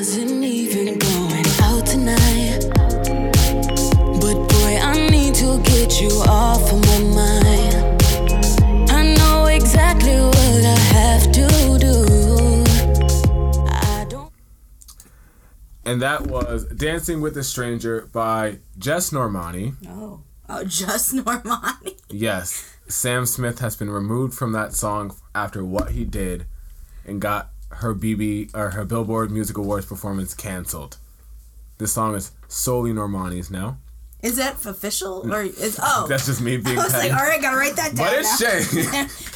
wasn't even going out tonight. But boy, I need to get you off of my mind. I know exactly what I have to do. I don't. And that was Dancing with a Stranger by Jess Normani. Oh. Oh, just Normani. Yes, Sam Smith has been removed from that song after what he did and got her BB or her Billboard Music Awards performance canceled. This song is solely Normani's now. Is that official or is oh? That's just me being I was petty. like, all right, gotta write that down. But it's. Shay.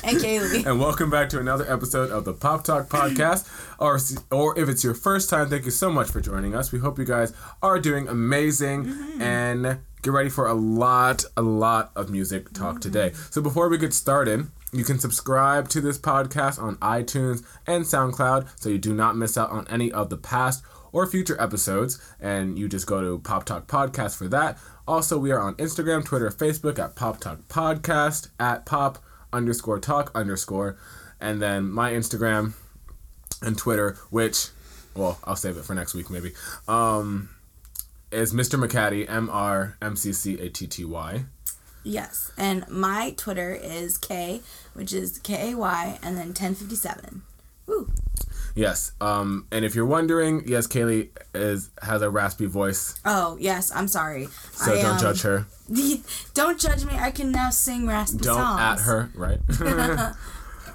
and Kaylee. and welcome back to another episode of the Pop Talk Podcast. or, or if it's your first time, thank you so much for joining us. We hope you guys are doing amazing Mm-hmm. and get ready for a lot, a lot of music talk today. Mm-hmm. So before we get started, you can subscribe to this podcast on iTunes and SoundCloud so you do not miss out on any of the past or future episodes. And you just go to Pop Talk Podcast for that. Also, we are on Instagram, Twitter, Facebook at Pop Talk Podcast, at Pop underscore talk underscore. And then my Instagram and Twitter, which, well, I'll save it for next week maybe, um, is Mr. McCatty, M R M C C A T T Y. Yes, and my Twitter is K, which is K A Y, and then ten fifty seven. Woo. Yes. Um, and if you're wondering, yes, Kaylee is has a raspy voice, Oh yes, I'm sorry. so I, don't um, judge her. don't judge me. I can now sing raspy songs. Don't at her, right?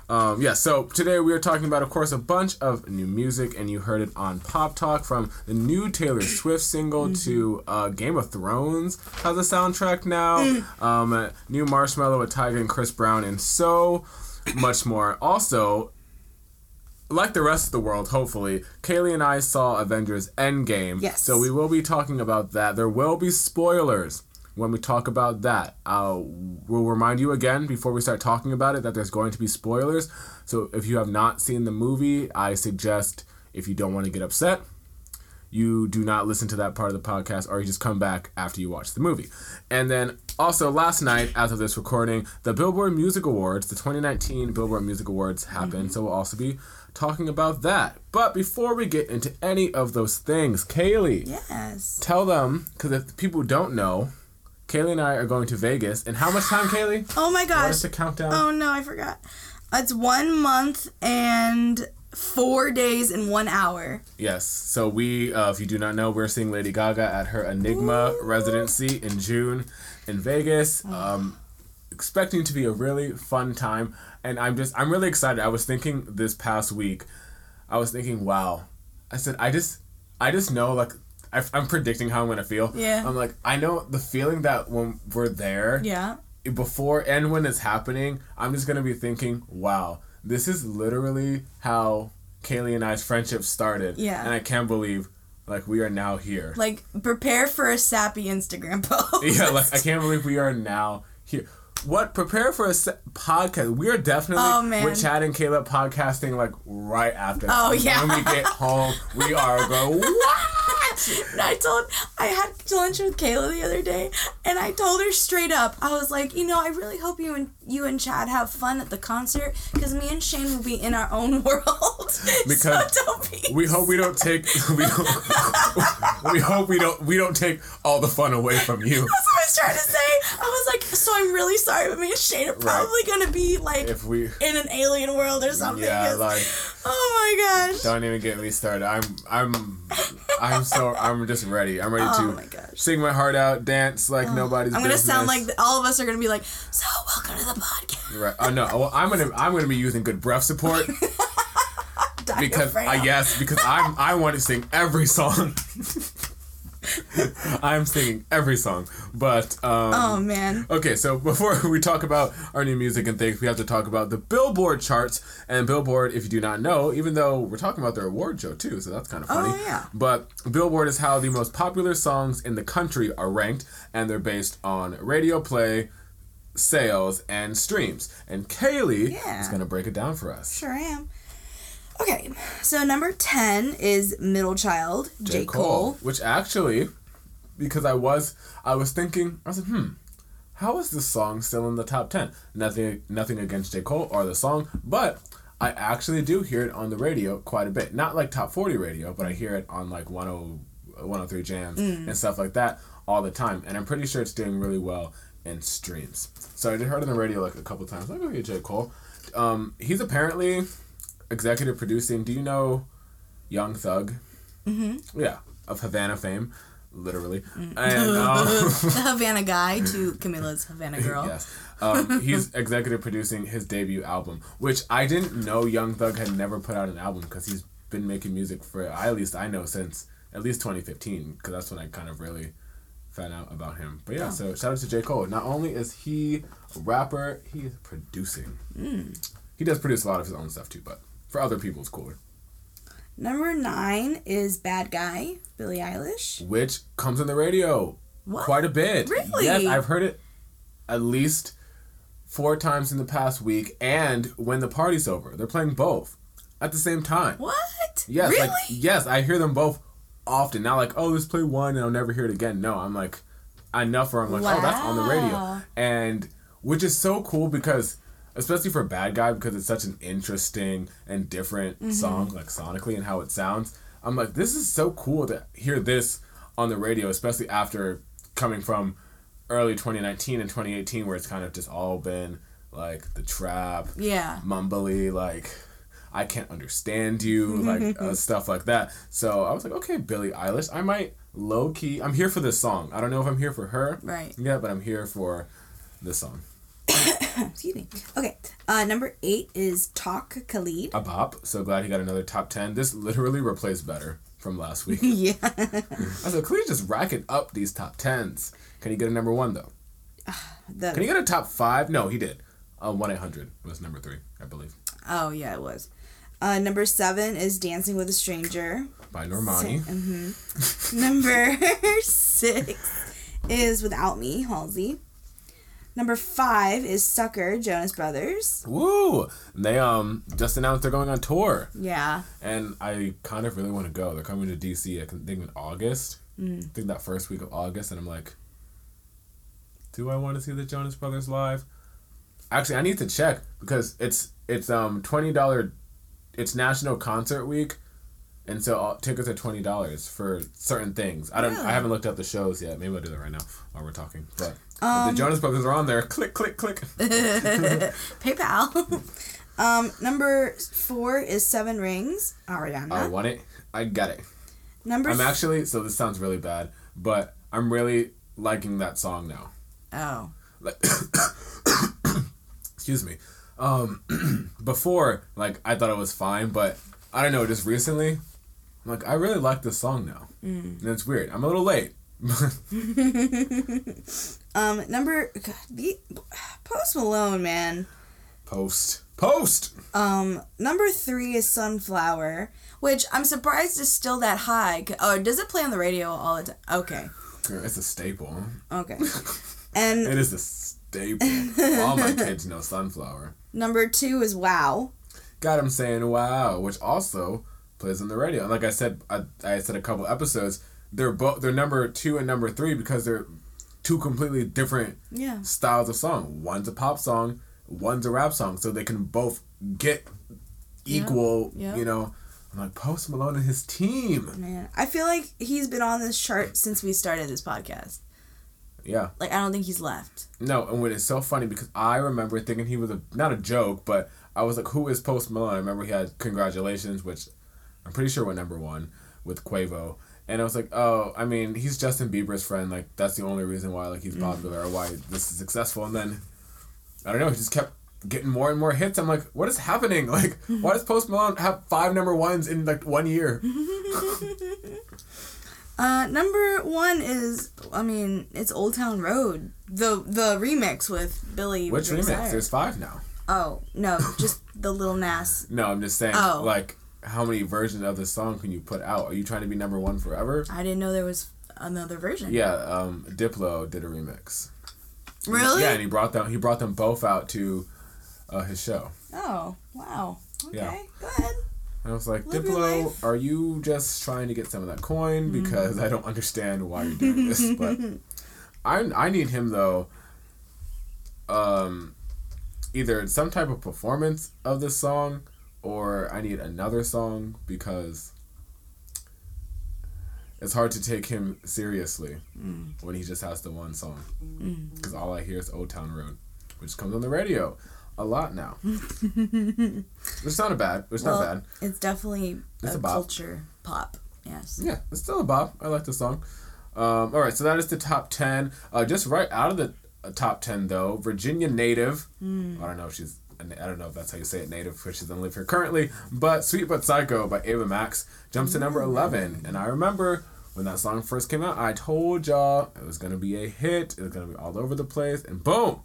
um, yeah, so today we are talking about, of course, a bunch of new music, and you heard it on Pop Talk from the new Taylor Swift single to uh, Game of Thrones has a soundtrack now, um, uh, new Marshmello with Tyga and Chris Brown, and so much more. Also, like the rest of the world, hopefully, Kaylee and I saw Avengers Endgame. Yes. So we will be talking about that. There will be spoilers when we talk about that. Uh, we'll remind you again before we start talking about it that there's going to be spoilers. So if you have not seen the movie, I suggest if you don't want to get upset, you do not listen to that part of the podcast or you just come back after you watch the movie. And then also last night, as of this recording, the Billboard Music Awards, the 2019 Billboard Music Awards happened. So we'll also be talking about that. But before we get into any of those things, Kaylee, Yes. tell them, because if people don't know, Kaylee and I are going to Vegas. And how much time, Kaylee? Oh my gosh. is the countdown? Oh no, I forgot. It's one month and four days and one hour. Yes. So we, uh, if you do not know, we're seeing Lady Gaga at her Enigma residency in June in Vegas. Um, expecting to be a really fun time, and I'm just, I'm really excited. I was thinking this past week, I was thinking, wow. I said, I just, I just know like. I, I'm predicting how I'm gonna feel. Yeah. I'm like, I know the feeling that when we're there, Yeah. before and when it's happening, I'm just gonna be thinking, wow, this is literally how Kaylee and I's friendship started. Yeah. And I can't believe like we are now here. Like prepare for a sappy Instagram post. yeah, like I can't believe we are now here. What prepare for a se- podcast? We are definitely Oh, man. with Chad and Caleb podcasting like right after. Oh, yeah. When we get home, we are going. What? And I told I had lunch with Kayla the other day, and I told her straight up, I was like, you know, I really hope you and you and Chad have fun at the concert, because me and Shane will be in our own world. Because so don't be. We hope we don't take. We, don't, we hope we don't. We don't take all the fun away from you. That's what I was trying to say. I was like, so I'm really sorry, but me and Shane are probably gonna be like If we. in an alien world or something. Yeah, like oh my gosh. don't even get me started. I'm I'm I'm so I'm just ready. I'm ready Oh to my sing my heart out, dance like oh, nobody's I'm gonna business. sound like all of us are gonna be like, so welcome to the podcast. Right. Oh no. Well, I'm gonna I'm gonna be using good breath support because I Diaphragm. yes because I'm I want to sing every song. I'm singing every song, but um, Oh man. Okay, so before we talk about our new music and things, we have to talk about the Billboard charts. And Billboard, if you do not know, even though we're talking about their award show too, so that's kind of funny. Oh, yeah. But Billboard is how the most popular songs in the country are ranked, and they're based on radio play, sales, and streams. And Kaylee Yeah. is going to break it down for us. Sure am. Okay, so number 10 is Middle Child, J. Cole. Which actually, because I was, I was thinking, I was like, hmm, how is this song still in the top ten? Nothing, nothing against J Cole or the song, but I actually do hear it on the radio quite a bit. Not like top 40 radio, but I hear it on like 10, 103 jams and stuff like that all the time. And I'm pretty sure it's doing really well in streams. So I did heard it on the radio like a couple times. I'm like, okay, J. Cole. Um, he's apparently executive producing. Do you know Young Thug? Mm-hmm. Yeah, of Havana fame, literally. And um, the Havana guy to Camila's Havana girl. Yes. Um, he's executive producing his debut album, which I didn't know Young Thug had never put out an album because he's been making music for, at least I know, since at least 2015, because that's when I kind of really found out about him. But yeah, so shout out to J. Cole. Not only is he a rapper, he is producing. He does produce a lot of his own stuff too, but for other people, it's cooler. Number nine is Bad Guy, Billie Eilish. Which comes on the radio What? quite a bit. Really? Yes, I've heard it at least four times in the past week, and when the party's over, they're playing both at the same time. What? Yes, Really? like yes, I hear them both often. Not like oh, let's play one and I'll never hear it again. No, I'm like enough where I'm like oh, that's on the radio, Wow. and which is so cool because especially for Bad Guy because it's such an interesting and different Mm-hmm. song like sonically and how it sounds. I'm like this is so cool to hear this on the radio, especially after coming from early 2019 and 2018 where it's kind of just all been like the trap yeah. mumbly like I can't understand you like uh, stuff like that. So I was like, okay, Billie Eilish, I might low key. I'm here for this song. I don't know if I'm here for her. Right. Yeah, but I'm here for this song. Excuse me. Okay. Uh, number eight is Talk Khalid. A bop. So glad he got another top ten. This literally replaced better from last week. yeah. I said, Khalid just racking up these top tens. Can he get a number one though? The, Can he get a top five? No, he did. Uh, one eight hundred was number three, I believe, oh yeah, it was. Uh, number seven is Dancing with a Stranger. by Normani. Number six is Without Me, Halsey. Number five is Sucker, Jonas Brothers. Woo! They um just announced they're going on tour. Yeah. And I kind of really want to go. They're coming to DC. I think in August. I think that first week of August, and I'm like, do I want to see the Jonas Brothers live? Actually, I need to check because it's it's um twenty dollar. It's National Concert Week, and so all, tickets are twenty dollars for certain things. I don't. Really? I haven't looked up the shows yet. Maybe I'll do that right now while we're talking. But if the Jonas Brothers are on there. Click, click, click. PayPal. um, number four is Seven Rings, Ariana. I want it. I got it. number I'm actually so this sounds really bad, but I'm really liking that song now. oh Like, excuse me. Um, before like I thought it was fine, but I don't know. Just recently, I'm like I really like this song now, Mm. and it's weird. I'm a little late. um number God, the Post Malone man. post, post. Um, number three is Sunflower, which I'm surprised is still that high. Oh, does it play on the radio all the time? Okay, It's a staple. okay. And It is a staple. All my kids know Sunflower. number two is Wow. got him saying wow, which also plays on the radio. And like I said, I, I said a couple episodes, they're both they're number two and number three because they're two completely different Yeah. styles of song. One's a pop song, one's a rap song, so they can both get equal. yeah. You know, I'm like Post Malone and his team. Man, I feel like he's been on this chart since we started this podcast. Yeah, Like I don't think he's left. no, and when it's so funny because I remember thinking he was a not a joke, but I was like, who is Post Malone? I remember he had Congratulations, which I'm pretty sure went number one with Quavo. And I was like, oh, I mean, he's Justin Bieber's friend. Like, that's the only reason why like he's popular or why this is successful. And then, I don't know, he just kept getting more and more hits. I'm like, what is happening? Like, why does Post Malone have five number ones in like one year? Uh, number one is I mean it's Old Town Road, the the remix with Billy. Which remix? Cyrus. There's five now. Oh no, just the Lil Nas. No, I'm just saying, Oh. like, how many versions of this song can you put out? Are you trying to be number one forever? I didn't know there was another version. Yeah, um, Diplo did a remix. Really? Yeah, and he brought them. He brought them both out to uh, his show. Oh wow. Okay. Yeah. Go ahead. And I was like, Live Diplo, are you just trying to get some of that coin? Mm-hmm. Because I don't understand why you're doing this. But I I need him though. Um, either some type of performance of this song, or I need another song because it's hard to take him seriously when he just has the one song. Because all I hear is Old Town Road, which comes on the radio a lot now. It's not a bad. It's well, not bad. it's definitely It's a, a culture pop. Yes. Yeah, it's still a bop. I like the song. Um, all right, so that is the top ten. Uh, just right out of the uh, top ten though, Virginia native. I don't know if she's. I don't know if that's how you say it, native, because she doesn't live here currently. But "Sweet But Psycho" by Ava Max jumps to number eleven, and I remember when that song first came out, I told y'all it was gonna be a hit. It was gonna be all over the place, and boom!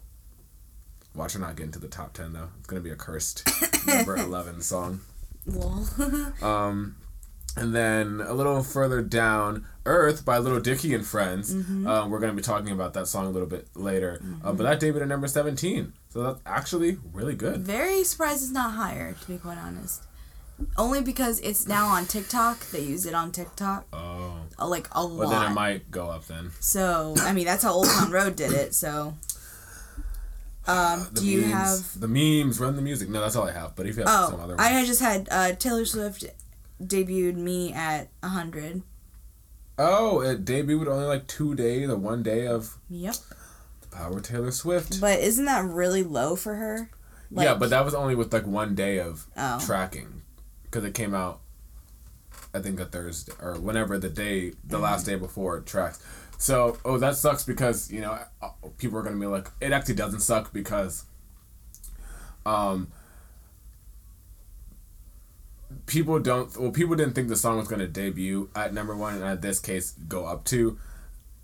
Watch her not get into the top ten though. It's gonna be a cursed number eleven song. Well, Um, and then a little further down, Earth by Little Dicky and Friends. Um, we're going to be talking about that song a little bit later. Uh, but that debuted at number 17. So that's actually really good. very surprised it's not higher, to be quite honest. Only because it's now on TikTok. They use it on TikTok, Oh. uh, like a But lot. then it might go up then. So I mean, that's how Old Town Road did it. So, um, do you memes, have? The memes, run the music. No, that's all I have. But if you have some Oh, other I ones. had just had uh, Taylor Swift debuted me at hundred. Oh, it debuted only like two days or one day of Yep. the Power Taylor Swift. But isn't that really low for her? yeah, but that was only with like one day of Oh. tracking because it came out i think a thursday or whenever the day the last day before it tracks so oh that sucks because you know uh, people are gonna be like it actually doesn't suck because um people don't well people didn't think the song was gonna debut at number one and at this case go up to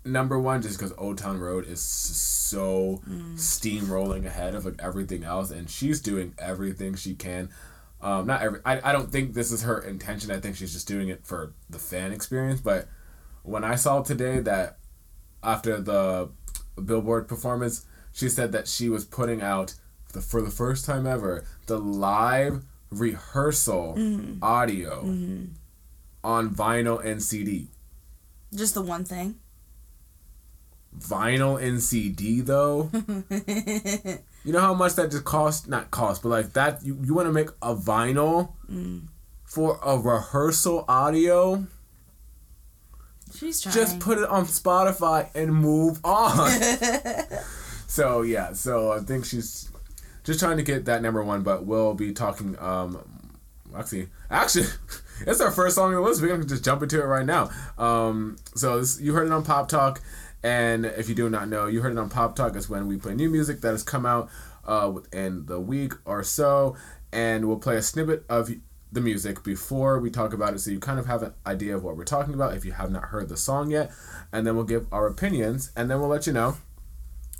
number one just because old town road is so steamrolling ahead of like everything else and she's doing everything she can. Um not every I, I don't think this is her intention. I think she's just doing it for the fan experience but when i saw today that after the billboard performance she said that she was putting out the, for the first time ever the live rehearsal mm-hmm. audio mm-hmm. on vinyl and cd Just the one thing. vinyl and CD though. you know how much that just cost? Not cost, but like that. You, you want to make a vinyl mm. for a rehearsal audio? She's trying. Just put it on Spotify and move on. so yeah, so I think she's just trying to get that number one. But we'll be talking. Um, actually, actually. It's our first song on the list. We're gonna just jump into it right now. Um, so this, you heard it on Pop Talk, and if you do not know, you heard it on Pop Talk. Is when we play new music that has come out uh, within the week or so, and we'll play a snippet of the music before we talk about it, so you kind of have an idea of what we're talking about if you have not heard the song yet, and then we'll give our opinions, and then we'll let you know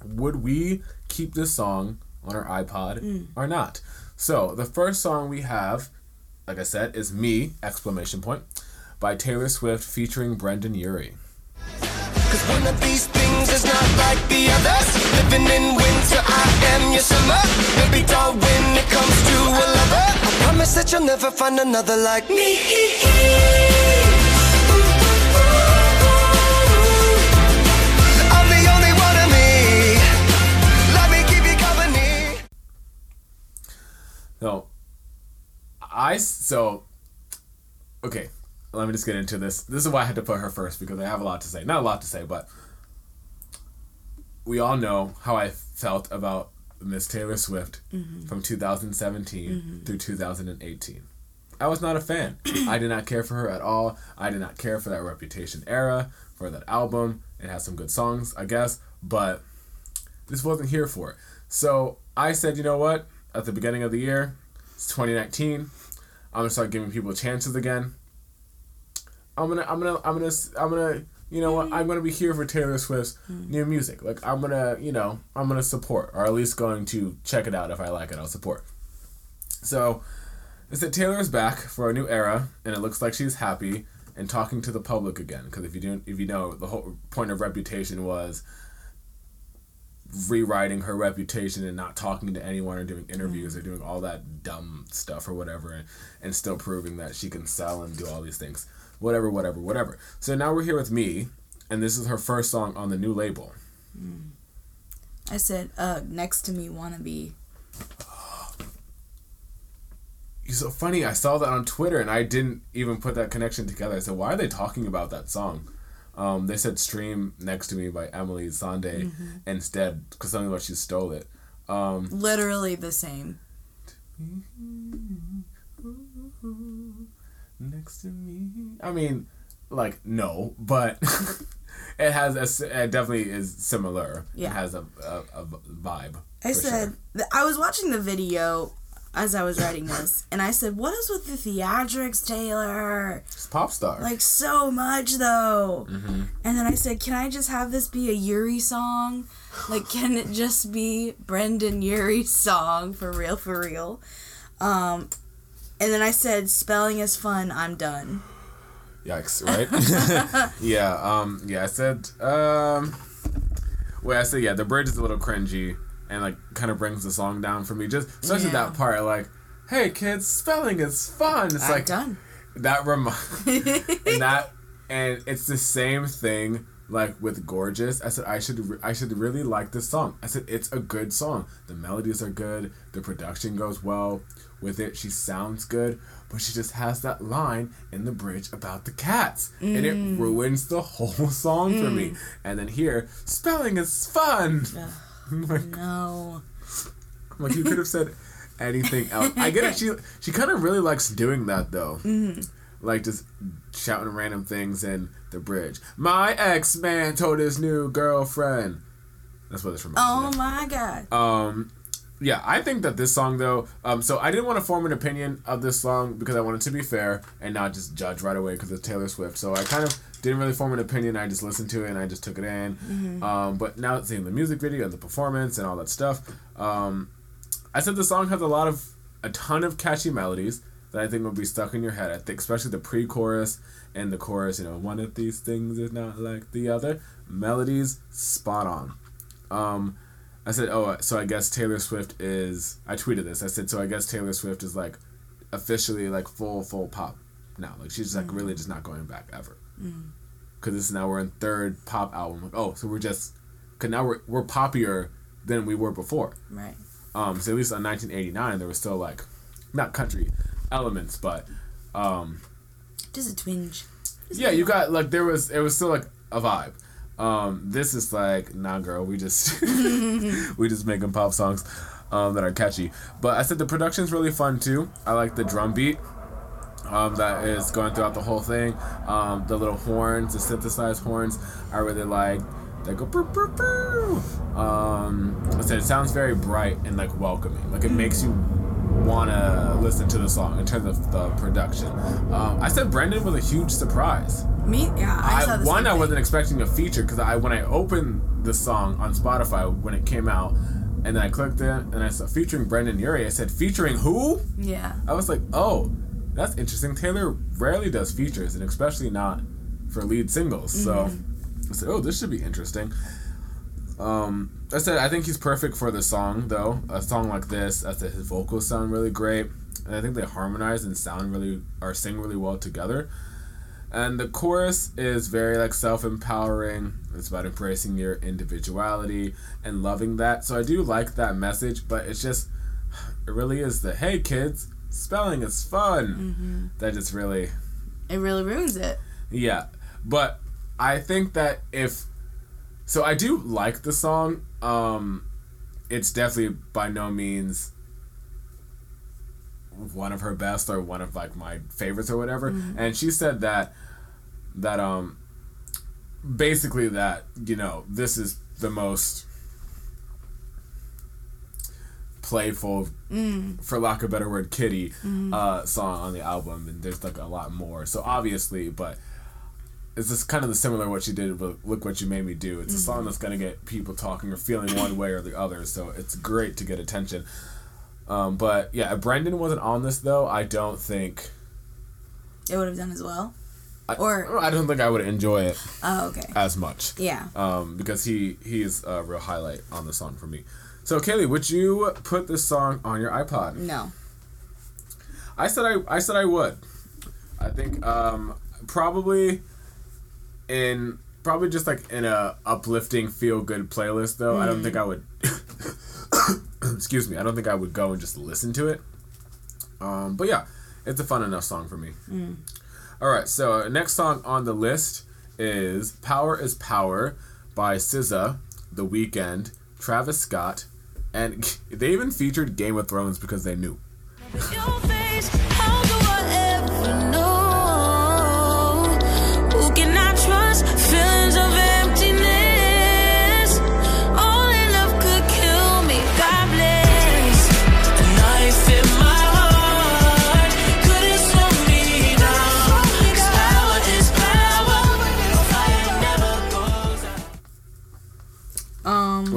would we keep this song on our iPod mm. or not. So the first song we have, like I said, is "Me!" exclamation point by Taylor Swift featuring Brendon Urie. Cause one of these things is not like the others. Living in winter, I am your summer. Baby doll, when it comes to a lover, I promise that you'll never find another like me. No, I so okay. Let me just get into this. This is why I had to put her first because I have a lot to say. Not a lot to say, but we all know how I felt about Miss Taylor Swift mm-hmm. from 2017 mm-hmm. through 2018. I was not a fan. I did not care for her at all. I did not care for that Reputation era, for that album. It has some good songs, I guess, but this wasn't here for it. So I said, you know what? At the beginning of the year, it's 2019. I'm gonna start giving people chances again. I'm gonna, I'm gonna, I'm gonna, I'm gonna, you know what? I'm gonna be here for Taylor Swift's hmm. new music. Like I'm gonna, you know, I'm gonna support, or at least going to check it out if I like it. I'll support. So, it's that Taylor is back for a new era, and it looks like she's happy and talking to the public again. Because if you do, if you know, the whole point of Reputation was rewriting her reputation and not talking to anyone or doing interviews or doing all that dumb stuff or whatever and, and still proving that she can sell and do all these things whatever whatever whatever so now we're here with me and this is her first song on the new label I said, uh, next to me, wannabe. You so funny. I saw that on Twitter and I didn't even put that connection together. I said, why are they talking about that song? Um, they said "Stream Next to Me" by Emeli Sandé instead because something about she stole it. Um, Literally the same. next to me. I mean, like no, but it has a, it definitely is similar. Yeah. it has a a, a vibe. I said sure. I was watching the video as I was writing this, and I said, "What is with the theatrics, Taylor? It's pop star. Like so much, though." Mm-hmm. And then I said, "Can I just have this be a Urie song? Like, can it just be Brendon Urie's song for real, for real?" Um, and then I said, "Spelling is fun. I'm done." Yikes! Right? yeah. Um. Yeah. I said. Um. Wait. I said yeah. The bridge is a little cringy and like kind of brings the song down for me. Just especially Yeah. that part. Like, hey kids, spelling is fun. It's I'm like done. that rem and that and it's the same thing like with gorgeous i said i should re- i should really like this song i said it's a good song the melodies are good the production goes well with it she sounds good but she just has that line in the bridge about the cats and it mm. ruins the whole song for me mm. and then here spelling is fun like, No. like you could have said anything else. I get it. She she kind of really likes doing that though. Mm-hmm. Like just shouting random things in the bridge. My ex man told his new girlfriend. That's what it's from. Oh my god. Um, yeah, I think that this song though. Um, so I didn't want to form an opinion of this song because I wanted to be fair and not just judge right away because it's Taylor Swift. So I kind of didn't really form an opinion. I just listened to it and I just took it in. Um, but now seeing the music video and the performance and all that stuff, um, I said the song has a lot of a ton of catchy melodies that I think will be stuck in your head. I think especially the pre-chorus and the chorus. You know, one of these things is not like the other. Melodies spot on. Um, I said, oh, so I guess Taylor Swift is. I tweeted this. I said, so I guess Taylor Swift is like officially like full full pop now. Like she's like really just not going back ever. Because this is now we're in third pop album. Like, oh, so we're just. Cause now we're we're poppier than we were before. Right. Um, so at least on 1989 there was still like, not country elements, but um, Just a twinge. yeah, you got like there was it was still like a vibe. Um, this is like nah, girl. We just we just making pop songs um, that are catchy. But I said the production's really fun too. I like the drum beat um, that is going throughout the whole thing. Um, the little horns, the synthesized horns, I really like. They go brr, brr, brr. Um, I said it sounds very bright and like welcoming. Like it makes you wanna listen to the song in terms of the production. Um, I said Brendon was a huge surprise. Me? Yeah. I, I, one, I wasn't expecting a feature because I when I opened the song on Spotify when it came out, and then I clicked it and I saw featuring Brendon Urie. I said featuring who? Yeah. I was like, oh, that's interesting. Taylor rarely does features, and especially not for lead singles. So I said, oh, this should be interesting. Um, I said I think he's perfect for the song though. A song like this, I said his vocals sound really great, and I think they harmonize and sound really or sing really well together. And the chorus is very like self-empowering. It's about embracing your individuality and loving that. So I do like that message, but it's just it really is the hey kids, spelling is fun. That just really It really ruins it. yeah. But I think that if so I do like the song. Um it's definitely by no means one of her best or one of like my favorites or whatever. And she said that that um basically that, you know, this is the most playful for lack of a better word kitty uh song on the album and there's like a lot more so obviously but it's just kind of the similar what she did with look what you made me do it's a song that's going to get people talking or feeling one way or the other so it's great to get attention um, but yeah if brendon wasn't on this though i don't think It would have done as well. I, Or- i don't think i would enjoy it Oh, okay. as much Yeah. um, because he he is a real highlight on the song for me so kaylee would you put this song on your ipod No. I said I I said I would. I think um probably in probably just like in a uplifting feel good playlist though. I don't think I would excuse me. I don't think I would go and just listen to it. Um, but yeah, it's a fun enough song for me. All right, so next song on the list is "Power Is Power" by SZA, The Weeknd, Travis Scott, and they even featured Game of Thrones because they knew.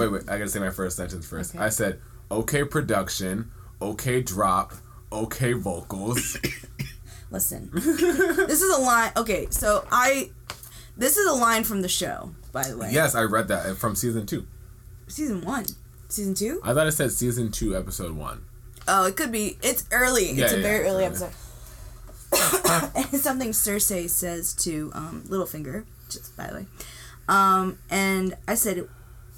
Wait, wait, I gotta say my first sentence first. Okay. I said, okay production, okay drop, okay vocals. listen. this is a line. Okay, so I. This is a line from the show, by the way. yes, I read that from season two. Season one. Season two? I thought it said season two, episode one. Oh, it could be. It's early. Yeah, it's a yeah, very it's early early. episode. and something Cersei says to um, Littlefinger, just by the way. Um, and I said,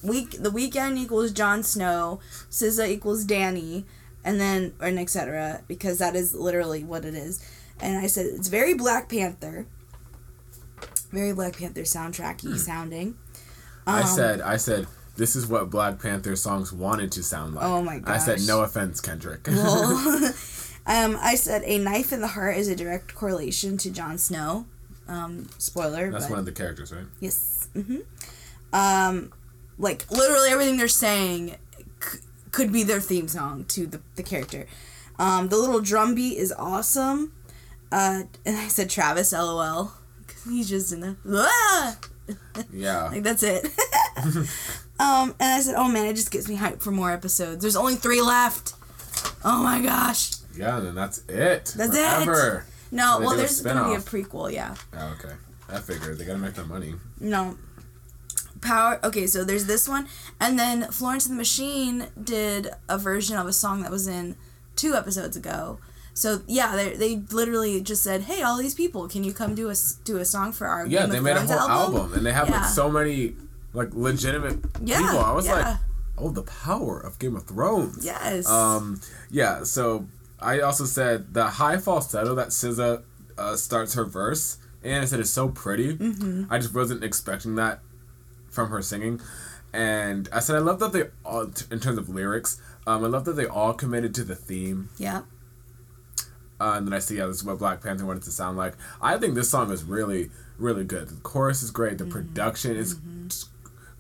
week the Weeknd equals Jon Snow, SZA equals Dany, and then and etc. Because that is literally what it is. And I said it's very Black Panther, very Black Panther soundtracky sounding. I Um, said, I said, this is what Black Panther songs wanted to sound like. Oh my god. I said, no offense, Kendrick. Um, I said a knife in the heart is a direct correlation to Jon Snow. Um, spoiler. That's one of the characters, right? yes. hmm Um, like literally everything they're saying c- could be their theme song to the, the character. Um, the little drum beat is awesome. Uh, and I said Travis, lol, because he's just in the ah! Yeah. like that's it. um, and I said, oh man, it just gets me hyped for more episodes. There's only three left. Oh my gosh. Yeah, then that's it. That's it. No, well, there's gonna be a prequel. Yeah. Oh, okay. I figured they gotta make their money. No. Power. Okay, so there's this one, and then Florence and the Machine did a version of a song that was in two episodes ago. So yeah, they they literally just said, "Hey, all these people, can you come do a do a song for our Yeah, Game they of made a Thrones whole album, and they have Yeah. like so many like legitimate Yeah, people. I was yeah. like, oh, the power of Game of Thrones. Yes. Um, yeah. So I also said the high falsetto that SZA uh, starts her verse, and I said it's so pretty. Mm-hmm. I just wasn't expecting that from her singing, and I said I love that they all, in terms of lyrics, um, I love that they all committed to the theme. yeah. Uh, and then I see, yeah, this is what Black Panther wanted to sound like. I think this song is really, really good. The chorus is great. The Mm-hmm. production is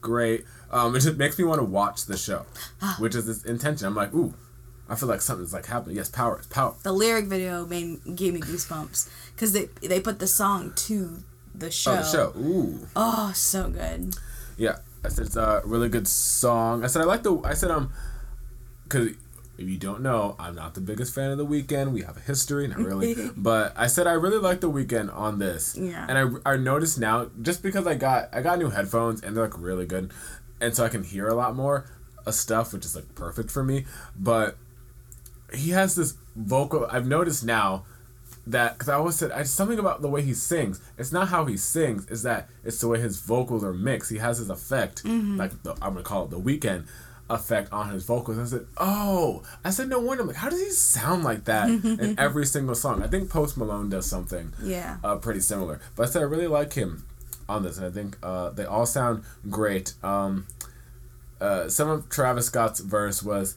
great. Um, it just makes me want to watch the show, Ah. which is this intention. I'm like, ooh, I feel like something's like happening. Yes, power is power. The lyric video made gave me goosebumps because they they put the song to the show. Oh, the show. Ooh, Oh, so good. Yeah. I said it's a really good song. I said I like the. I said um, because if you don't know, I'm not the biggest fan of the Weeknd. We have a history, not really. but I said I really like the Weeknd on this. Yeah. And I, I noticed now just because I got I got new headphones and they're like really good, and so I can hear a lot more of stuff, which is like perfect for me. But he has this vocal. I've noticed now that because I always said I, something about the way he sings. It's not how he sings. Is that it's the way his vocals are mixed. He has his effect, like the, I'm gonna call it the Weeknd effect on his vocals. I said, oh, I said no wonder. I'm like, how does he sound like that in every single song? I think Post Malone does something Yeah. uh, pretty similar. But I said I really like him on this, and I think uh, they all sound great. Um, uh, some of Travis Scott's verse was,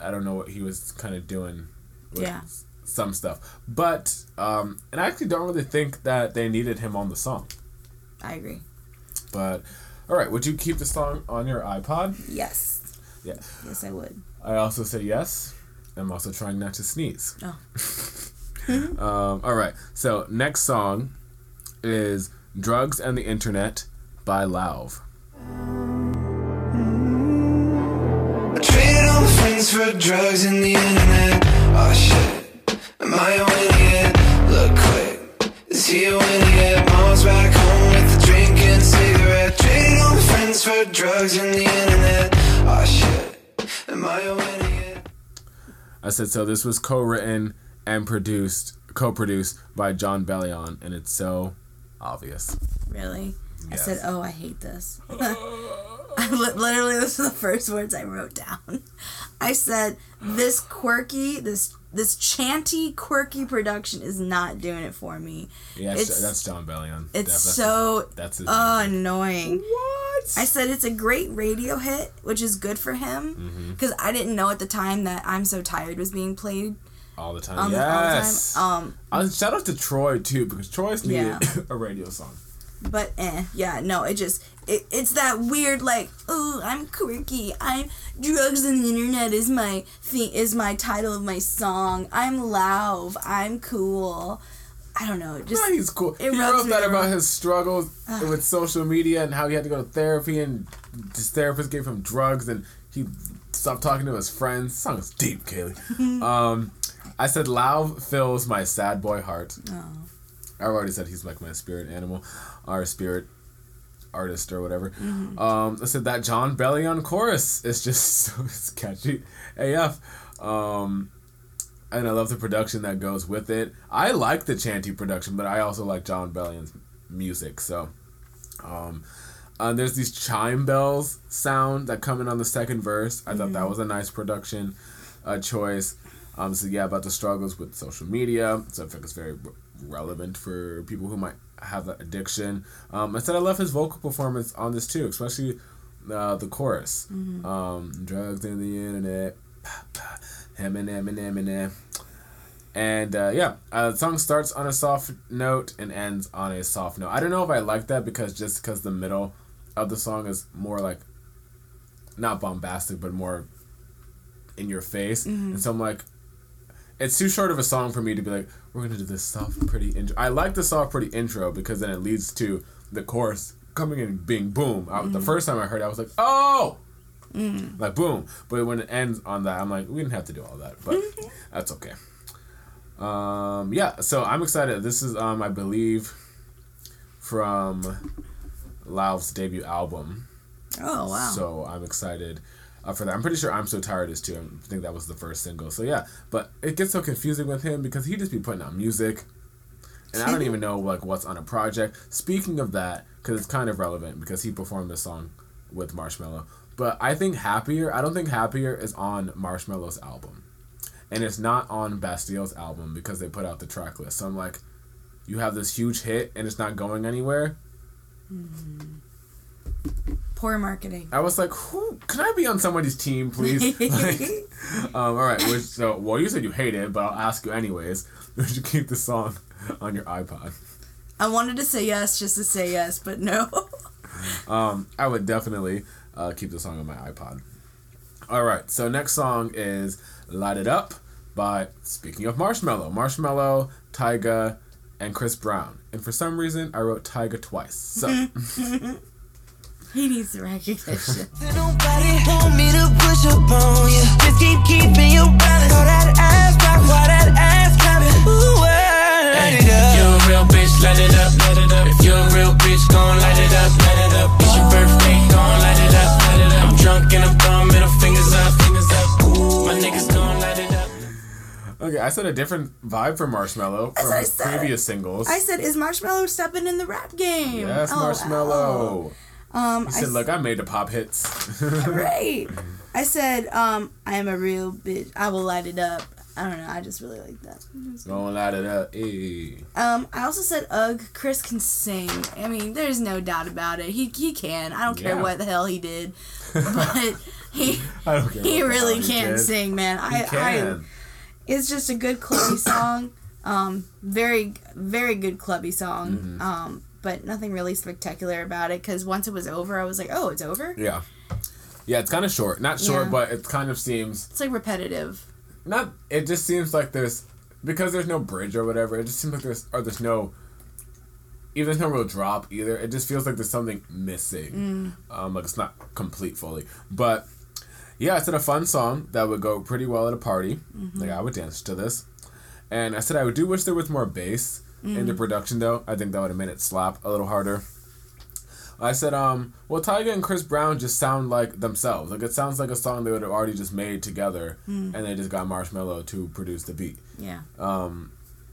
I don't know what he was kind of doing. With Yeah. S- Some stuff, but um, and I actually don't really think that they needed him on the song. I agree. But all right, would you keep the song on your iPod? Yes. Yeah. Yes, I would. I also say yes. I'm also trying not to sneeze. Oh. um, all right. So next song is "Drugs and the Internet" by Lauv. I traded all my friends for drugs and the internet. Oh shit, am I a winner yet? Look quick, is he a winner? Mom's back home with a drink and cigarette. Traded all my friends for drugs and the internet. Oh shit, am I a winner yet? I said so. This was co-written and produced, co-produced by Jon Bellion, and it's so obvious. Really? I said, "Oh, I hate this." I li- literally, this is the first words I wrote down. I said, "This quirky, this this chanty, quirky production is not doing it for me. Yeah, It's- that's Jon Bellion. It's That's- so that's his uh, annoying. What? I said it's a great radio hit, which is good for him Mm-hmm. because I didn't know at the time that "I'm So Tired" was being played all the time. on yes. the all the time. Um, Uh, shout out to Troye too because Troye's needed Yeah. a radio song. But eh, yeah, no, it just it, it's that weird like, oh, I'm quirky. I'm drugs and the internet is my thing is my title of my song. I'm loud. I'm cool. I don't know. Just Yeah, he's cool. it he wrote that about his struggles with social media and how he had to go to therapy and his therapist gave him drugs and he stopped talking to his friends. song is deep, Kaylee. um, I said, "Lauv fills my sad boy heart." I already said he's like my spirit animal, our spirit artist or whatever. Um, I said that Jon Bellion chorus is just so it's catchy AF. Um, and I love the production that goes with it. I like the chanty production, but I also like Jon Bellion's music. So, um, uh, there's these chime bells sound that come in on the second verse. I thought that was a nice production uh, choice. Um, so yeah, about the struggles with social media. So I think it's very relevant for people who might have that addiction. Um, I said I love his vocal performance on this too, especially uh, the chorus. Um, drugs in the internet. Eminem, Eminem, Eminem. And uh, yeah, uh, the song starts on a soft note and ends on a soft note. I don't know if I like that because just because the middle of the song is more like not bombastic, but more in your face. And so I'm like, it's too short of a song for me to be like, we're gonna do this soft, pretty intro. I like the soft, pretty intro because then it leads to the chorus coming in being boom. I, The first time I heard it, I was like, oh, like boom. But when it ends on that, I'm like, we didn't have to do all that, but that's okay. Um, yeah, so I'm excited. This is, um, I believe, from Lauv's debut album. oh wow. So I'm excited uh, for that. I'm pretty sure I'm so tired is too. I think that was the first single. So yeah, but it gets so confusing with him because he just be putting out music, and I don't even know like what's on a project. Speaking of that, because it's kind of relevant because he performed this song with Marshmello. But I think Happier. I don't think Happier is on Marshmello's album, and it's not on Bastille's album because they put out the track list. So I'm like, you have this huge hit and it's not going anywhere. Poor marketing. I was like, who can I be on somebody's team, please? like, um, all right. Which, so, well, you said you hate it, but I'll ask you anyways. Would you keep the song on your iPod? I wanted to say yes just to say yes, but no. Um, I would definitely uh, keep the song on my iPod. All right. So next song is "Light It Up" by speaking of Marshmello, Marshmello, Tyga, and Chris Brown. And for some reason, I wrote Tyga twice. So he needs the recognition. Nobody want me to push up on you. Just keep keeping your balance. All that ass back, while that ass clapping. Ooh, light it up. You're a real bitch, light it up, light it up. If you're a real bitch, gon' light it up, light it up. It's your birthday, gon' light it up, light it up. I'm drunk and I'm throwing middle fingers up, fingers up. Ooh, my niggas gon' light it up. okay, I said a different vibe for Marshmello As from I his said. previous singles. I said, is Marshmello stepping in the rap game? yes, Oh, Marshmello. wow. Um, He I said, "Look, I made the pop hits." Right. I said, um, I am a real bitch. I will light it up. I don't know. I just really like that. Gonna light it up. Hey. Um, I also said, ugh, Chris can sing. I mean, there's no doubt about it. He he can. I don't care Yeah. what the hell he did, but he I he really can did. sing, man. I I it's just a good clubby song. Um, very very good clubby song. Mm-hmm. Um, but nothing really spectacular about it because once it was over, I was like, oh, it's over. yeah. Yeah, it's kind of short. Not short, Yeah. but it kind of seems It's like repetitive. not. It just seems like there's because there's no bridge or whatever. It just seems like there's or there's no. Even there's no real drop either. It just feels like there's something missing. Um, like it's not complete fully. But yeah, it's a fun song that would go pretty well at a party. Like I would dance to this. And I said I would do wish there was more bass in the production though. I think that would have made it slap a little harder. I said, um, well, Tyga and Chris Brown just sound like themselves. Like it sounds like a song they would have already just made together, and they just got Marshmello to produce the beat, Yeah. Um,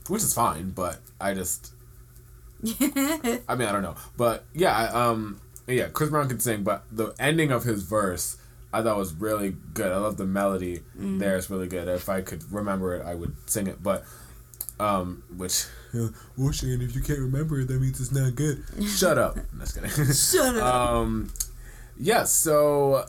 which is fine. But I just, I mean, I don't know, but yeah, I, um, yeah, Chris Brown can sing, but the ending of his verse I thought was really good. I love the melody there. It's really good. If I could remember it, I would sing it. But, um, which, well, Shane, if you can't remember it, that means it's not good. Shut up. I'm just kidding. Shut up. Um, yes. so,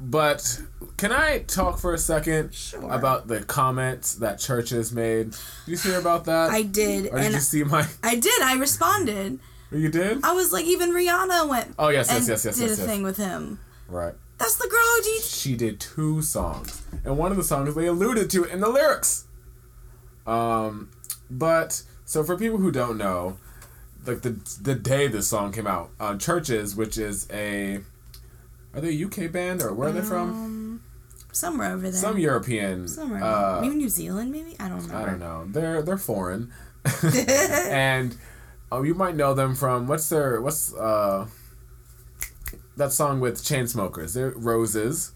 but can I talk for a second Sure. about the comments that churches made? Did you hear about that? I did, Or did and you see my? I did. I responded. You did? I was like, even Rihanna went. Oh, yes, yes, yes, yes, Did yes, a yes. thing with him. Right. That's the girl who did. She did two songs, and one of the songs they alluded to in the lyrics. Um, but so for people who don't know, like the the day this song came out, uh, CHVRCHES, which is a, are they a UK band or where are they from? Um, somewhere over there. Some European. Somewhere. Uh, maybe New Zealand. Maybe I don't know. I don't know. They're they're foreign, and um, you might know them from what's their what's uh that song with Chainsmokers. They're Roses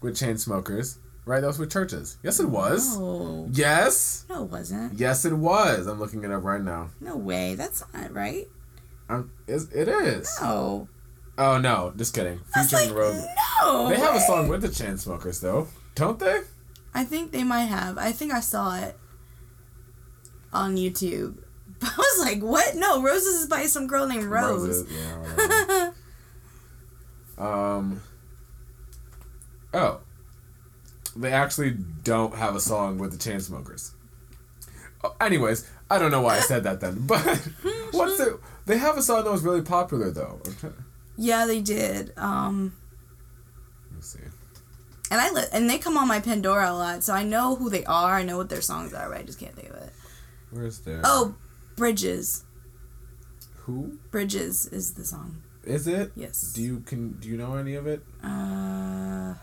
with Chainsmokers, right? That was with CHVRCHES. Yes, it was. Oh Yes, no, it wasn't. yes, it was. I'm looking it up right now. No way. That's not right. Um, is it is? Oh, Oh no, just kidding. Featuring like Roses. no. They have a song with the Chainsmokers though, don't they? I think they might have. I think I saw it on YouTube. I was like, what? No, Roses is by some girl named Rose. Roses, yeah. um. Oh. They actually don't have a song with the Chainsmokers. Oh, anyways, I don't know why I said that then, but what's the? They have a song that was really popular though. Yeah, they did. Um, let me see. and I li- and they come on my Pandora a lot, so I know who they are. I know what their songs are, but I just can't think of it. Where's their? Oh, Bridges. who Bridges is the song. is it? Yes. Do you can do you know any of it? Uh,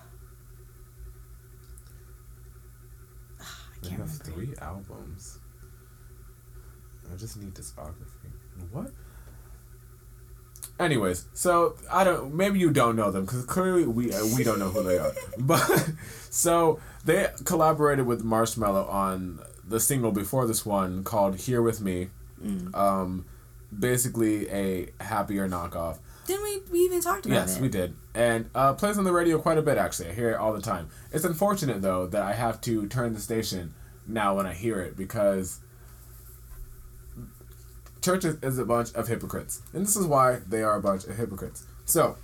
I can't have remember. three albums. I just need discography. What? Anyways, so I don't. Maybe you don't know them because clearly we uh, we don't know who they are. But so they collaborated with Marshmello on the single before this one called "Here with Me." Um, basically a happier knockoff. Didn't we? We even talked about Yes, it. Yes, we did. And uh, plays on the radio quite a bit, actually. I hear it all the time. It's unfortunate, though, that I have to turn the station now when I hear it because church is, is a bunch of hypocrites. And this is why they are a bunch of hypocrites. So,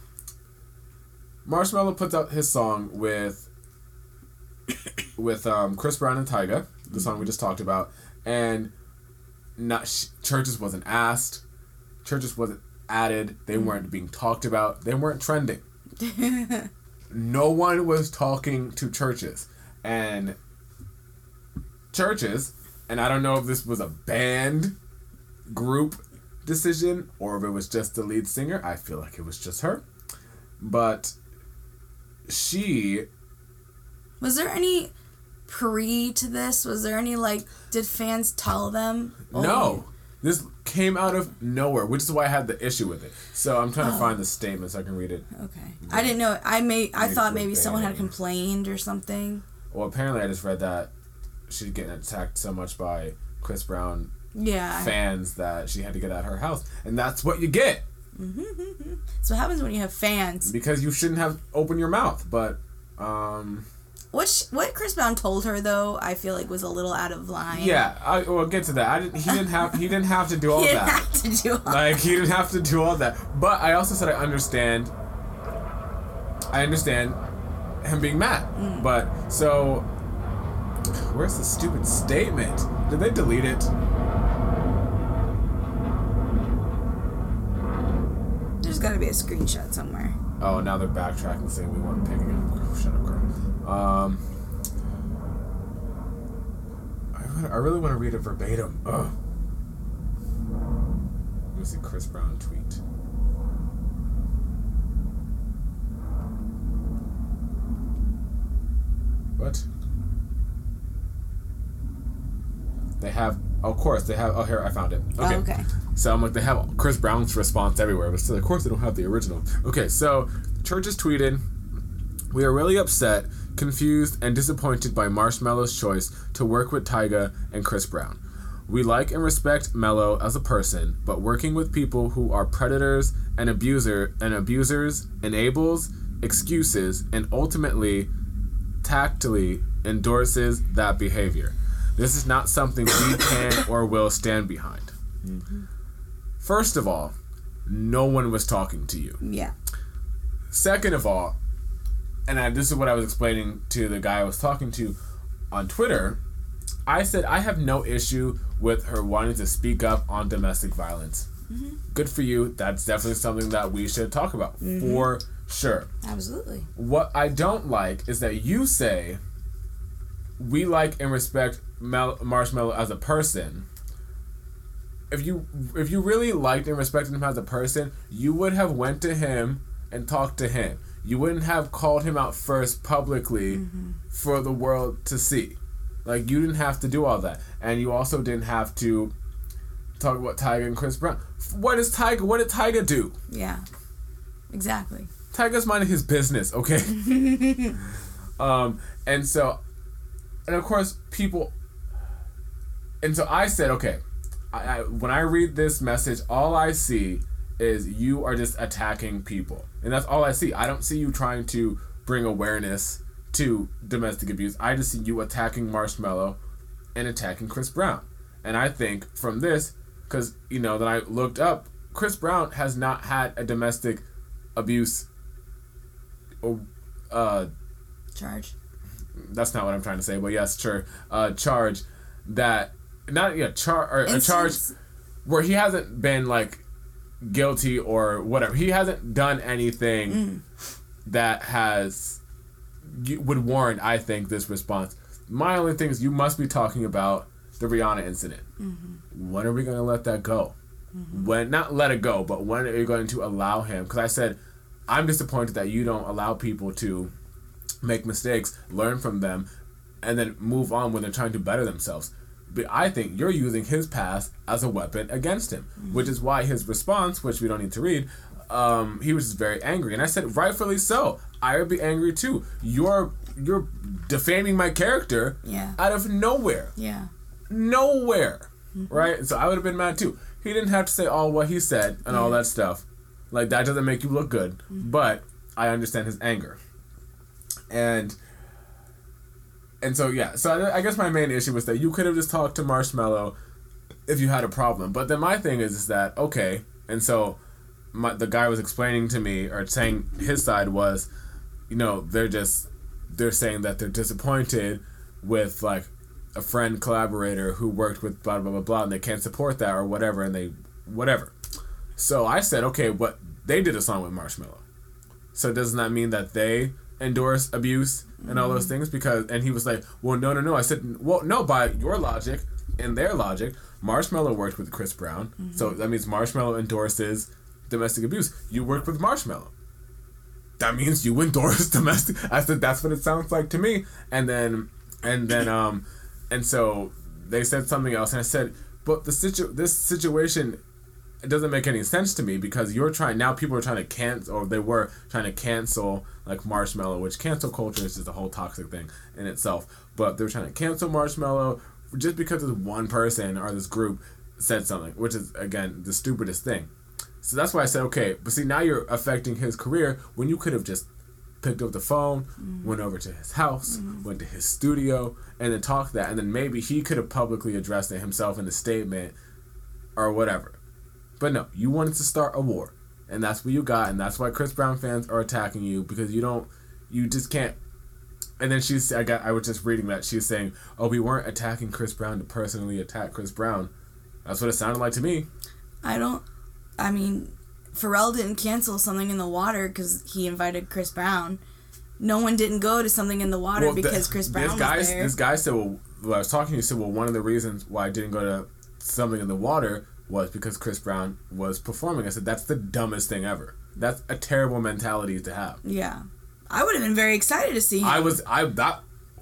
Marshmello puts out his song with with um, Chris Brown and Tyga, the song we just talked about, and not sh- CHVRCHES wasn't asked, CHVRCHES wasn't added, they mm. weren't being talked about, they weren't trending. no one was talking to CHVRCHES, and CHVRCHES, and I don't know if this was a band group decision or if it was just the lead singer. I feel like it was just her, but she Was there any pre to this? Was there any like? Did fans tell them? Oh, No. This came out of nowhere, which is why I had the issue with it. So I'm trying to find the statement so I can read it. Okay. I didn't know. I may. I thought maybe someone had complained or something. Well, apparently I just read that she's getting attacked so much by Chris Brown Yeah. fans that she had to get out of her house. And that's what you get So what happens when you have fans. because you shouldn't have opened your mouth. But, um, What sh- what Chris Brown told her though, I feel like was a little out of line. yeah, I, we'll get to that. I didn't, he didn't have he didn't have to do all He didn't that. have to do all like he didn't have to do all that. But I also said I understand. I understand him being mad. Mm. But so, where's the stupid statement? Did they delete it? There's got to be a screenshot somewhere. Oh, now they're backtracking, saying we weren't picking it. Oh, shut up, girl. Um, I, I really want to read it verbatim. Ugh. Let me see Chris Brown tweet. What? They have, of course, they have. Oh, here I found it. Okay. Oh, okay. So I'm like, they have Chris Brown's response everywhere, but still, of course, they don't have the original. Okay, so CHVRCHES tweeted, "We are really upset, confused, and disappointed by Marshmello's choice to work with Tyga and Chris Brown. We like and respect Mello as a person, but working with people who are predators and abuser and abusers enables, excuses, and ultimately tactily endorses that behavior. This is not something we can or will stand behind. Mm-hmm. First of all, no one was talking to you. Yeah. Second of all, and I, this is what I was explaining to the guy I was talking to on Twitter. I said I have no issue with her wanting to speak up on domestic violence. Mm-hmm. Good for you. That's definitely something that we should talk about mm-hmm. for sure. Absolutely. What I don't like is that you say we like and respect Mel- Marshmello as a person. If you if you really liked and respected him as a person, you would have went to him and talked to him. You wouldn't have called him out first publicly for the world to see. Like you didn't have to do all that, and you also didn't have to talk about Tyga and Chris Brown. What is Tyga? What did Tyga do? Yeah. Exactly. Tyga's minding his business, okay? um, and so, and of course, people. And so I said, okay, I, I, when I read this message, all I see is you are just attacking people, and that's all I see. I don't see you trying to bring awareness to domestic abuse. I just see you attacking Marshmello and attacking Chris Brown. And I think from this, because you know, then I looked up, Chris Brown has not had a domestic abuse. Uh, Charge. that's not what I'm trying to say, but yes, sure. Uh, charge that not yeah char or a charge where he hasn't been like guilty or whatever. He hasn't done anything mm. that has would warrant, I think, this response. My only thing is you must be talking about the Rihanna incident. Mm-hmm. When are we going to let that go? Mm-hmm. When not let it go, but when are you going to allow him? Because I said I'm disappointed that you don't allow people to make mistakes, learn from them, and then move on when they're trying to better themselves. But I think you're using his past as a weapon against him, mm-hmm. which is why his response, which we don't need to read, um, he was just very angry, and I said rightfully so. I would be angry too. You're you're defaming my character Yeah. out of nowhere, Yeah. nowhere, mm-hmm. right? So I would have been mad too. He didn't have to say all what he said and all that stuff. Like that doesn't make you look good, mm-hmm. but I understand his anger, and and so yeah. So I, I guess my main issue was that you could have just talked to Marshmello if you had a problem. But then my thing is, is that okay? And so my, the guy was explaining to me or saying his side was, you know, they're just they're saying that they're disappointed with like a friend collaborator who worked with blah blah blah blah and they can't support that or whatever and they whatever. So I said, okay, what they did a song with Marshmello. So doesn't that mean that they endorse abuse and all those things? Because and he was like, well, no, no, no. I said, well, no. By your logic and their logic, Marshmello worked with Chris Brown, so that means Marshmello endorses domestic abuse. You work with Marshmello. That means you endorse domestic. I said that's what it sounds like to me. And then and then um and so they said something else, and I said, but the situ this situation it doesn't make any sense to me because you're trying now people are trying to cancel or they were trying to cancel like marshmello which cancel culture is just a whole toxic thing in itself. But they're trying to cancel marshmello just because this one person or this group said something which is again the stupidest thing. So that's why i said okay but see now you're affecting his career when you could have just picked up the phone mm-hmm. went over to his house mm-hmm. went to his studio and then talked that and then maybe he could have publicly addressed it himself in a statement or whatever but no, you wanted to start a war. And that's what you got. And that's why Chris Brown fans are attacking you because you don't, you just can't. And then she's, I got, I was just reading that. She's saying, oh, we weren't attacking Chris Brown to personally attack Chris Brown. That's what it sounded like to me. I don't. I mean, Pharrell didn't cancel something in the water because he invited Chris Brown. No one didn't go to something in the water Well, the- because Chris Brown this guy, was there. This guy said, well, I was talking to you, said, well, one of the reasons why I didn't go to something in the water was because Chris Brown was performing. I said, that's the dumbest thing ever. That's a terrible mentality to have. yeah, I would have been very excited to see him. I was I that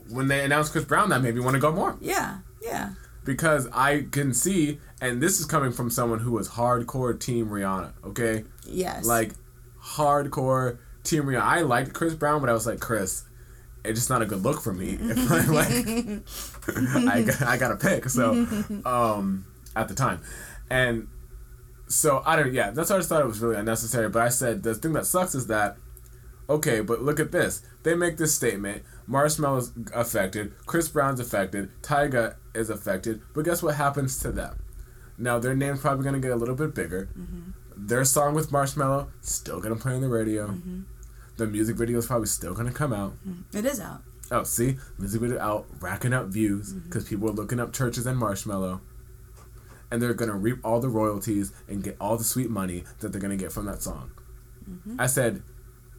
when they announced Chris Brown, that made me want to go more yeah, yeah, because I can see, and this is coming from someone who was hardcore Team Rihanna. Okay, yes. like hardcore Team Rihanna. I liked Chris Brown, but I was like Chris. It's just not a good look for me. If I like, I got, I got to pick. So, um, at the time, and so I don't. Yeah, that's why I just thought it was really unnecessary. But I said the thing that sucks is that okay, but look at this. They make this statement. Marshmello's affected. Chris Brown's affected. Tyga is affected. But guess what happens to them? Now their name's probably gonna get a little bit bigger. Mm-hmm. Their song with Marshmello still gonna play on the radio. Mm-hmm. The music video is probably still gonna come out. Mm-hmm. It is out. Oh, see, music video out, racking up views because people are looking up CHVRCHES and Marshmello, and they're gonna reap all the royalties and get all the sweet money that they're gonna get from that song. I said,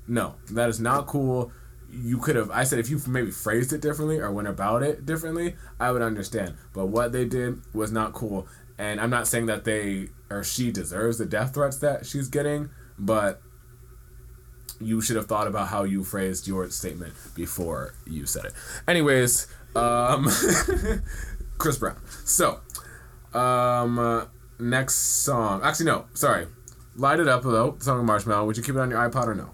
no, that is not cool. You could have. I said if you maybe phrased it differently or went about it differently, I would understand. But what they did was not cool. And I'm not saying that they or she deserves the death threats that she's getting, but you should have thought about how you phrased your statement before you said it. Anyways, um, Chris Brown. So, um, uh, next song. Actually, no. Sorry. Light it up though. Song of Marshmello. Would you keep it on your iPod or no?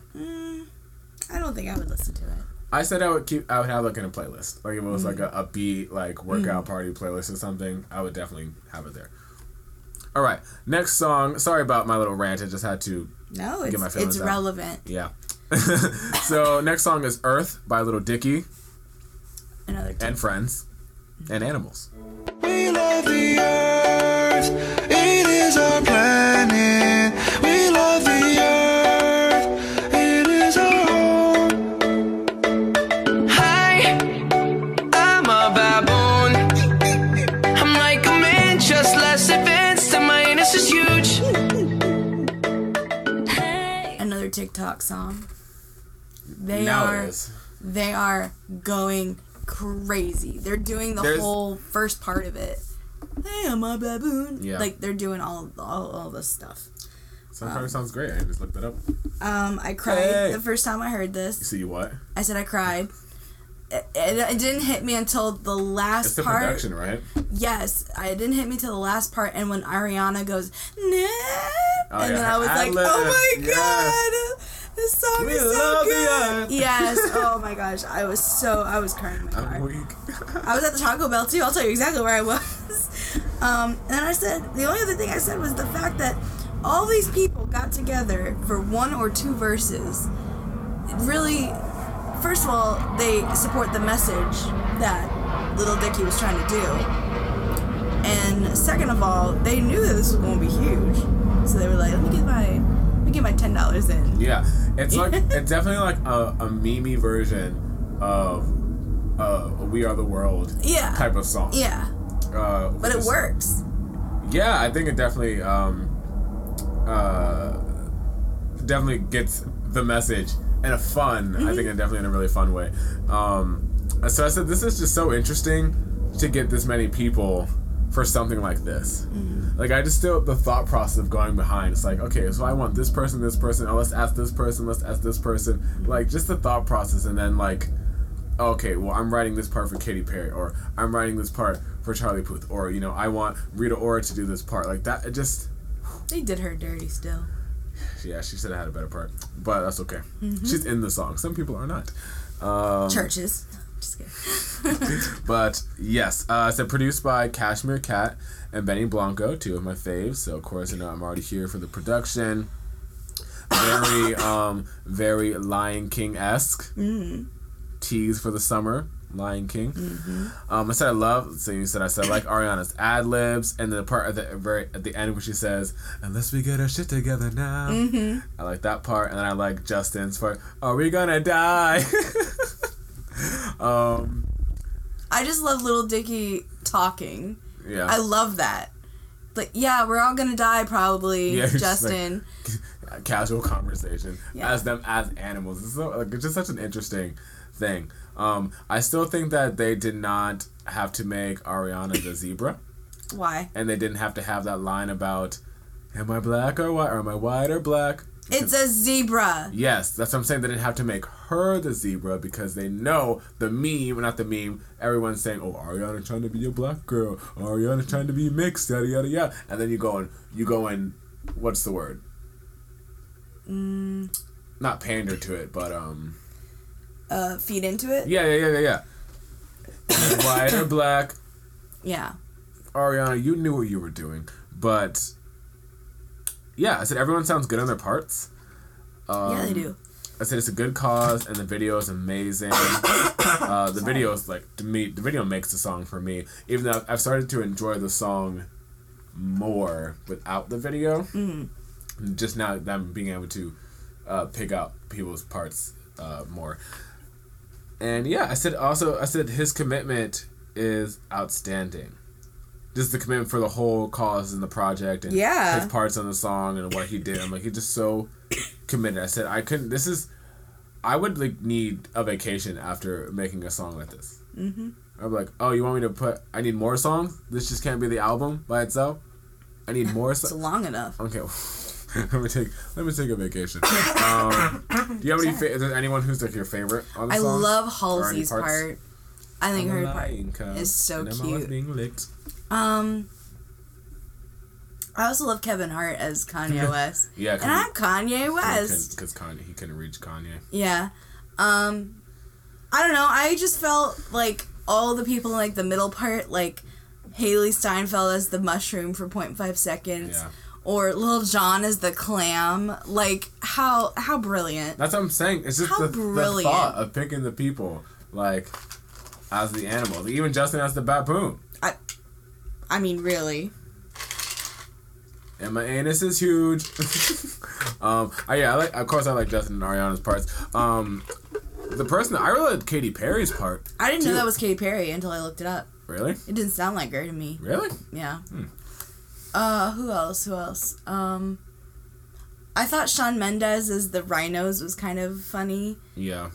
I don't think I would listen to it. I said I would keep. I would have like in a playlist. Like if it was like a, a beat like workout party playlist or something, I would definitely have it there. All right, next song. Sorry about my little rant. I just had to. No, Get my it's it's out. relevant. Yeah. so next song is Earth by Lil Dicky Another and Friends and Animals. We love the earth, it is our planet. We love the earth, it is our home. Hi, I'm a baboon. I'm like a man, just less advanced, and my anus is huge. another TikTok song. They now are they are going crazy. They're doing the There's- whole first part of it. Hey, I'm a baboon. Yeah. Like they're doing all all, all this stuff. So it sounds great. I just looked it up. Um, I cried Hey. the first time I heard this. See what? I said I cried. It, it, didn't hit me until the last It's the part. production, right? Yes, it didn't hit me till the last part, and when Ariana goes, nah, and then I was like, ad-lib, oh my yes. god, this song We is so good. Yes, oh my gosh, I was so I was crying my. I'm weak. I was at the Taco Bell too. I'll tell you exactly where I was. Um, and I said the only other thing I said was the fact that all these people got together for one or two verses. It really, first of all, they support the message that Lil Dicky was trying to do, and second of all, they knew that this was going to be huge, so they were like, "Let me get my, let me get my ten dollars in." Yeah, it's like it's definitely like a, a memey version of uh, "We Are the World" Yeah. type of song. Yeah, uh, but it works. Yeah, I think it definitely um, uh, definitely gets the message in a fun. I think it definitely in a really fun way. Um, so I said this is just so interesting to get this many people for something like this. Like I just still the thought process of going behind. It's like okay, so I want this person, this person. Oh, let's ask this person. Let's ask this person. Like just the thought process, and then like okay, well, I'm writing this part for Katy Perry, or I'm writing this part for Charlie Puth, or you know, I want Rita Ora to do this part. Like that, it just They did her dirty still. Yeah, she should have had a better part, but that's okay. She's in the song. Some people are not. Um, CHVRCHES. Just kidding. But yes, uh, so produced by Cashmere Cat and Benny Blanco, two of my faves. So of course, you know, I'm already here for the production. Very, um, very Lion King esque. Tease for the summer, Lion King. Um, I said I love. So you said I said I like Ariana's ad libs, and then the part at the very at the end where she says, "Unless we get our shit together now." I like that part, and then I like Justin's part. Are we gonna die? um, I just love Lil Dicky talking. yeah. I love that. Like, yeah, we're all gonna die probably, Yeah, it's just like- Justin. casual conversation Yeah. as them as animals. It's, so, like, it's just such an interesting thing. Um, I still think that they did not have to make Ariana the zebra, Why? and they didn't have to have that line about, "Am I black or white? Or am I white or black?" It's a zebra. Yes, that's what I'm saying. They didn't have to make her the zebra because they know the meme, not the meme. Everyone's saying, "Oh, Ariana trying to be a black girl. Ariana trying to be mixed, yada yada yada." And then you go and you go and what's the word? Mm. Not pander to it, but um, Uh, feed into it. yeah, yeah, yeah, yeah, yeah. White or black, Yeah. Ariana, you knew what you were doing, but yeah, I said everyone sounds good on their parts. Um, yeah, they do. I said it's a good cause, and the video is amazing. uh, the video is like to me, the video makes the song for me. Even though I've started to enjoy the song more without the video, just now that I'm being able to uh, pick out people's parts uh, more. And yeah, I said also I said his commitment is outstanding. Just the commitment for the whole cause and the project and Yeah. his parts on the song and what he did. I'm like he's just so committed. I said I couldn't. This is I would like need a vacation after making a song like this. Mm-hmm. I'm like, oh, you want me to put? I need more songs. This just can't be the album by itself. I need more It's songs. long enough. Okay. let me take let me take a vacation. Um, do you have any? Fa- is there anyone who's like your favorite on the I song? love Halsey's part. I think I'm her part is so and I'm always cute. being licked. Um, I also love Kevin Hart as Kanye West. Yeah, and I'm Kanye West. because Kanye he couldn't reach Kanye. Yeah. Um, I don't know. I just felt like all the people in like the middle part, like Hailee Steinfeld as the mushroom for 0.5 seconds, Yeah. Or Lil Jon as the clam. Like how how brilliant. That's what I'm saying. It's just How the, the brilliant. thought of picking the people like as the animals. Even Justin as the baboon. I, I mean, really. And my anus is huge. um, I, yeah, I like. Of course, I like Justin and Ariana's parts. Um, the person I really like Katy Perry's part. I didn't know that was Katy Perry until I looked it up. Really, It didn't sound like her to me. really. Yeah. Hmm. Uh, who else? Who else? Um, I thought Shawn Mendes as the rhinos was kind of funny. Yeah,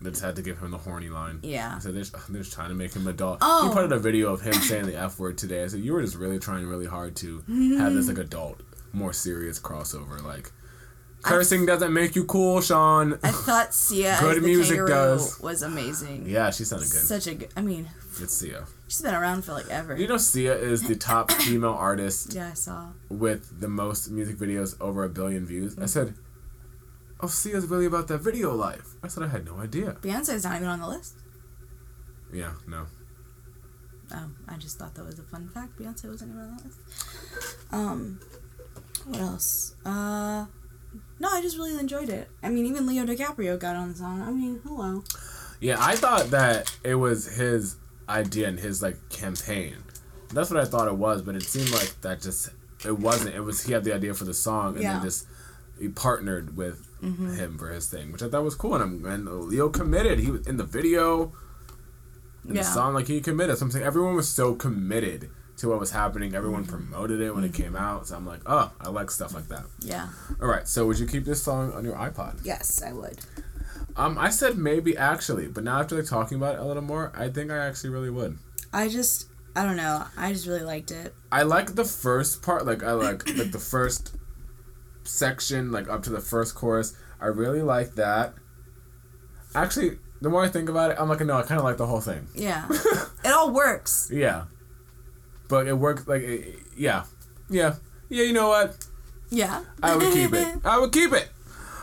they just had to give him the horny line. Yeah. So they're, they're just trying to make him adult. Oh. He put out a video of him saying the F word today. I said, you were just really trying really hard to have this like adult, more serious crossover. Like, cursing doesn't make you cool, Shawn. I thought Sia Good music does. was amazing. Yeah, she sounded good. Such a good. I mean, It's Sia. She's been around for like ever. You know, Sia is the top female artist yeah, I saw. with the most music videos over a billion views. I said, oh, Sia's really about that video life. I said, I had no idea. Beyonce's not even on the list. Yeah, no. Oh, I just thought that was a fun fact. Beyonce wasn't even on that list. Um, what else? Uh, no, I just really enjoyed it. I mean, even Leo DiCaprio got on the song. I mean, hello. Yeah, I thought that it was his idea and his like campaign. That's what I thought it was, but it seemed like that just it wasn't. It was he had the idea for the song and Yeah. then just he partnered with him for his thing, which I thought was cool. And, I'm, and Leo committed. He was in the video, in Yeah. the song, like he committed. So I'm saying everyone was so committed to what was happening. Everyone Mm-hmm. promoted it when it came out. So I'm like, oh, I like stuff like that. Yeah. All right, so would you keep this song on your iPod? Yes, I would. Um, I said maybe actually, but now after like talking about it a little more, I think I actually really would. I just, I don't know. I just really liked it. I like the first part, like I like like the first section, like up to the first chorus. I really like that. Actually, the more I think about it, I'm like, no, I kind of like the whole thing. Yeah. it all works. Yeah, but it works like, it, yeah, yeah, yeah. You know what? Yeah. I would keep it. I would keep it.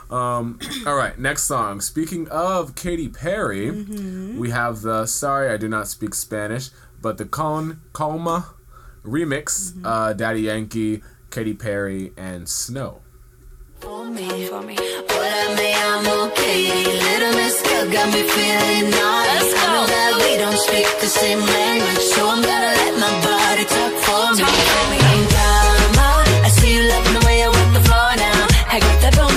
Um, all right, next song. Speaking of Katy Perry, we have the "Sorry I Do Not Speak Spanish," but the Con Calma remix. Uh, Daddy Yankee, Katy Perry, and Snow. For me, for me. Hola, me llamo Katy. Little Miss Girl got me feeling naughty. I know that we don't speak the same language, so I'm gonna let my body talk for me. Ain't drama. I see you loving the way I work the floor now. I got that boom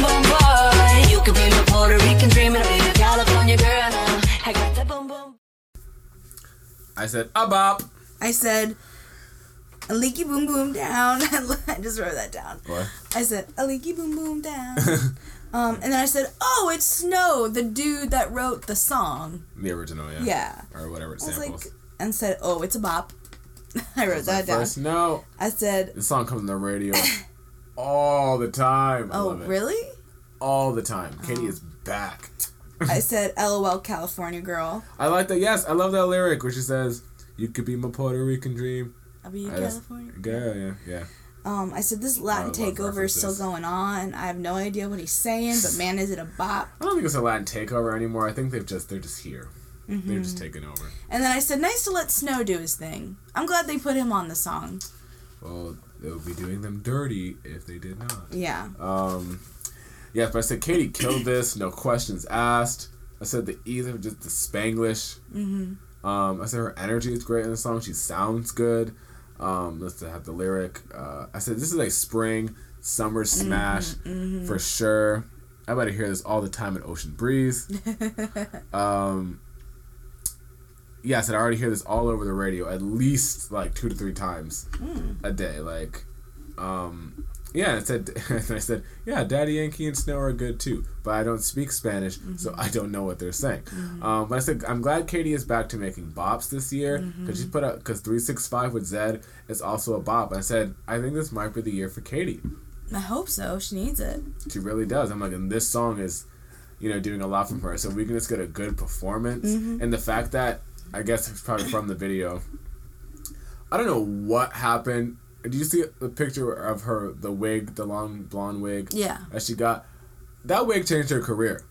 I said, "A bop." I said, a leaky boom boom down. I just wrote that down. What? I said, a leaky boom boom down. um, and then I said, oh, it's Snow, the dude that wrote the song. The original, yeah. Yeah. Or whatever it I was samples. like, and said, oh, it's a bop. I wrote that down. First, no. I said, the song comes on the radio all the time. I oh, really? All the time. Katy is back. I said, LOL, California girl. I like that. Yes, I love that lyric where she says, "You could be my Puerto Rican dream." I'll be a I just- California. Yeah, yeah, yeah. Um, I said, this Latin takeover is still going on. I have no idea what he's saying, but man, is it a bop. I don't think it's a Latin takeover anymore. I think they've just they're just here. They're Mm-hmm. just taking over. And then I said, nice to let Snow do his thing. I'm glad they put him on the song. Well, they would be doing them dirty if they did not. Yeah. Um, Yes, but I said Katy killed this, no questions asked. I said the either just the Spanglish. Mm-hmm. Um, I said her energy is great in the song. She sounds good. Um, let's have the lyric. Uh, I said this is a spring summer smash for sure. I better hear this all the time in Ocean Breeze. um, yeah, I said I already hear this all over the radio at least like two to three times a day. Like, um, yeah, and I said, and I said, yeah, Daddy Yankee and Snow are good too, but I don't speak Spanish, so mm-hmm. I don't know what they're saying. Mm-hmm. Um, but I said, I'm glad Katy is back to making bops this year because mm-hmm. she put out because three six five with Zedd is also a bop. I said, I think this might be the year for Katy. I hope so. She needs it. She really does. I'm like, and this song is, you know, doing a lot from her. So we can just get a good performance, and the fact that I guess it's probably from the video. I don't know what happened. Did you see the picture of her, the wig, the long blonde wig Yeah. that she got? That wig changed her career.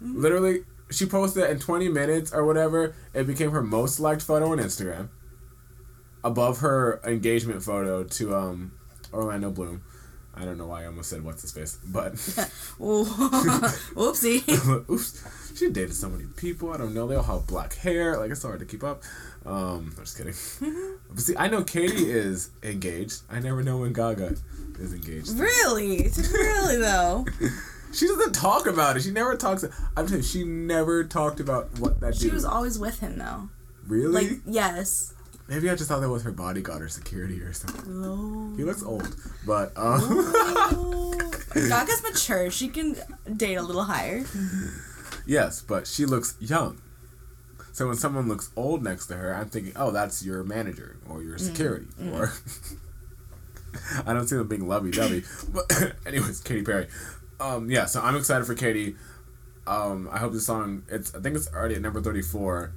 Literally, she posted it in 20 minutes or whatever. It became her most liked photo on Instagram. Above her engagement photo to um Orlando Bloom. I don't know why I almost said what's his face, but Ooh. Whoopsie. oops, she dated so many people. I don't know. They all have black hair. Like it's hard to keep up. Um, I'm just kidding. but see, I know Katy is engaged. I never know when Gaga is engaged. really? Really though. She doesn't talk about it. She never talks. I'm telling you, she never talked about what that She was always with him though. really. Like yes. Maybe I just thought that was her bodyguard or security or something. Oh. He looks old, but um, Gaga's mature. She can date a little higher. Yes, but she looks young. So when someone looks old next to her, I'm thinking, oh, that's your manager or your security or. I don't see them being lovey dovey, but anyways, Katy Perry. Um, yeah, so I'm excited for Katy. Um, I hope this song. It's I think it's already at number 34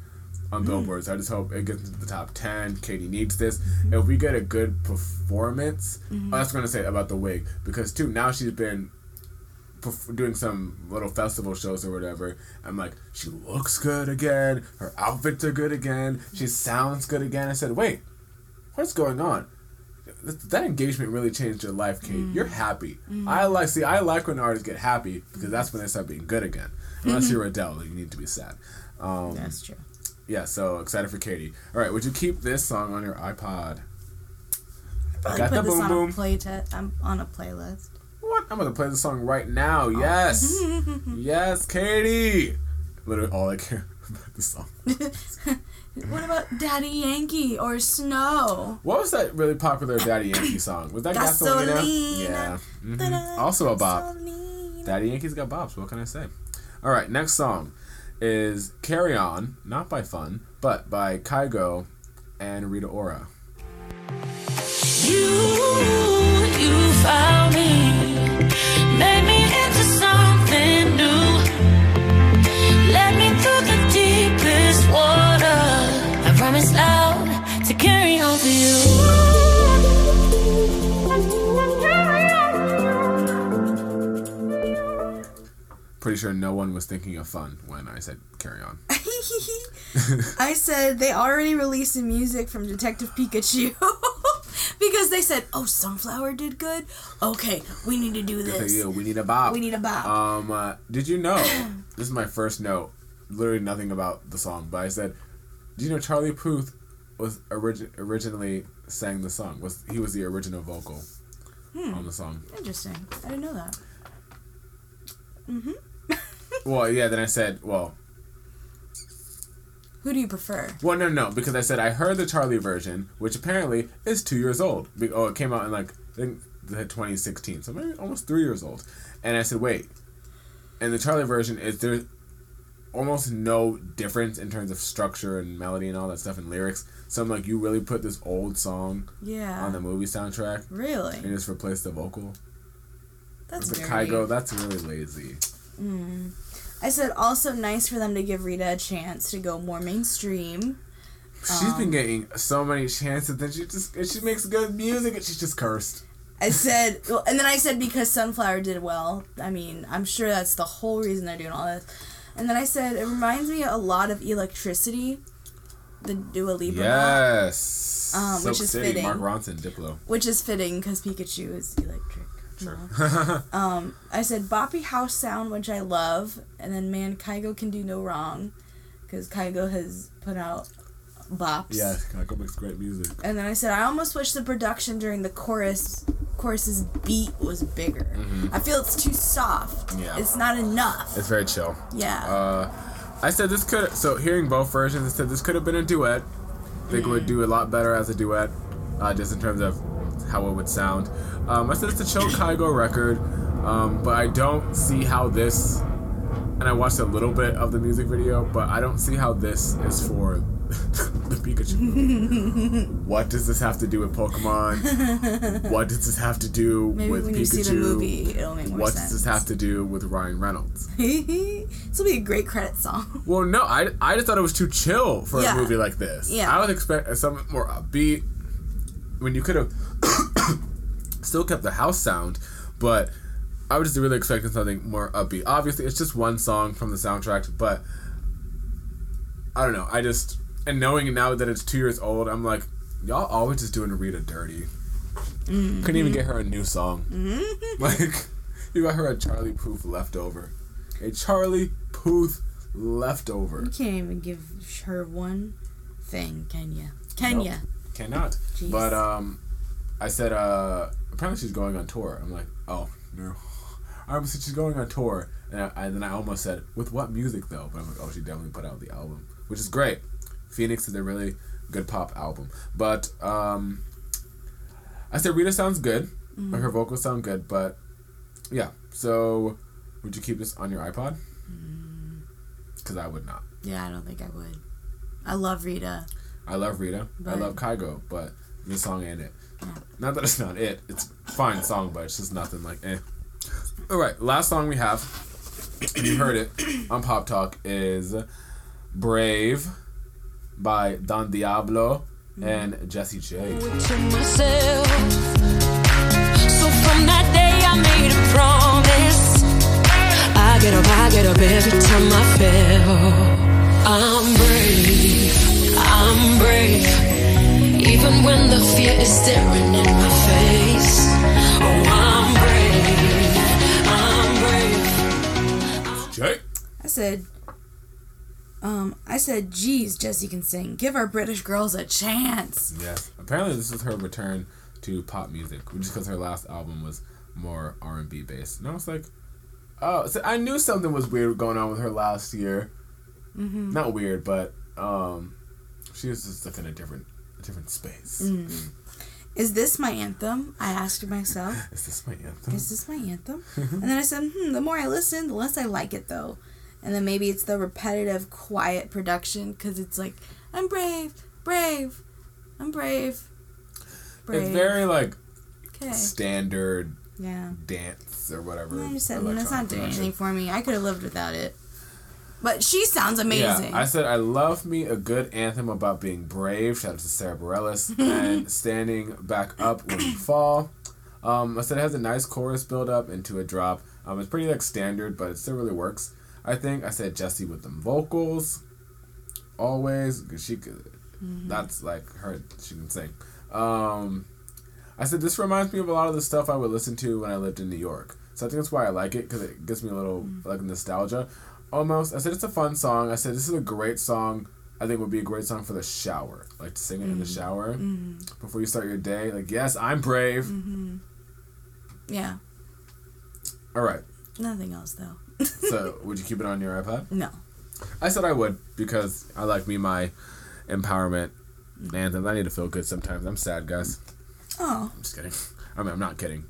on Billboard. So I just hope it gets into the top 10. Katy needs this. If we get a good performance, oh, that's I'm gonna say about the wig because too now she's been doing some little festival shows or whatever. I'm like, she looks good again. Her outfits are good again. She sounds good again. I said, wait, what's going on? That engagement really changed your life, Kate. Mm. You're happy. Mm-hmm. I like see. I like when artists get happy because that's when they start being good again. Unless mm-hmm. you're Adele, you need to be sad. Um, That's true. yeah, so excited for Katy. All right, would you keep this song on your iPod? I got put the this boom on boom. a play te- I'm um, on a playlist. What? I'm gonna play the song right now. Yes, yes, Katy. Literally all I care about the song. What about Daddy Yankee or Snow? What was that really popular Daddy Yankee song? Was that Gasolina? Gasolina. Yeah. mhm. Also a bop. gasolina. Daddy Yankee's got bops. What can I say? All right, next song is "Carry On," not by Fun, but by Kygo and Rita Ora. You, you found me, water. I promise loud to carry on for you. Pretty sure no one was thinking of fun when I said "Carry On." I said they already released the music from Detective Pikachu because they said, "Oh, Sunflower did good. Okay, we need to do Good this. idea. We need a bop. We need a bop." Um, uh, did you know? this is my first note. Literally nothing about the song, but I said, "Do you know Charlie Puth was origi- originally sang the song? Was he was the original vocal Hmm. on the song? Interesting. I didn't know that. Mhm. Well, yeah. Then I said, well, Who do you prefer? well, no, no, because I said I heard the Charlie version, which apparently is two years old. Oh, it came out in like I think the 2016, so maybe almost three years old. And I said, wait. And the Charlie version is there's almost no difference in terms of structure and melody and all that stuff and lyrics. So I'm like, you really put this old song Yeah. on the movie soundtrack really? and just replace the vocal? That's The dirty. Kygo, that's really lazy. I said also nice for them to give Rita a chance to go more mainstream. She's Um, been getting so many chances that she just and she makes good music and she's just cursed. I said, well, and then I said because Sunflower did well. I mean, I'm sure that's the whole reason they're doing all this. And then I said it reminds me a lot of Electricity, the Dua Lipa, Yes. Um, which is City, fitting. Mark Ronson, Diplo. which is fitting because Pikachu is electric. um, I said boppy house sound, which I love, and then man, Kygo can do no wrong, because Kygo has put out bops. Yeah, Kygo makes great music. And then I said I almost wish the production during the chorus chorus's beat was bigger. I feel it's too soft. Mm-hmm. Yeah. It's not enough. It's very chill. yeah. Uh, I said this could. So hearing both versions, I said this could have been a duet. I think it would do a lot better as a duet, uh, just in terms of how it would sound. Um, I said it's a chill Kygo record, um, but I don't see how this. And I watched a little bit of the music video, but I don't see how this is for the Pikachu movie. what does this have to do with Pokemon? what does this have to do Maybe with when Pikachu? you see the movie, it'll make more what sense. does this have to do with Ryan Reynolds? this will be a great credit song. Well, no, I, I just thought it was too chill for Yeah. a movie like this. Yeah. I would expect something more upbeat. When you could have still kept the house sound, but I was just really expecting something more upbeat. Obviously, it's just one song from the soundtrack, but I don't know. I just and knowing now that it's two years old, I'm like, y'all always just doing Rita dirty. Couldn't even get her a new song. Like, you got her a Charlie Puth leftover. A Charlie Puth leftover. You can't even give her one thing, can ya? Can Nope. ya? Cannot. Jeez. But um, I said uh, apparently she's going on tour. I'm like, oh no. I almost said she's going on tour, and, I, and then I almost said, with what music though? But I'm like, oh, she definitely put out the album, which is great. Phoenix is a really good pop album, but um, I said Rita sounds good. Mm-hmm. Her vocals sound good, but yeah. So, would you keep this on your iPod? Mm. Because I would not. Yeah, I don't think I would. I love Rita. I love Rita. I But- love Kygo, but this song ain't it. Not that it's not it. It's fine song, but it's just nothing like eh. All right, last song we have. you heard it on Pop Talk is "Brave" by Don Diablo mm. and Jessie J. myself. So from that day I made a promise. I get up, I get up every time I fail. I'm brave, I'm brave. Even when the fear is staring in my face. Oh, I'm brave, I'm brave. J. I said, um, I said, geez, Jessie can sing. Give our British girls a chance. Yes. Apparently, this is her return to pop music, just because her last album was more R and B based. And I was like, oh, so I knew something was weird going on with her last year. Mm-hmm. Not weird, but um, she was just like in a different, a different space. Mm. Is this my anthem? I asked myself. Is this my anthem? Is this my anthem? and then I said, hmm, the more I listen, the less I like it though. And then maybe it's the repetitive, quiet production because it's like, I'm brave, brave, I'm brave, brave. It's very like okay. standard Yeah. dance or whatever. I just said, it's not doing anything for me. I could have lived without it. But she sounds amazing. Yeah, I said I love me a good anthem about being brave. Shout out to Sara Bareilles and standing back up when you fall. Um, I said it has a nice chorus build up into a drop. Um, it's pretty like standard, but it still really works. I think I said Jessie with them vocals, always because she could. Mm-hmm. That's like her. She can sing. Um, I said this reminds me of a lot of the stuff I would listen to when I lived in New York. So I think that's why I like it because it gives me a little mm. like nostalgia, almost. I said it's a fun song. I said this is a great song. I think would be a great song for the shower, like to sing it in the mm-hmm. shower mm-hmm. before you start your day. Like yes, I'm brave. yeah. All right. Nothing else though. So would you keep it on your iPod? No. I said I would because I like me my empowerment anthems. I need to feel good sometimes. I'm sad, guys. Oh. I'm just kidding. I mean, I'm not kidding.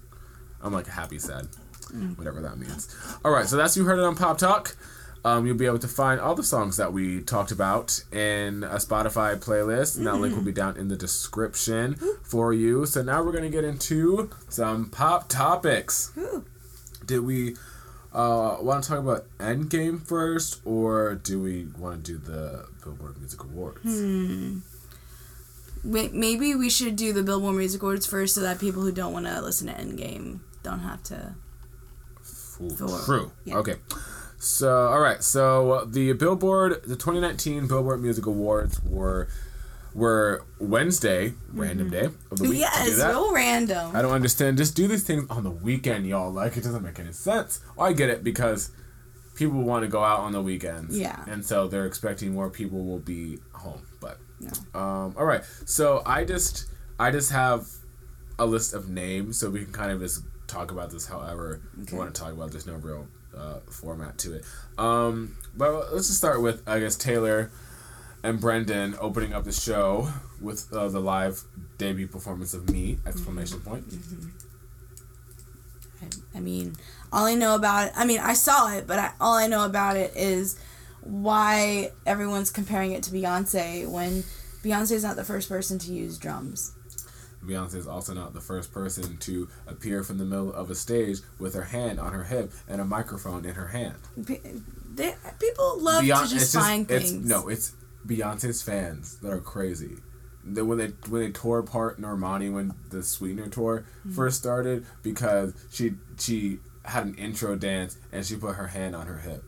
I'm like happy sad, whatever that means. All right, so that's you heard it on Pop Talk. Um, you'll be able to find all the songs that we talked about in a Spotify playlist, and that link will be down in the description for you. So now we're gonna get into some pop topics. Ooh. Did we uh, want to talk about Endgame first, or do we want to do the Billboard Music Awards? Wait, maybe we should do the Billboard Music Awards first so that people who don't want to listen to Endgame don't have to. Ooh, True. Yeah. Okay. So, all right. So the Billboard, the 2019 Billboard Music Awards were we're Wednesday, random day of the week. Yes, real random. I don't understand. Just do these things on the weekend, y'all. Like it doesn't make any sense. Well, I get it because people want to go out on the weekends. Yeah. And so they're expecting more people will be home. But No. um, all right. So I just I just have a list of names, so we can kind of just talk about this however we want to talk about. There's no real uh, format to it. Um, but let's just start with I guess Taylor and Brendon opening up the show with uh, the live debut performance of me! Exclamation point. I mean, all I know about it, I mean, I saw it, but I, all I know about it is why everyone's comparing it to Beyonce when Beyonce's not the first person to use drums. Beyonce is also not the first person to appear from the middle of a stage with her hand on her hip and a microphone in her hand. They, people love Beyonce, to just find it's, things. no, it's Beyonce's fans that are crazy. That when they when they tore apart Normani when the Sweetener tour Mm-hmm. first started because she she had an intro dance and she put her hand on her hip.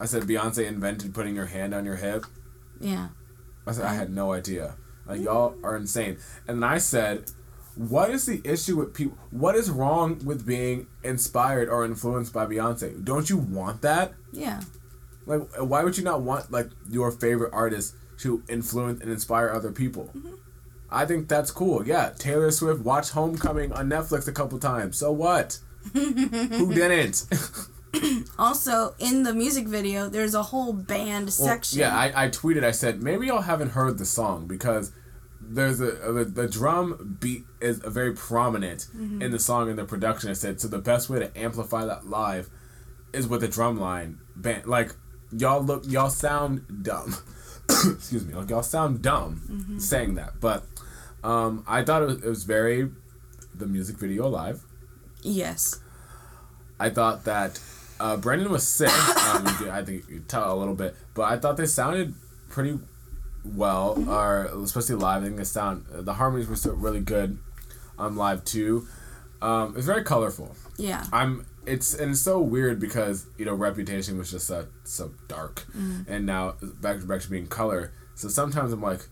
I said Beyonce invented putting your hand on your hip. Yeah. I said I had no idea. Like y'all are insane. And I said, what is the issue with people? What is wrong with being inspired or influenced by Beyonce? Don't you want that? Yeah. Like, why would you not want like your favorite artist to influence and inspire other people? Mm-hmm. I think that's cool. Yeah, Taylor Swift watched Homecoming on Netflix a couple times. So what? Who didn't? Also, in the music video, there's a whole band Well, section. Yeah, I, I tweeted. I said maybe y'all haven't heard the song because there's a, a the drum beat is very prominent mm-hmm. in the song and the production. I said so the best way to amplify that live is with a drum line band. Like y'all look, y'all sound dumb. Excuse me, like y'all sound dumb saying that, but um, I thought it was, it was very the music video live. yes. I thought that uh, Brendon was sick. Um, I think you tell a little bit, but I thought they sounded pretty well, or especially live. I think the sound the harmonies were still really good on live too. Um, it's very colorful. Yeah. I'm. It's and it's so weird because you know Reputation was just so so dark, mm. and now back to back to being color. So sometimes I'm like,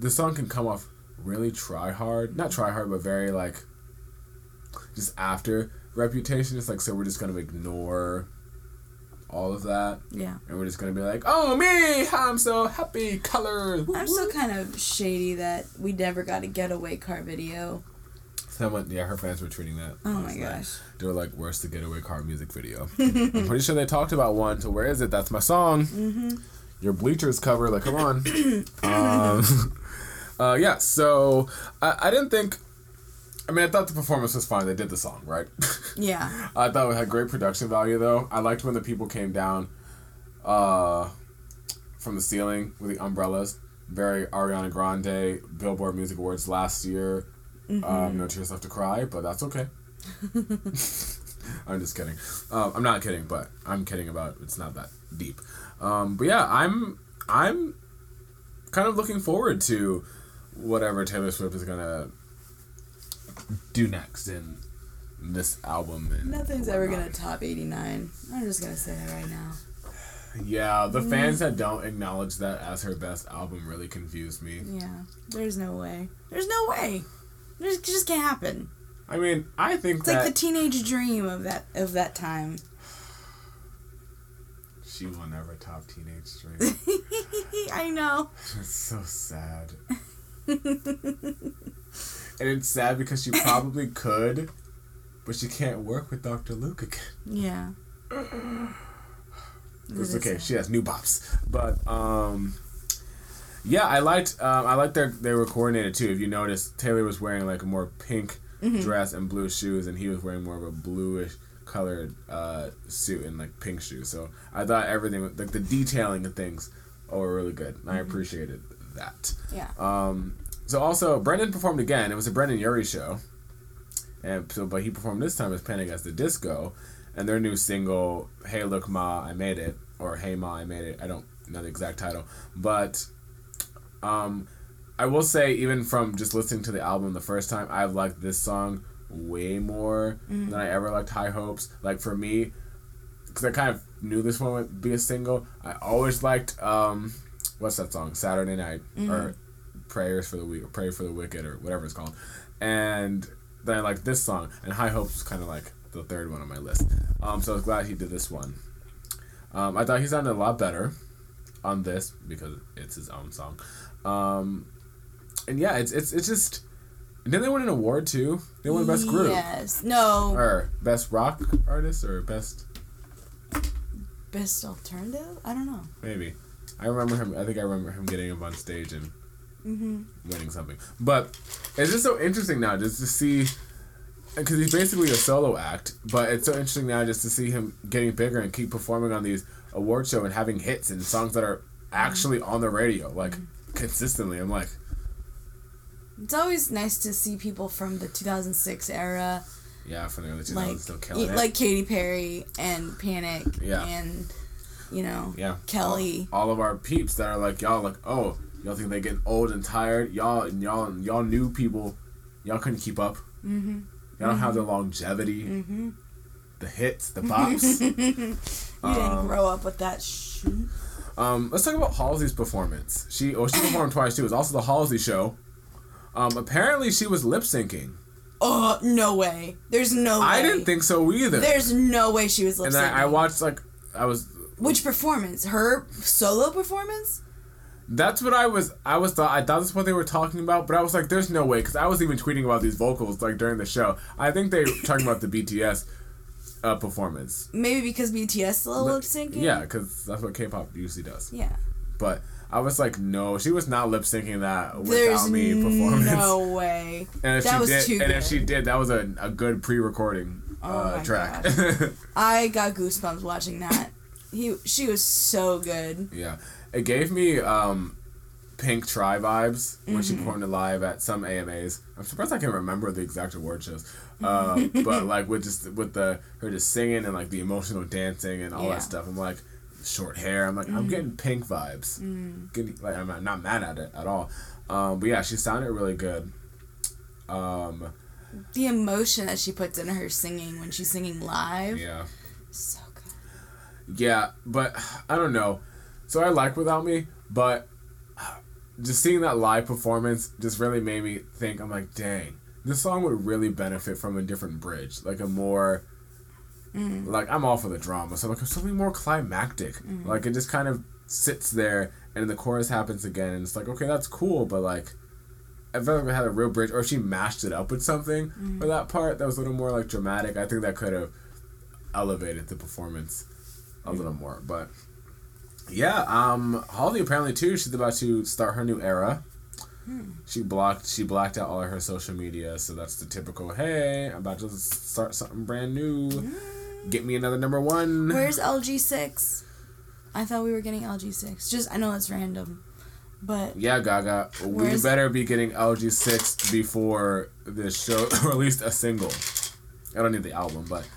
the song can come off really try hard, not try hard, but very like just after Reputation. It's like so we're just gonna ignore all of that, Yeah. and we're just gonna be like, oh me, I'm so happy, colors. woo, I'm woo." still kind of shady that we never got a getaway car video. Someone, yeah, her fans were tweeting that. Oh my night. gosh. They were like, "Where's the getaway car music video?" I'm pretty sure they talked about one. So where is it? That's my song. Mm-hmm. Your bleachers cover. Like, come on. um, uh, yeah. So I, I didn't think. I mean, I thought the performance was fine. They did the song right. Yeah. I thought it had great production value, though. I liked when the people came down uh, from the ceiling with the umbrellas. Very Ariana Grande Billboard Music Awards last year. Um, no tears left to cry, but that's okay. I'm just kidding. Um, I'm not kidding, but I'm kidding about it's not that deep. Um, but yeah, I'm I'm kind of looking forward to whatever Taylor Swift is gonna do next in this album. And Nothing's ever gonna top 89. I'm just gonna say that right now. Yeah, the fans that don't acknowledge that as her best album really confused me. Yeah. There's no way. There's no way. It just can't happen. I mean, I think It's that like the teenage dream of that of that time. she will never top Teenage Dream. I know. it's so sad. and it's sad because she probably could, but she can't work with Dr. Luke again. Yeah. It's okay. sad. She has new bops, but um, yeah, I liked um, I liked their they were coordinated too. If you notice, Taylor was wearing like a more pink Mm-hmm. dress and blue shoes, and he was wearing more of a bluish colored uh, suit and like pink shoes. So I thought everything like the detailing of things were really good. And I Mm-hmm. appreciated that. Yeah. Um, so also Brendon performed again. It was a Brendon Urie show, and so but he performed this time as Panic! at the Disco, and their new single "Hey Look Ma, I Made It" or "Hey Ma, I Made It." I don't know the exact title, but um, I will say even from just listening to the album the first time, I've liked this song way more than I ever liked High Hopes. Like for me, because I kind of knew this one would be a single. I always liked um, what's that song? Saturday Night or Prayers for the Week, Pray for the Wicked or whatever it's called, and then I like this song and High Hopes is kind of like the third one on my list. Um, so I was glad he did this one. Um, I thought he sounded a lot better on this because it's his own song. Um, and yeah, it's it's it's just. Didn't they win an award too? They won best group Yes. No. or best rock artist or best Best alternative? I don't know. maybe. I remember him. I think I remember him getting up on stage and Mm-hmm. winning something. But it's just so interesting now just to see because he's basically a solo act. But it's so interesting now just to see him getting bigger and keep performing on these award show and having hits and songs that are actually on the radio like consistently. I'm like, It's always nice to see people from the 2006 era, yeah, from the early 2000s like still killing it. like Katy Perry and Panic, Yeah. and you know, Yeah. Kelly. All, all of our peeps that are like y'all like oh y'all think they getting old and tired y'all and y'all y'all new people y'all couldn't keep up. Mm-hmm. Y'all don't have the longevity. Mm-hmm. The hits, the bops. You didn't grow up with that shit. Um, let's talk about Halsey's performance. She oh she performed twice too. It was also the Halsey show. Um, apparently she was lip syncing. Oh no way! There's no way. I didn't think so either. There's no way she was lip and syncing. I, I watched like I was Which performance? Her solo performance? That's what I was. I was thought. I thought that's what they were talking about, but I was like, "There's no way," because I was even tweeting about these vocals like during the show. I think they were talking about the BTS uh, performance. Maybe because BTS lip syncing. Yeah, because that's what K-pop usually does. Yeah. But I was like, "No, she was not lip syncing that without There's me performance." no way. and if that she was did, too and good. if she did, that was a, a good pre-recording Oh uh, track. I got goosebumps watching that. He, she was so good. Yeah, it gave me um, Pink Try vibes when Mm-hmm. she performed it live at some AMAs. I'm surprised I can remember the exact award shows, uh, but like with just with the her just singing and like the emotional dancing and all Yeah. That stuff, I'm like short hair. I'm like I'm getting Pink vibes. Mm. Getting, like I'm not mad at it at all. Um, but yeah, she sounded really good. Um, The emotion that she puts in her singing when she's singing live. yeah. So good. Yeah, but I don't know. So I like Without Me, but just seeing that live performance just really made me think. I'm like, dang, this song would really benefit from a different bridge, like a more. Mm. Like I'm all for the drama, so like something more climactic. Mm. Like it just kind of sits there, and the chorus happens again, and it's like, okay, that's cool, but like, I felt like we had a real bridge, or if she mashed it up with something mm. for that part that was a little more like dramatic. I think that could have elevated the performance a little more. But yeah, um, Holly apparently too. She's about to start her new era. She blocked. She blacked out all of her social media, so that's the typical. Hey, I'm about to start something brand new. Mm. Get me another number one. Where's LG six? I thought we were getting LG six. Just I know it's random, but Yeah, Gaga. We better be getting LG six before this show, or at least a single. I don't need the album, but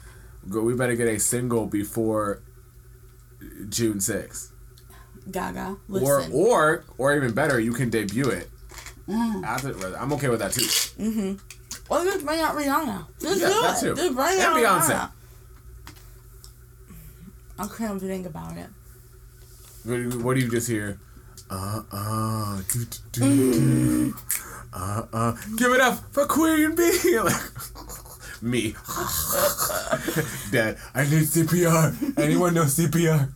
we better get a single before June 6th. Gaga, Or or or even better, you can debut it. Mm. After I'm okay with that too. Mm-hmm. Or just bring out Rihanna. Just Yeah, do that it. too. Just bring And out Beyonce. Rihanna. I can't think about it. What, what do you just hear? Uh uh do, do, do, uh uh give it up for Queen Bee. like me. Dad, I need CPR. Anyone know CPR?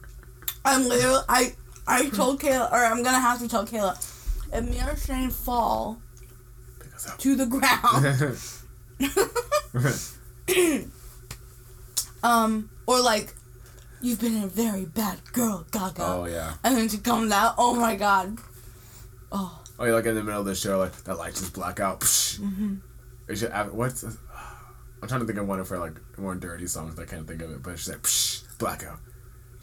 I'm literally I I told Kayla or I'm gonna have to tell Kayla if me or Shane fall Pick us up. to the ground um or like you've been a very bad girl, Gaga. oh yeah. And then she comes out, oh my god. Oh, Oh, you're like in the middle of the show, like that light just black out. Mm-hmm. It should what's? I'm trying to think of one for like more dirty songs. I can't think of it, but she's like, Psh, blackout.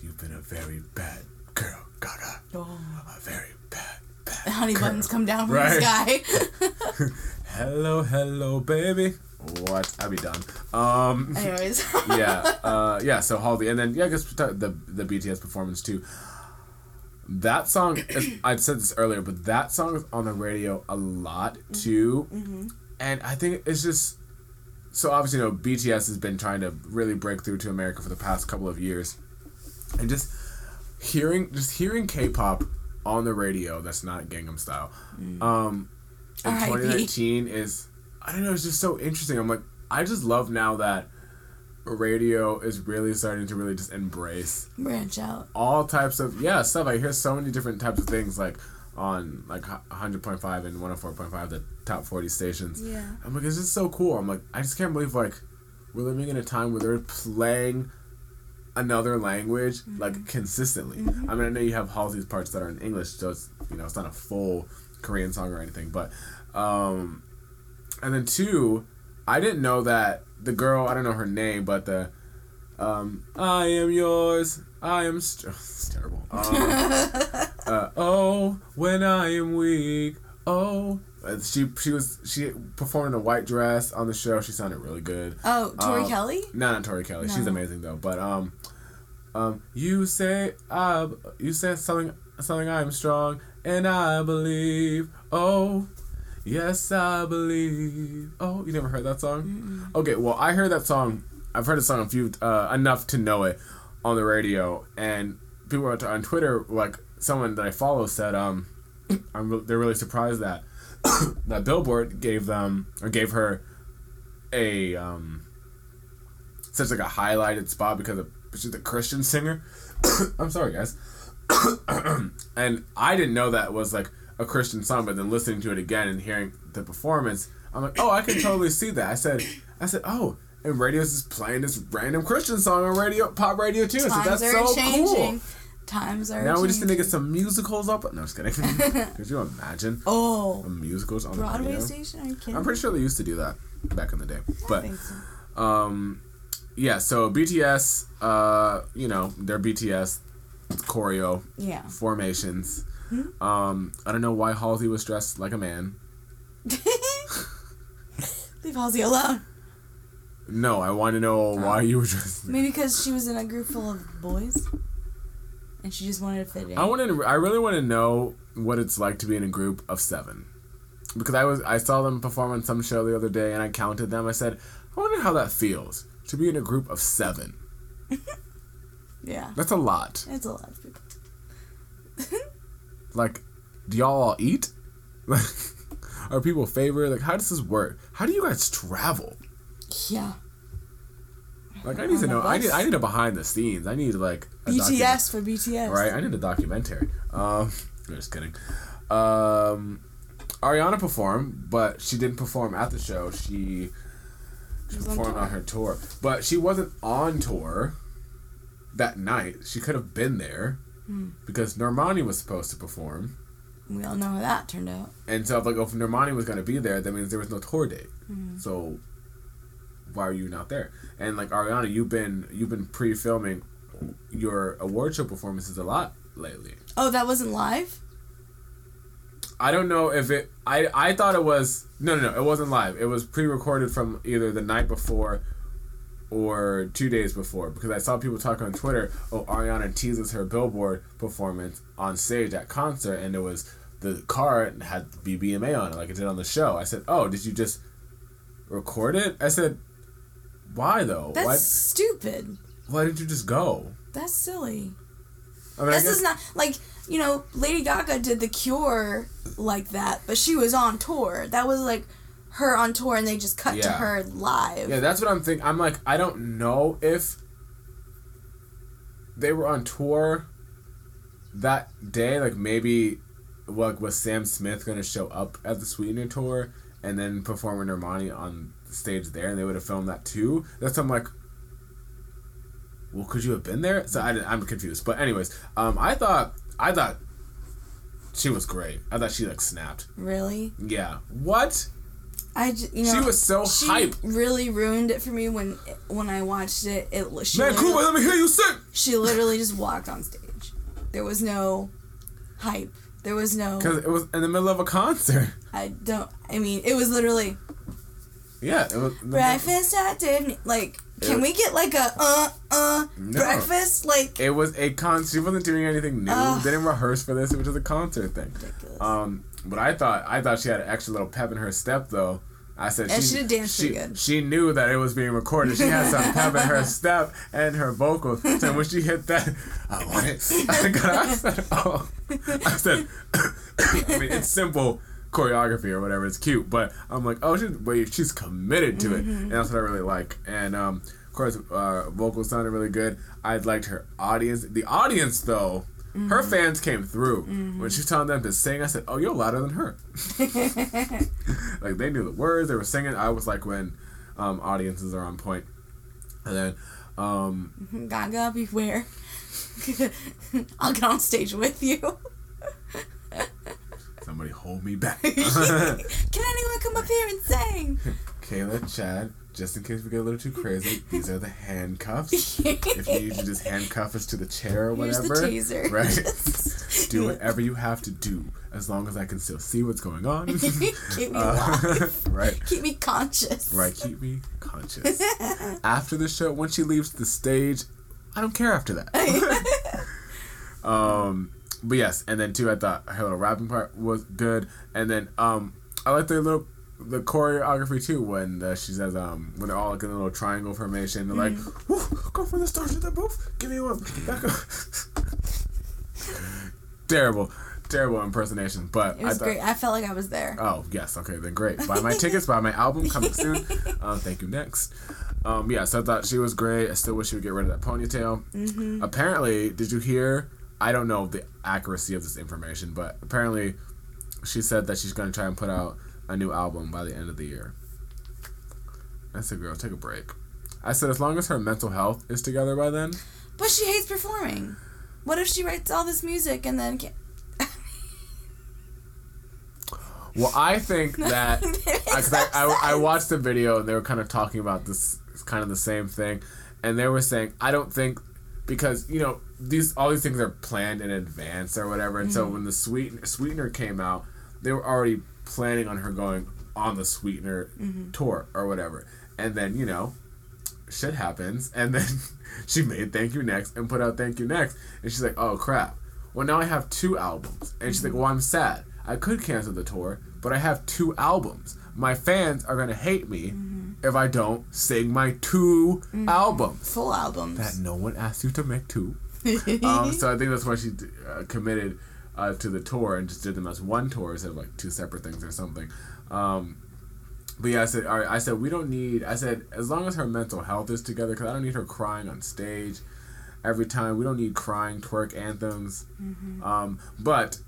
You've been a very bad girl, Gaga. Oh. A very bad, Honey buttons come down from Right. the sky. Hello, hello, baby. What? I'll be done. Um, Anyways. yeah, uh, yeah. So Halsey, and then yeah, I guess the the BTS performance too. That song, is, I said this earlier, but that song is on the radio a lot too, and I think it's just so obviously you know BTS has been trying to really break through to America for the past couple of years, and just hearing just hearing K-pop on the radio that's not Gangnam Style. Um, in R.I.P.. 2019 is I don't know. It's just so interesting. I'm like I just love now that radio is really starting to really just embrace Branch out. all types of yeah stuff. I hear so many different types of things like on like hu- 100.5 and 104.5 the top 40 stations. Yeah. I'm like it's just so cool. I'm like I just can't believe like we're living in a time where they're playing another language like consistently. I mean I know you have Halsey's parts that are in English, so it's you know it's not a full Korean song or anything, but um and then two, I didn't know that the girl, I don't know her name, but the um, I am yours. I am. St- it's terrible. Um, uh, oh, when I am weak. Oh, Uh, she she was she performed in a white dress on the show. She sounded really good. Oh, Tori Um, Kelly? No, not Tori Kelly. She's amazing though. But um, um, you say I you said something something I am strong and I believe. Oh, yes I believe. Oh, you never heard that song? Okay, well I heard that song. I've heard the song a few uh, enough to know it on the radio, and people on on Twitter like someone that I follow said um, I'm re- they're really surprised that that Billboard gave them or gave her a um such like a highlighted spot because of she's a Christian singer. I'm sorry, guys. and I didn't know that was like a Christian song, but then listening to it again and hearing the performance, I'm like, oh, I can totally see that. I said, I said, oh, and radio's just playing this random Christian song on radio, pop radio too. So that's so changing. cool. Times are Now we just need to get some musicals up. No, just kidding. Could you imagine Oh, musicals on the Broadway radio? station? Are you kidding? I'm pretty sure they used to do that back in the day. I But think so. um, yeah. So BTS, uh, you know, they're BTS choreo Yeah. formations. Hmm? Um, I don't know why Halsey was dressed like a man. Leave Halsey alone. No, I want to know why you were dressed. Maybe because she was in a group full of boys, and she just wanted to fit in. I want to. I really want to know what it's like to be in a group of seven, because I was. I saw them perform on some show the other day, and I counted them. I said, I wonder how that feels to be in a group of seven. yeah, That's a lot. it's a lot of people. like do y'all all eat? Like are people favorite? Like how does this work? How do you guys travel? Yeah. like i need to know. I need i need a behind the scenes. I need like BTS for BTS. right? I need a documentary. Um I'm just kidding. Um ariana performed but she didn't perform at the show. She She was on performed tour. on her tour but she wasn't on tour that night she could have been there Hmm. because normani was supposed to perform We all know how that turned out. And so, if like, if Normani was gonna be there, that means there was no tour date. Mm-hmm. So, why are you not there? And like Ariana, you've been you've been pre-filming your award show performances a lot lately. Oh, that wasn't live. I don't know if it. I I thought it was no no no. It wasn't live. It was pre-recorded from either the night before or two days before because I saw people talking on Twitter. Oh, Ariana teases her Billboard performance on stage at concert, and it was the card had BBMA on it like it did on the show. I said, "Oh, did you just record it?" I said, "Why though? That's Why stupid. why didn't you just go?" That's silly. I mean, This guess, is not like you know Lady Gaga did the Cure like that, but she was on tour. That was like her on tour, and they just cut to her live. Yeah, that's what I'm thinking. I'm like, I don't know if they were on tour that day. Like maybe, like, was Sam Smith gonna show up at the Sweetener tour and then perform with Normani on the stage there, and they would have filmed that too? That's I'm like. Well, could you have been there? So I, I'm confused. But anyways, um, I thought I thought she was great. I thought she like snapped. Really, Yeah. What? I j- you know She was so she hype. really ruined it for me when when I watched it. It she Man, Kuba, let me hear you sing. she literally just walked on stage. There was no hype. There was no. Because it was in the middle of a concert. I don't. I mean, it was literally Yeah, it was. breakfast at Disney. Like, can It- we get like a uh uh No. breakfast? Like, It was a concert. She wasn't doing anything new. Ugh. Didn't rehearse for this. It was just a concert thing. ridiculous. Um, but I thought I thought she had an extra little pep in her step though. I said And she did dance she, pretty good. She knew that it was being recorded. She had some pep in her step and her vocals. So when she hit that, I want it. I, got, I said, oh, I said, I mean, it's simple choreography or whatever. It's cute, but I'm like, oh, she, wait, she's committed to it, and that's what I really like. And um, of course, uh, vocals sounded really good. I liked her audience. The audience, though. Her fans came through when she's telling them to sing. I said, "Oh, you're louder than her." like they knew the words, they were singing. I was like when um, audiences are on point. And then um, Gaga, beware. I'll get on stage with you. somebody hold me back. Can anyone come up here and sing? Kayla, Chad, just in case we get a little too crazy, these are the handcuffs. if you need to just handcuff us to the chair or whatever, Here's the taser. right? do whatever you have to do, as long as I can still see what's going on. Keep me Uh, alive. right. Keep me conscious. Right, keep me conscious. after the show, when she leaves the stage, I don't care after that. um, but yes, and then too, I thought her little rapping part was good, and then um, I like the little the choreography too when uh, she says um when they're all like in a little triangle formation, they're like, Woo, "Go from the stars to the booth, give me one." Back up." terrible, terrible impersonation, but It was I thought, great. I felt like I was there. Oh yes, okay then great. Buy my tickets, buy my album coming soon. Uh, thank you. Next, um, yeah. So I thought she was great. I still wish she would get rid of that ponytail. Mm-hmm. Apparently, did you hear? I don't know the accuracy of this information, but apparently, she said that she's going to try and put out a new album by the end of the year. I said, girl, take a break. I said, as long as her mental health is together by then. But she hates performing. What if she writes all this music and then can't? Well, I think that because I, I, I watched the video and they were kind of talking about this kind of the same thing, and they were saying I don't think because you know these all these things are planned in advance or whatever, and so mm-hmm. when the sweet sweetener came out, they were already planning on her going on the sweetener mm-hmm. tour or whatever, and then you know shit happens, and then she made Thank You Next and put out Thank You Next, and she's like, oh crap. Well, now I have two albums, and she's like, mm-hmm. well, I'm sad. I could cancel the tour, but I have two albums. My fans are gonna hate me if I don't sing my 2 albums Full albums. that no one asked you to make two. um, so I think that's why she uh, committed uh, to the tour and just did them as one tour instead of like two separate things or something. Um, but yeah, I said, all right, I said we don't need. I said as long as her mental health is together, because I don't need her crying on stage every time. We don't need crying twerk anthems. Um, but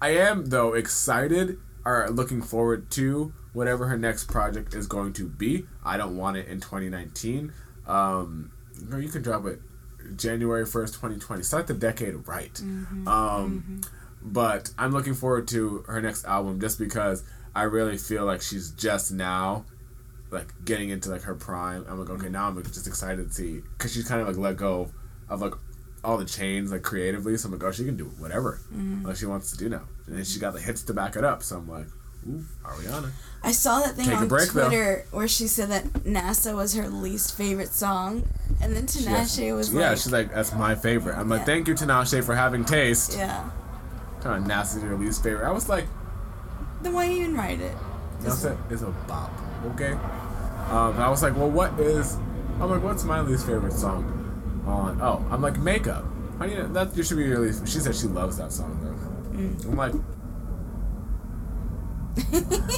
I am though excited or looking forward to whatever her next project is going to be. I don't want it in 2019. Um, or you can drop it January 1st, 2020. Start the decade right. Um, But I'm looking forward to her next album just because I really feel like she's just now like getting into like her prime. I'm like, okay, now I'm like, just excited to see because she's kind of like let go of like all the chains like creatively. So I'm like, oh, she can do whatever like she wants to do now, and then she got the hits to back it up. So I'm like, ooh, Ariana. I saw that thing Take on break, though. Twitter where she said that NASA was her least favorite song, and then Tinashe was like yeah, like, she's like, that's my favorite. I'm like, Yeah. thank you, Tinashe, for having taste. yeah. Kind of NASA's your least favorite. I was like, Then why you even write it? Beyonce is a bop, okay? Um, I was like, well, what is? I'm like, what's my least favorite song? On oh, I'm like makeup. How do you know that? You should be your least. She said she loves that song though. I'm like.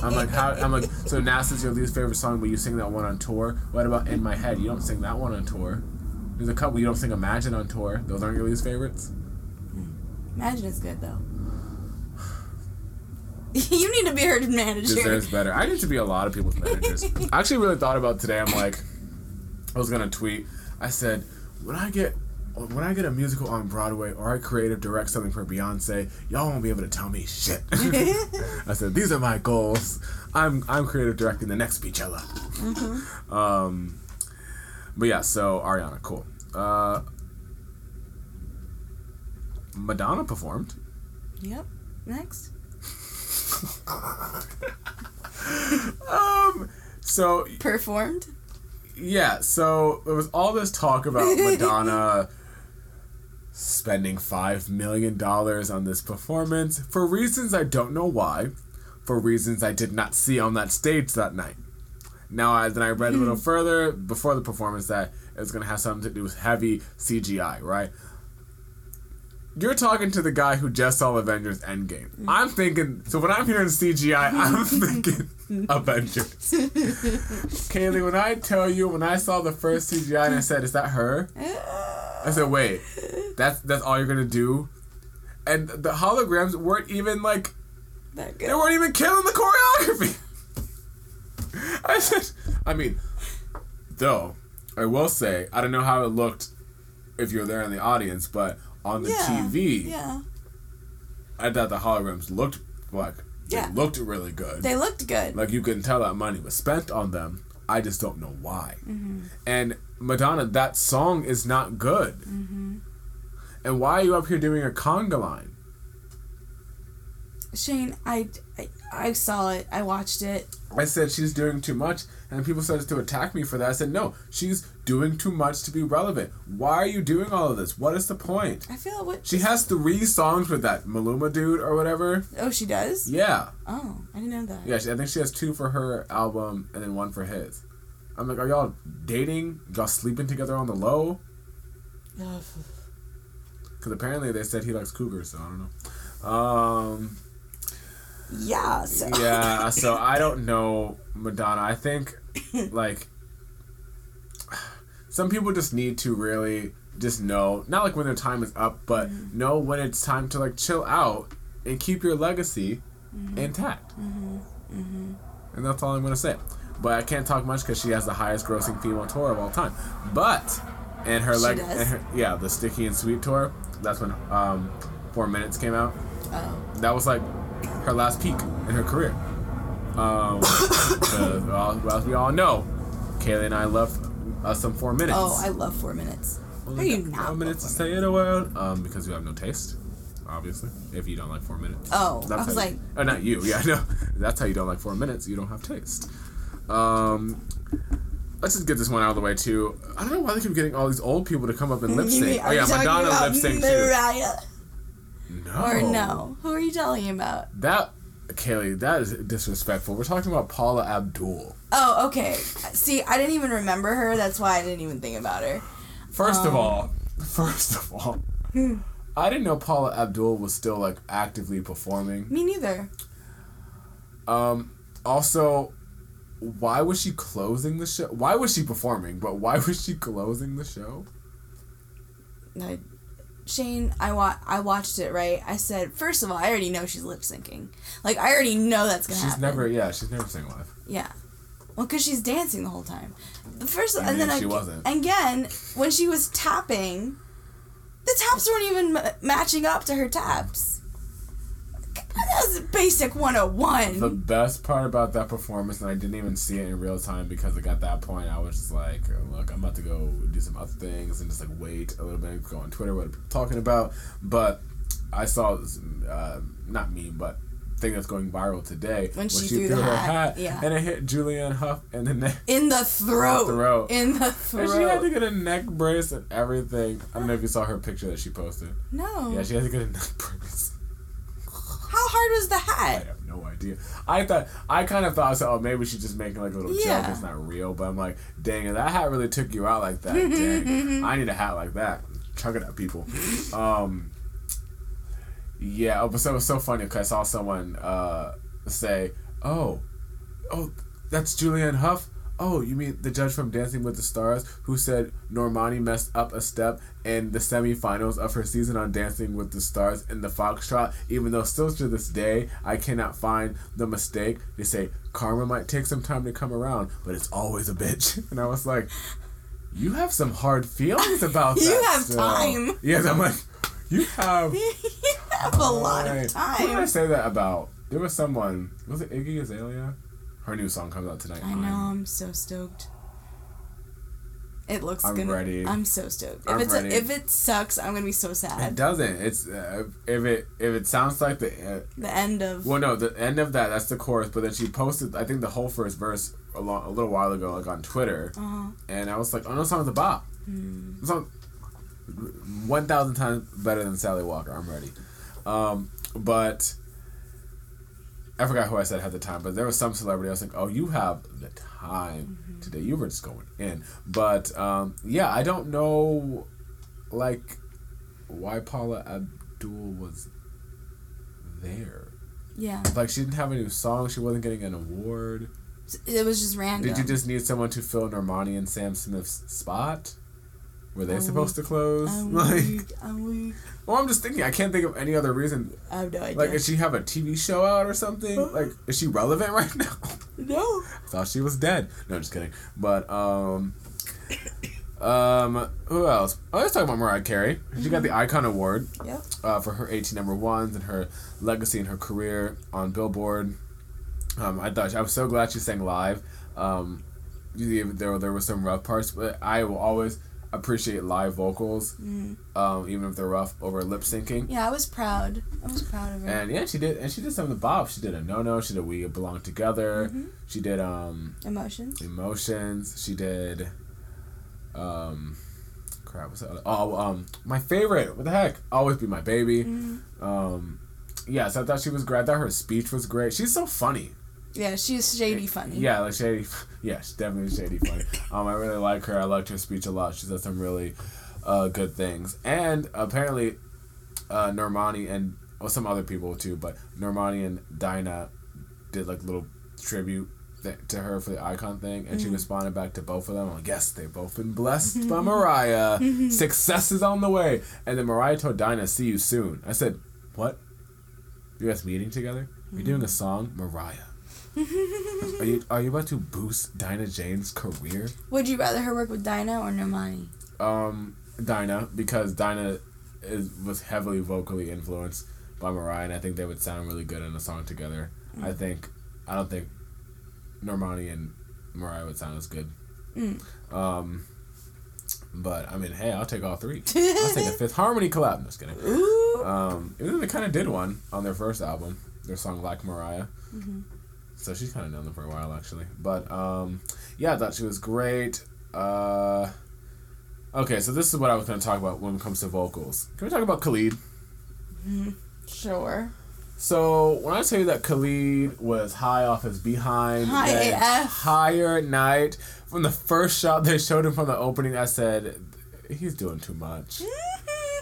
I'm like how I'm like so NASA's your least favorite song, but you sing that one on tour. What about In My Head? You don't sing that one on tour. There's a couple you don't sing Imagine on tour. Those aren't your least favorites. Imagine it's good though. you need to be her manager. deserves better. I need to be a lot of people's managers. I actually really thought about today. I'm like, I was gonna tweet. I said, when I get when I get a musical on Broadway or I creative direct something for Beyonce, y'all won't be able to tell me shit. I said these are my goals. I'm I'm creative directing the next Beachella. Um, but yeah, so Ariana, cool. Uh, Madonna performed. Yep. Next. Um, so Performed. Yeah, so there was all this talk about Madonna spending five million dollars on this performance for reasons I don't know why. for reasons I did not see on that stage that night. Now, I, then I read a little hmm. further before the performance that it's going to have something to do with heavy CGI, right? You're talking to the guy who just saw Avengers Endgame. Hmm. I'm thinking, so when I'm hearing CGI, I'm thinking Avengers. Kaylee, when I tell you, when I saw the first CGI and I said, is that her? Uh, I said, wait, that's that's all you're gonna do? And the holograms weren't even like That they weren't even killing the choreography. I said, I mean, though, I will say, I don't know how it looked if you're there in the audience, but on the Yeah. TV, Yeah. I thought the holograms looked like they Yeah. looked really good. They looked good. like you can tell that money was spent on them. I just don't know why. Mm-hmm. And Madonna, that song is not good. Mm-hmm. And why are you up here doing a conga line? Shane, I, I, I saw it. I watched it. I said she's doing too much, and people started to attack me for that. I said, no, she's doing too much to be relevant. Why are you doing all of this? What is the point? I feel what. She has three songs with that Maluma dude or whatever. oh, she does. Yeah. Oh, I didn't know that. Yeah, she, I think she has two for her album and then one for his. I'm like, are y'all dating? Y'all sleeping together on the low? Because apparently they said he likes cougars, so I don't know. Um, Yeah. So. yeah, so I don't know Madonna. I think like some people just need to really just know, not like when their time is up, but Mm-hmm. know when it's time to like chill out and keep your legacy Mm-hmm. intact. And that's all I'm gonna say. But I can't talk much because she has the highest grossing female tour of all time. But and her She leg, and her, yeah, the Sticky and Sweet tour. That's when um, Four Minutes came out. Oh. That was like her last peak in her career. Um, well, as we all know, Kaylee and I love uh, some Four Minutes. Oh, I love four minutes. How do you not? Four minutes to say it aloud. Um, because you have no taste, obviously. If you don't like Four Minutes. Oh, I That's was how you- like- oh, not you. Yeah, no. That's how you don't like Four Minutes. You don't have taste. Um. Let's just get this one out of the way too. I don't know why they keep getting all these old people to come up and lip sync. Oh yeah, Madonna lip sync too. Mariah No. or no? Who are you talking about? That Kaylee, that is disrespectful. We're talking about Paula Abdul. Oh, okay. See, I didn't even remember her. That's why I didn't even think about her. First Um, of all, first of all, I didn't know Paula Abdul was still like actively performing. Me neither. Um, also, why was she closing the show? Why was she performing? But why was she closing the show? I, Shane, I wa- I watched it right. I said, first of all, I already know she's lip syncing. Like I already know that's gonna She's happen. never, yeah, she's never sang live. Yeah. Well, because she's dancing the whole time. The first, I and then she ag- wasn't. again when she was tapping, the taps weren't even ma- matching up to her taps. That was basic 101. The best part about that performance, and I didn't even see it in real time because like at that point I was just like, look, I'm about to go do some other things and just like wait a little bit, go on Twitter, what are people talking about. But I saw this, uh, not me, but thing that's going viral today When she threw the her hat, yeah. and it hit Julianne Hough in the neck. in the throat. Throat. In the throat. And she had to get a neck brace and everything. I don't know if you saw her picture that she posted. No. Yeah, she had to get a neck brace. How hard was the hat? I have no idea. I thought I kind of thought, so, oh, maybe she's just making like a little Yeah. joke. It's not real. But I'm like, dang, that hat really took you out like that. dang, I need a hat like that. Chuck it at people. Um, yeah. Oh, but so it was so funny because I saw someone uh, say, "Oh, oh, that's Julianne Hough." Oh, you mean the judge from Dancing with the Stars who said Normani messed up a step in the semifinals of her season on Dancing with the Stars in the Foxtrot, even though still to this day I cannot find the mistake. They say karma might take some time to come around, but it's always a bitch. And I was like, you have some hard feelings about You that. You have still." time. Yes, I'm like, you have you have a lot of time. Who did I say that about? There was someone. Was it Iggy Azalea? Her new song comes out tonight. I know. I'm so stoked. It looks good. I'm gonna. ready. I'm so stoked. If I'm it's ready. if it sucks, I'm gonna be so sad. It doesn't. It's uh, if it if it sounds like the uh, The end of. well no the end of that that's the chorus but then she posted I think the whole first verse a, long, a little while ago like on Twitter Uh-huh. and I was like oh no song's a bop. The song one thousand times better than Sally Walker. I'm ready. Um, but I forgot who I said had the time, but there was some celebrity. I was like, oh, you have the time Mm-hmm. today. You were just going in. But um, yeah, I don't know, like, why Paula Abdul was there. Yeah. Like, she didn't have a new song. She wasn't getting an award. It was just random. Did you just need someone to fill Normani and Sam Smith's spot? Were they supposed to close? I'm like, weak. I'm weak. Well, I'm just thinking. I can't think of any other reason. I have no idea. Like, does she have a TV show out or something? Like, is she relevant right now? no. I thought she was dead. No, I'm just kidding. But um, um, who else? Oh, let's talk about Mariah Carey. She got the Icon Award Yep. uh, for her 18 number ones and her legacy and her career on Billboard. Um, I thought I was so glad she sang live. Um, there there were some rough parts, but I will always appreciate live vocals, um, even if they're rough over lip syncing. Yeah, I was proud. I was proud of her. And yeah, she did, and she did some of the bop. She did a no no. She did we belong together. She did um Emotions. emotions. She did um crap. What's that? Oh um my favorite. What the heck? Always be my baby. Um yeah, so I thought she was great. I thought her speech was great. She's so funny. Yeah, she's shady funny. Yeah, like shady. Yeah, she's definitely shady funny. um, I really like her. I liked her speech a lot. She said some really uh, good things. And apparently, uh, Normani and well, some other people too, but Normani and Dinah did like little tribute th- to her for the icon thing, and she responded back to both of them. I'm like, yes, they've both been blessed by Mariah. Success is on the way. And then Mariah told Dinah, "See you soon." I said, "What? You guys meeting together? Are you doing a song, Mariah?" Are you are you about to boost Dinah Jane's career? Would you rather her work with Dinah or Normani? Um, Dinah, because Dinah is was heavily vocally influenced by Mariah, and I think they would sound really good in a song together. I think I don't think Normani and Mariah would sound as good. Um, but I mean, hey, I'll take all three. I'll take a Fifth Harmony collab. No, just kidding. Ooh. Um, even though they kind of did one on their first album, their song "Like Mariah." So she's kind of known them for a while, actually. But um, yeah, I thought she was great. Uh, okay, so this is what I was going to talk about when it comes to vocals. Can we talk about Khalid? Sure. So when I tell you that Khalid was high off his behind, High the entire night from the first shot they showed him from the opening, I said he's doing too much.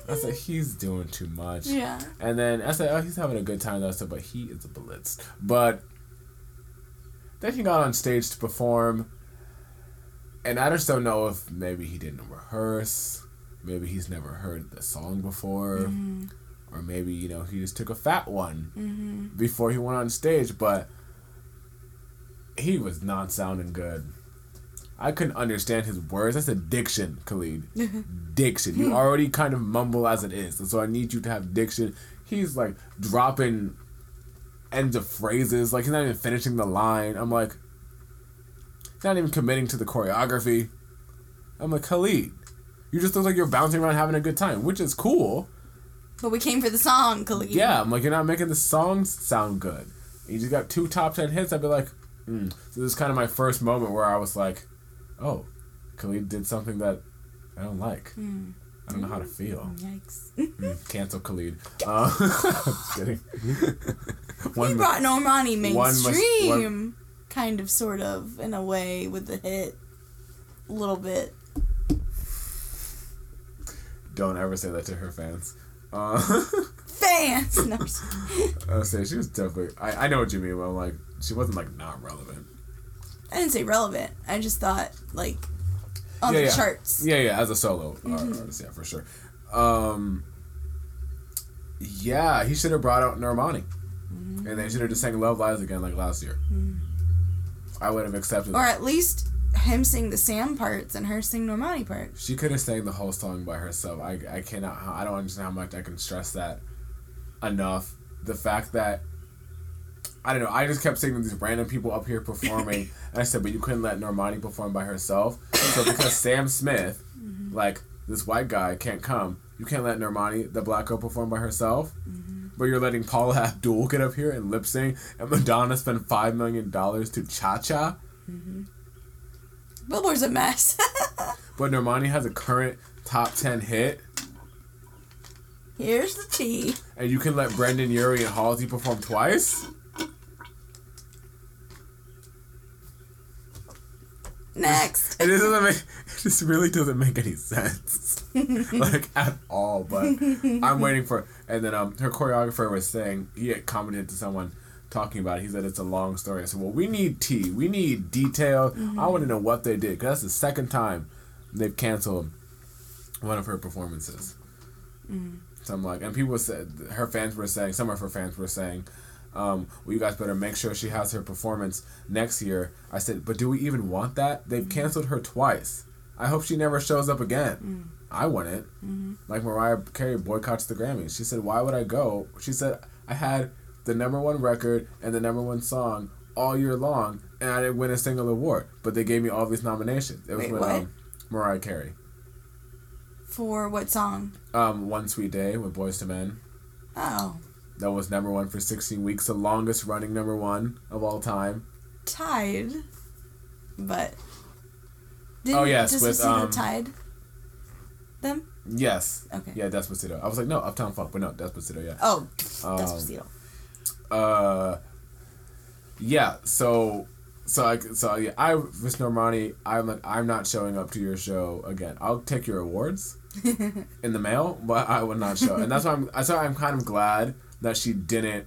I said he's doing too much. Yeah. And then I said, oh, he's having a good time though. I said, but he is a blitz. But then he got on stage to perform, and I just don't know if maybe he didn't rehearse, maybe he's never heard the song before, mm-hmm. or maybe you know he just took a fat one mm-hmm. before he went on stage. But he was not sounding good. I couldn't understand his words. That's a diction, Khalid. diction. You already kind of mumble as it is, so I need you to have diction. He's like dropping ends of phrases, like he's not even finishing the line. I'm like, he's not even committing to the choreography. I'm like, Khalid, you just look like you're bouncing around having a good time, which is cool. But we came for the song, Khalid. Yeah, I'm like, you're not making the songs sound good. You just got two top ten hits. I'd be like, mm. so this is kind of my first moment where I was like, oh, Khalid did something that I don't like. I don't know how to feel. Yikes. Mm, cancel Khalid. Uh, just kidding. He brought Normani one must- mainstream, kind of, sort of, in a way, with the hit. A little bit. don't ever say that to her fans. Uh, Fans! No, I say she was definitely. I, I know what you mean. But I'm like, she wasn't like not relevant. I didn't say relevant. I just thought, like, on yeah, the yeah. charts. Yeah, yeah, as a solo mm-hmm. artist, yeah, for sure. Um, yeah, he should have brought out Normani, mm-hmm. and they should have just sang "Love Lies" again like last year. Mm-hmm. I would have accepted. Or that. at least him sing the Sam parts and her sing Normani parts. She could have sang the whole song by herself. I, I cannot. I don't understand how much I can stress that enough. The fact that I don't know. I just kept seeing these random people up here performing, I said, "But you couldn't let Normani perform by herself." So because Sam Smith, mm-hmm. like this white guy, can't come, you can't let Normani, the black girl, perform by herself. Mm-hmm. But you're letting Paula Abdul get up here and lip sync, and Madonna spend five million dollars to Cha Cha. Billboard's a mess. But Normani has a current top ten hit. Here's the tea. and you can let Brendon Urie and Halsey perform twice? Next. It doesn't make. It just really doesn't make any sense, like at all. But I'm waiting for. And then um, her choreographer was saying he had commented to someone talking about it. He said it's a long story. I said, well, we need tea. We need detail. I want to know what they did because that's the second time they've canceled one of her performances. So I'm like, and people said her fans were saying, some of her fans were saying, um, well, you guys better make sure she has her performance next year. I said, but do we even want that? They've canceled her twice. I hope she never shows up again. I want it. Like Mariah Carey boycotts the Grammys. She said, why would I go? She said, I had the number one record and the number one song all year long, and I didn't win a single award. But they gave me all these nominations. It was Wait, um, Mariah Carey. For what song? Um, One Sweet Day with Boyz II Men. Oh, That was number one for 16 weeks, the longest running number one of all time. Tied, But. Oh, yes, with, Despacito um, Tide. Them? Yes. Okay. Yeah, Despacito. I was like, no, Uptown Funk, but no, Despacito, yeah. Oh, Um, Despacito. Uh, yeah. So, so I, so yeah, I, Miss Normani, I'm like, I'm not showing up to your show again. I'll take your awards in the mail, but I would not show. And that's why I'm, that's why I'm kind of glad that she didn't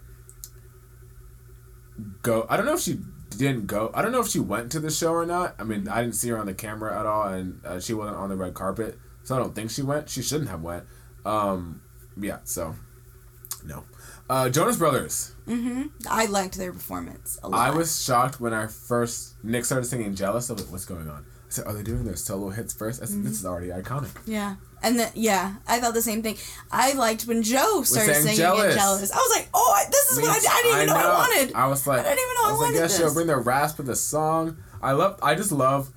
go. I don't know if she didn't go. I don't know if she went to the show or not. I mean, I didn't see her on the camera at all, and uh, she wasn't on the red carpet, so I don't think she went. She shouldn't have went. Um, yeah. So, no. Uh, Jonas Brothers. mhm I liked their performance a lot. I was shocked when I first Nick started singing "Jealous." I was like, "What's going on?" I said, "Are they doing their solo hits first? I said, "This is already iconic." Yeah. And then, yeah, I felt the same thing. I liked when Joe started singing Jealous. jealous. I was like, oh, I- this is what I, I didn't even know, I wanted. I was like, I didn't even know I, was wanted like, yeah, she'll bring the rasp of the song. I love. I just love.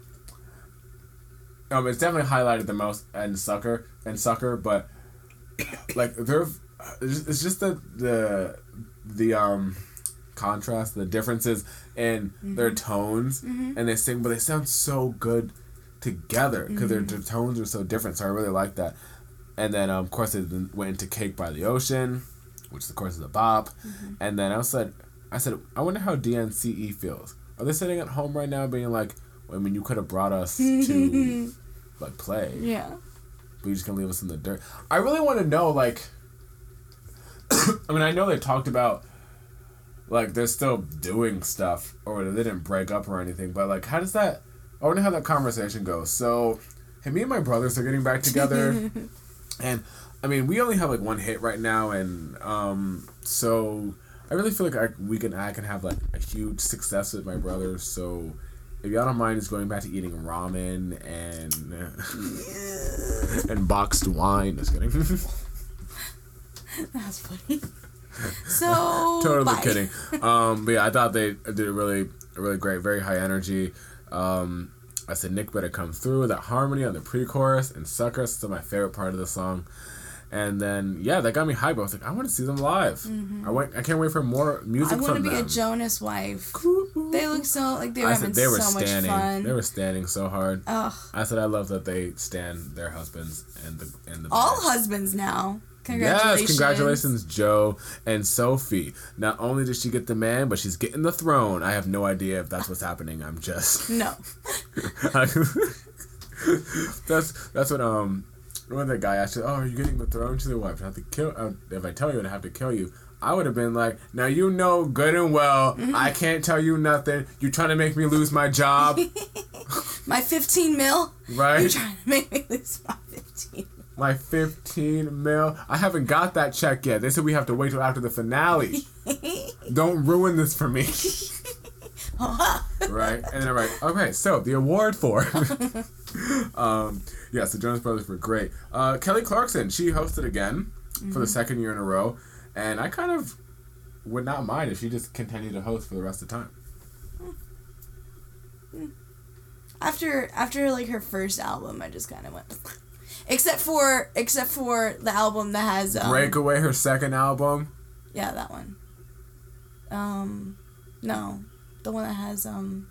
Um, it's definitely highlighted the most and Sucker and Sucker, but like they're, it's just the the the um contrast, the differences in their Mm-hmm. tones, and they sing, but they sound so good together because their, Mm-hmm. their tones are so different. So I really like that. And then um, of course they then went into Cake by the Ocean, which of course is a bop. Mm-hmm. And then I said, I said, I wonder how DNCE feels. Are they sitting at home right now being like, I mean, you could have brought us to like play, yeah. but you're just gonna leave us in the dirt. I really want to know, like, I mean, I know they talked about like they're still doing stuff or they didn't break up or anything, but like, how does that? I wonder how that conversation goes. So, hey, me and my brothers are getting back together, and I mean, we only have like one hit right now, and um, so I really feel like I, we can I can have like a huge success with my brothers. So. If y'all don't mind, is going back to eating ramen and and boxed wine. Just kidding. That's funny. So totally bye. kidding. Um, but yeah, I thought they did a really, really great, very high energy. Um, I said Nick better come through with that harmony on the pre-chorus and sucker. Still my favorite part of the song. And then yeah, that got me hyped. I was like, I want to see them live. I went. I can't wait for more Mm-hmm. I want to be them. a Jonas wife. They look so like they were I having said they were so much standing. fun. They were standing so hard. Ugh. I said I love that they stand their husbands and the and the All band. husbands now. Congratulations. Yes, congratulations, Joe and Sophie. Not only did she get the man, but she's getting the throne. I have no idea if that's what's happening. I'm just No. that's that's what um when the guy asked, "Oh, are you getting the throne to the wife? I have to kill. Uh, if I tell you, I have to kill you." I would have been like, "Now you know good and well, I can't tell you nothing. You're trying to make me lose my job, My 15 mil? Right? You're trying to make me lose my 15 My 15 mil. I haven't got that check yet. They said we have to wait till after the finale. Don't ruin this for me." right? And then I'm like, okay, so the award for. um, yeah, so Jonas Brothers were great. Uh, Kelly Clarkson, she hosted again for the second year in a row, and I kind of would not mind if she just continued to host for the rest of the time. after after like her first album i just kind of went except for except for the album that has um, Breakaway, her second album. yeah that one um no the one that has um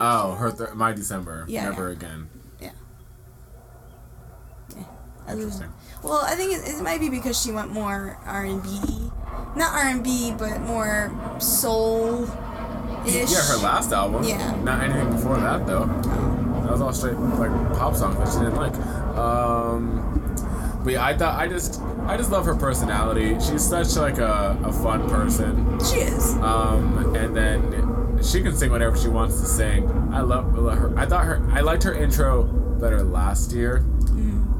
Oh, her th- My December. Yeah, Never yeah. again. Interesting. Well, I think it, it might be because she went more R and B, not R and B, but more soul. Ish. Yeah, her last album. Yeah. Not anything before that though. That was all straight like pop songs that she didn't like. Um, but yeah, I thought I just I just love her personality. She's such like a, a fun person. She is. Um, and then she can sing whatever she wants to sing. I love, love her. I thought her. I liked her intro better last year.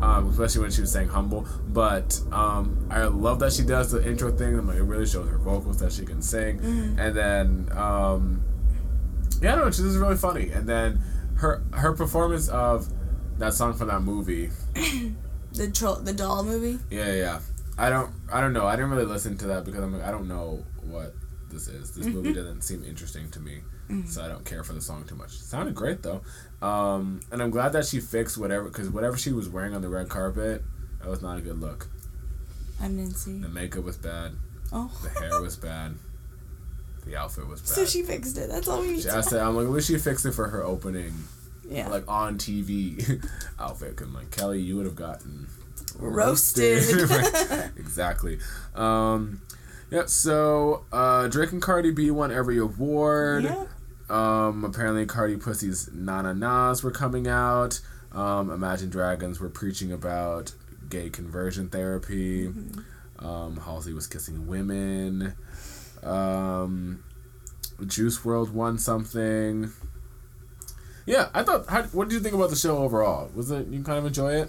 Um, especially when she was saying humble, but um, I love that she does the intro thing. I'm like, it really shows her vocals that she can sing, and then um, yeah, no, she's just really funny. And then her her performance of that song from that movie, The the doll movie. yeah, yeah. I don't, I don't know. I didn't really listen to that because I'm like, I don't know what this is. This movie doesn't seem interesting to me, so I don't care for the song too much. It sounded great though, um, and I'm glad that she fixed whatever because whatever she was wearing on the red carpet, that was not a good look. I didn't see. The makeup was bad. Oh. The hair was bad. The outfit was bad. So she fixed it. That's all we need I to said, I'm like, at least she fixed it for her opening, Yeah. like on TV outfit. Cause like Kelly, you would have gotten Roasted. Right, exactly. Um, yeah. So uh, Drake and Cardi B won every award. yeah. Um, apparently, Cardi Pussy's Na Na Nas were coming out. Um, Imagine Dragons were preaching about gay conversion therapy. Um, Halsey was kissing women. Um, Juice WRLD won something. Yeah, I thought. How, what did you think about the show overall? Was it you kind of enjoy it?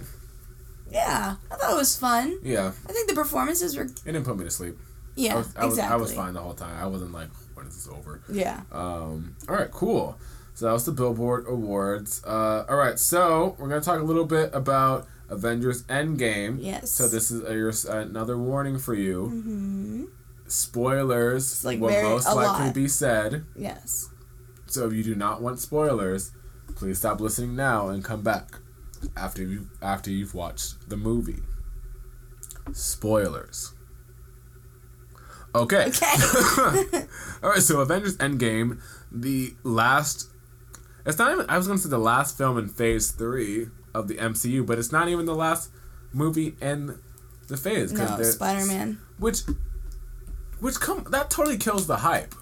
Yeah. I thought it was fun. Yeah, I think the performances were. it didn't put me to sleep. Yeah. I was, I was, exactly. I was fine the whole time. I wasn't like, when is this over? Yeah. Um, all right, cool. So that was the Billboard Awards. Uh, all right, so we're gonna talk a little bit about Avengers Endgame. Yes. So this is a, your, another warning for you. Mm-hmm. Spoilers like will very- most likely lot. be said. Yes. So if you do not want spoilers, please stop listening now and come back after you after you've watched the movie. Spoilers. Okay. Okay. All right, so Avengers Endgame, the last. It's not even. I was going to say the last film in Phase Three of the MCU, but it's not even the last movie in the phase. no, Spider Man. Which, which come that totally kills the hype.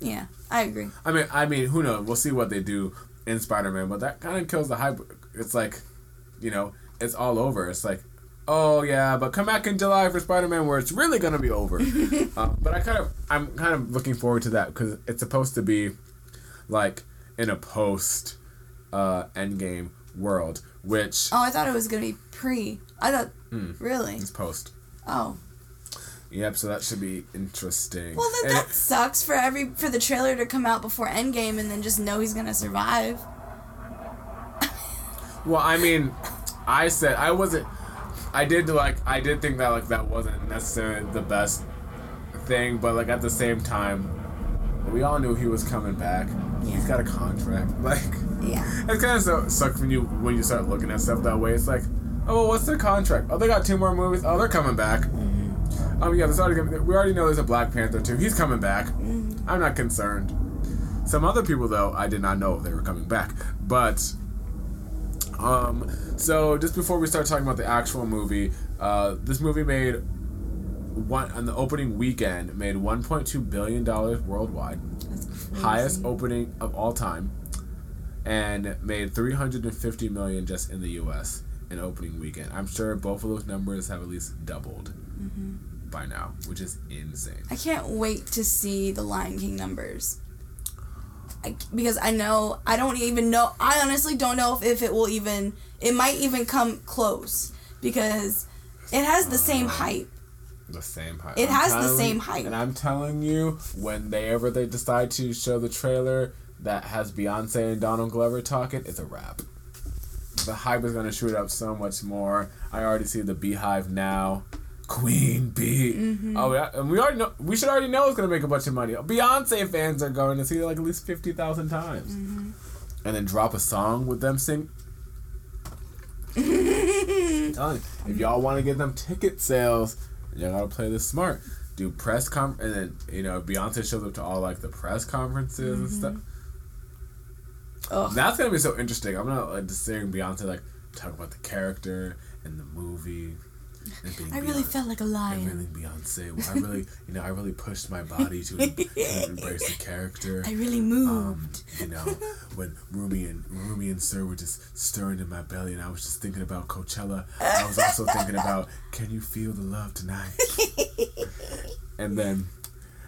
Yeah, I agree. I mean, I mean, who knows? We'll see what they do in Spider Man, but that kind of kills the hype. It's like, you know, it's all over. It's like, oh yeah, but come back in July for Spider Man, where it's really gonna be over. um, but I kind of, I'm kind of looking forward to that because it's supposed to be, like, in a post, uh, Endgame world, which Oh, I thought it was gonna be pre. I thought. Hmm. Really? it's post. Oh. Yep, so that should be interesting. Well, then And that sucks for every for the trailer to come out before Endgame and then just know he's gonna survive. Well, I mean, I said I wasn't. I did like I did think that like that wasn't necessarily the best thing, but like at the same time, we all knew he was coming back. Yeah. He's got a contract. Like Yeah. it's kind of so sucks when you when you start looking at stuff that way. It's like, oh, well, what's their contract? Oh, they got two more movies. Oh, they're coming back. Oh yeah, there's already gonna, we already know there's a Black Panther too. He's coming back. Mm-hmm. I'm not concerned. Some other people though, I did not know they were coming back. But um, so just before we start talking about the actual movie, uh, this movie made one on the opening weekend made 1.2 billion dollars worldwide, highest opening of all time, and made 350 million just in the U.S. in opening weekend. I'm sure both of those numbers have at least doubled by now, which is insane. I can't wait to see the Lion King numbers. Because I know I don't even know. I honestly don't know if, if it will even. It might even come close because it has the same hype. The same height. It I'm has the same height. And I'm telling you, when they ever they decide to show the trailer that has Beyonce and Donald Glover talking, it's a wrap. The hype is gonna shoot up so much more. I already see the BeyHive now. Queen Bee. Mm-hmm. Oh yeah, and we already know. We should already know it's gonna make a bunch of money. Beyonce fans are going to see it like at least fifty thousand times, Mm-hmm. and then drop a song with them sing. I'm telling you, if y'all want to get them ticket sales, y'all gotta play this smart. Do press com, and then you know Beyonce shows up to all like the press conferences and stuff. Ugh. That's gonna be so interesting. I'm gonna like just seeing Beyonce like talk about the character and the movie. And I really Beyonce- felt like a and lion. really Beyonce. I really, you know, I really pushed my body to, to embrace the character. I really Um, moved. you know, when Rumi and Rumi and Sir were just stirring in my belly, and I was just thinking about Coachella. I was also thinking about, can you feel the love tonight? and then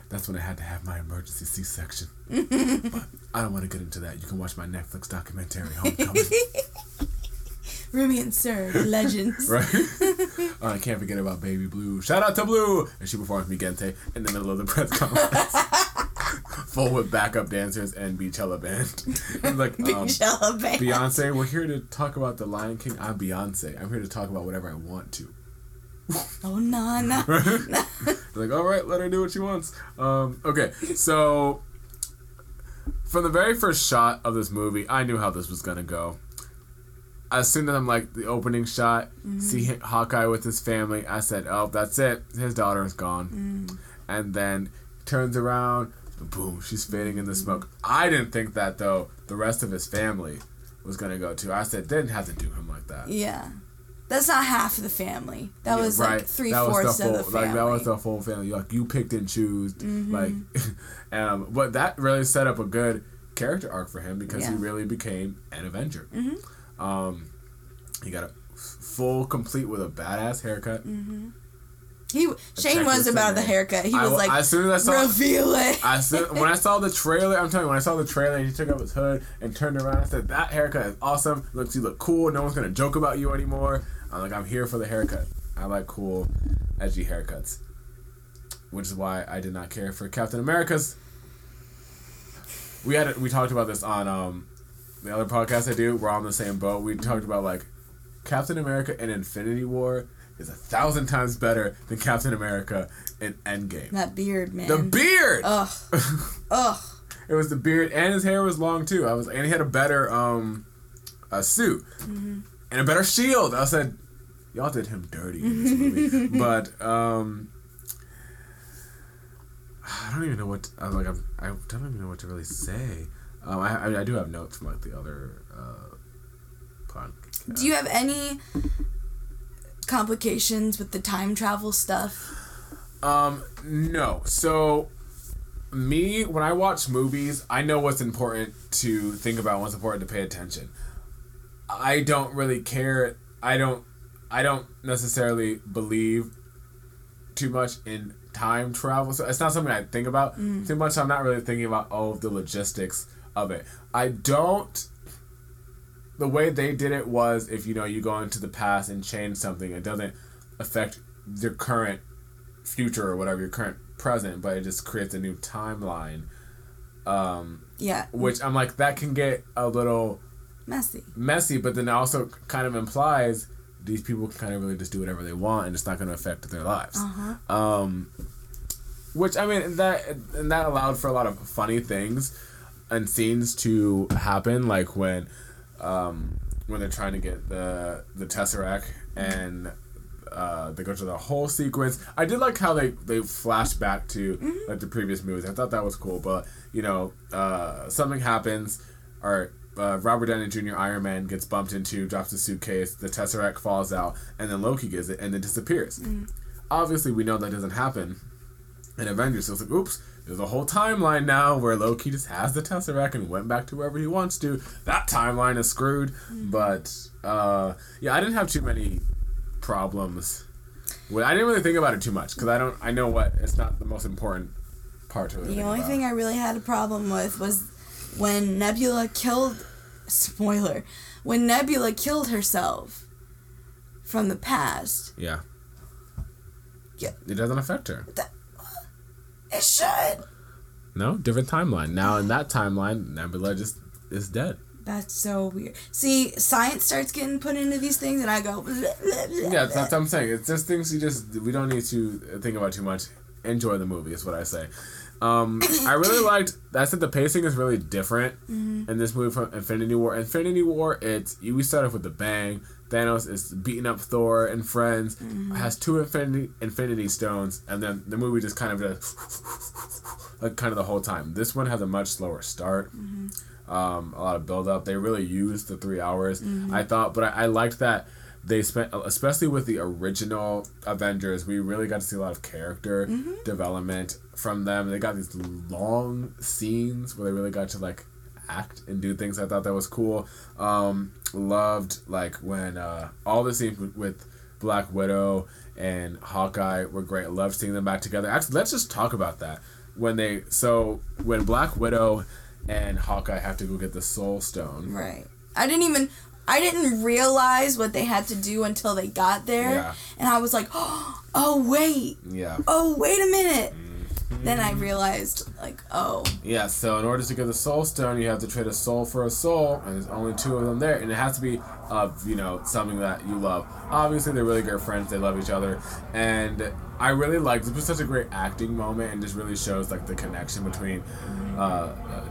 that's when I had to have my emergency C-section. but I don't want to get into that. You can watch my Netflix documentary, Homecoming. Rumi and Sir, the legends. right? Oh, I can't forget about Baby Blue. Shout out to Blue, and she performs Mi Gente in the middle of the press conference. Full with backup dancers and Beychella band. And like um, Beychella band. Beyonce, we're here to talk about the Lion King. I'm Beyonce. I'm here to talk about whatever I want to. Oh no no. like, all right, let her do what she wants. Um, okay, so from the very first shot of this movie, I knew how this was gonna go. As soon as I'm like the opening shot, mm-hmm. see Hawkeye with his family, I said, "Oh, that's it. His daughter is gone." Mm. And then turns around, boom, she's fading in the mm-hmm. smoke. I didn't think that though. The rest of his family was gonna go too. I said, "Didn't have to do him like that." Yeah. That's not half of the family. That was right. like three That was fourths the of full, the family. Like that was the full family. Like you picked and chose. Mm-hmm. Like, um, but that really set up a good character arc for him because he really became an Avenger. Um, he got a full complete with a badass haircut. he Shane was about the haircut. He I was like, as soon as I saw reveal it. I said, when I saw the trailer, I'm telling you, when I saw the trailer he took up his hood and turned around, I said, that haircut is awesome. Looks, you look cool. No one's to joke about you anymore. I'm like, I'm here for the haircut. I like cool, edgy haircuts. Which is why I did not care for Captain America's. We had we talked about this on um, the other podcast I do. We're on the same boat. We talked about like Captain America in Infinity War is a thousand times better than Captain America in Endgame. that beard, man. The beard. Ugh. Ugh. It was the beard, and his hair was long too. I was, and he had a better um, a suit and a better shield. I said, y'all did him dirty in this movie, but um, I don't even know what I like. I'm, I don't even know what to really say. Um, I, I, I do have notes from like the other uh, podcast. Do you have any complications with the time travel stuff? Um, no. So, me, when I watch movies, I know what's important to think about, what's important to pay attention. I don't really care. I don't. I don't necessarily believe too much in time travel. So it's not something I think about too much. I'm not really thinking about all of the logistics of it. I don't. The way they did it was if you know you go into the past and change something, it doesn't affect your current future or whatever your current present, but it just creates a new timeline. Um, Yeah, which I'm like that can get a little messy. messy, but then it also kind of implies these people can kind of really just do whatever they want and it's not going to affect their lives. Uh Um, which I mean that and that allowed for a lot of funny things and scenes to happen, like when um, when they're trying to get the the tesseract and. Uh, they go to the whole sequence. I did like how they they flash back to like the previous movies. I thought that was cool. But you know, uh, something happens, or uh, Robert Downey Jr. Iron Man gets bumped into, drops a suitcase, the Tesseract falls out, and then Loki gets it and then disappears. Obviously, we know that doesn't happen in Avengers. So it's like, oops, there's a whole timeline now where Loki just has the Tesseract and went back to wherever he wants to. That timeline is screwed. But uh, yeah, I didn't have too many problems. Well, I didn't really think about it too much because I don't. I know what it's not the most important part to it. The only about. thing I really had a problem with was when Nebula killed. Spoiler. When Nebula killed herself from the past. yeah. Yeah. It doesn't affect her. It should. No, different timeline. Now in that timeline, Nebula just is dead. That's so weird. See, science starts getting put into these things, and I go. "Bleh, bleh, bleh, Yeah, bleh." that's what I'm saying. It's just things you just we don't need to think about too much. Enjoy the movie is what I say. Um, I really liked. I said the pacing is really different Mm-hmm. in this movie from Infinity War. Infinity War, it's you. We start off with the bang. Thanos is beating up Thor and friends. Mm-hmm. Has two Infinity Infinity Stones, and then the movie just kind of just like kind of the whole time. This one has a much slower start. Um, a lot of build up. They really used the three hours. I thought, but I, I liked that they spent, especially with the original Avengers, we really got to see a lot of character development from them. They got these long scenes where they really got to like act and do things. I thought that was cool. Um, loved like when uh, all the scenes with, Black Widow and Hawkeye were great. Loved seeing them back together. Actually, let's just talk about that. When they so when Black Widow and Hawkeye have to go get the Soul Stone. Right. I didn't even I didn't realize what they had to do until they got there. Yeah. And I was like, "Oh, wait. Yeah. Oh, wait a minute." Mm-hmm. Then I realized like, "Oh, Yeah, so in order to get the soul stone, you have to trade a soul for a soul, and there's only two of them there, and it has to be of you know something that you love. Obviously, they're really good friends; they love each other, and I really like this was such a great acting moment, and just really shows like the connection between uh, uh,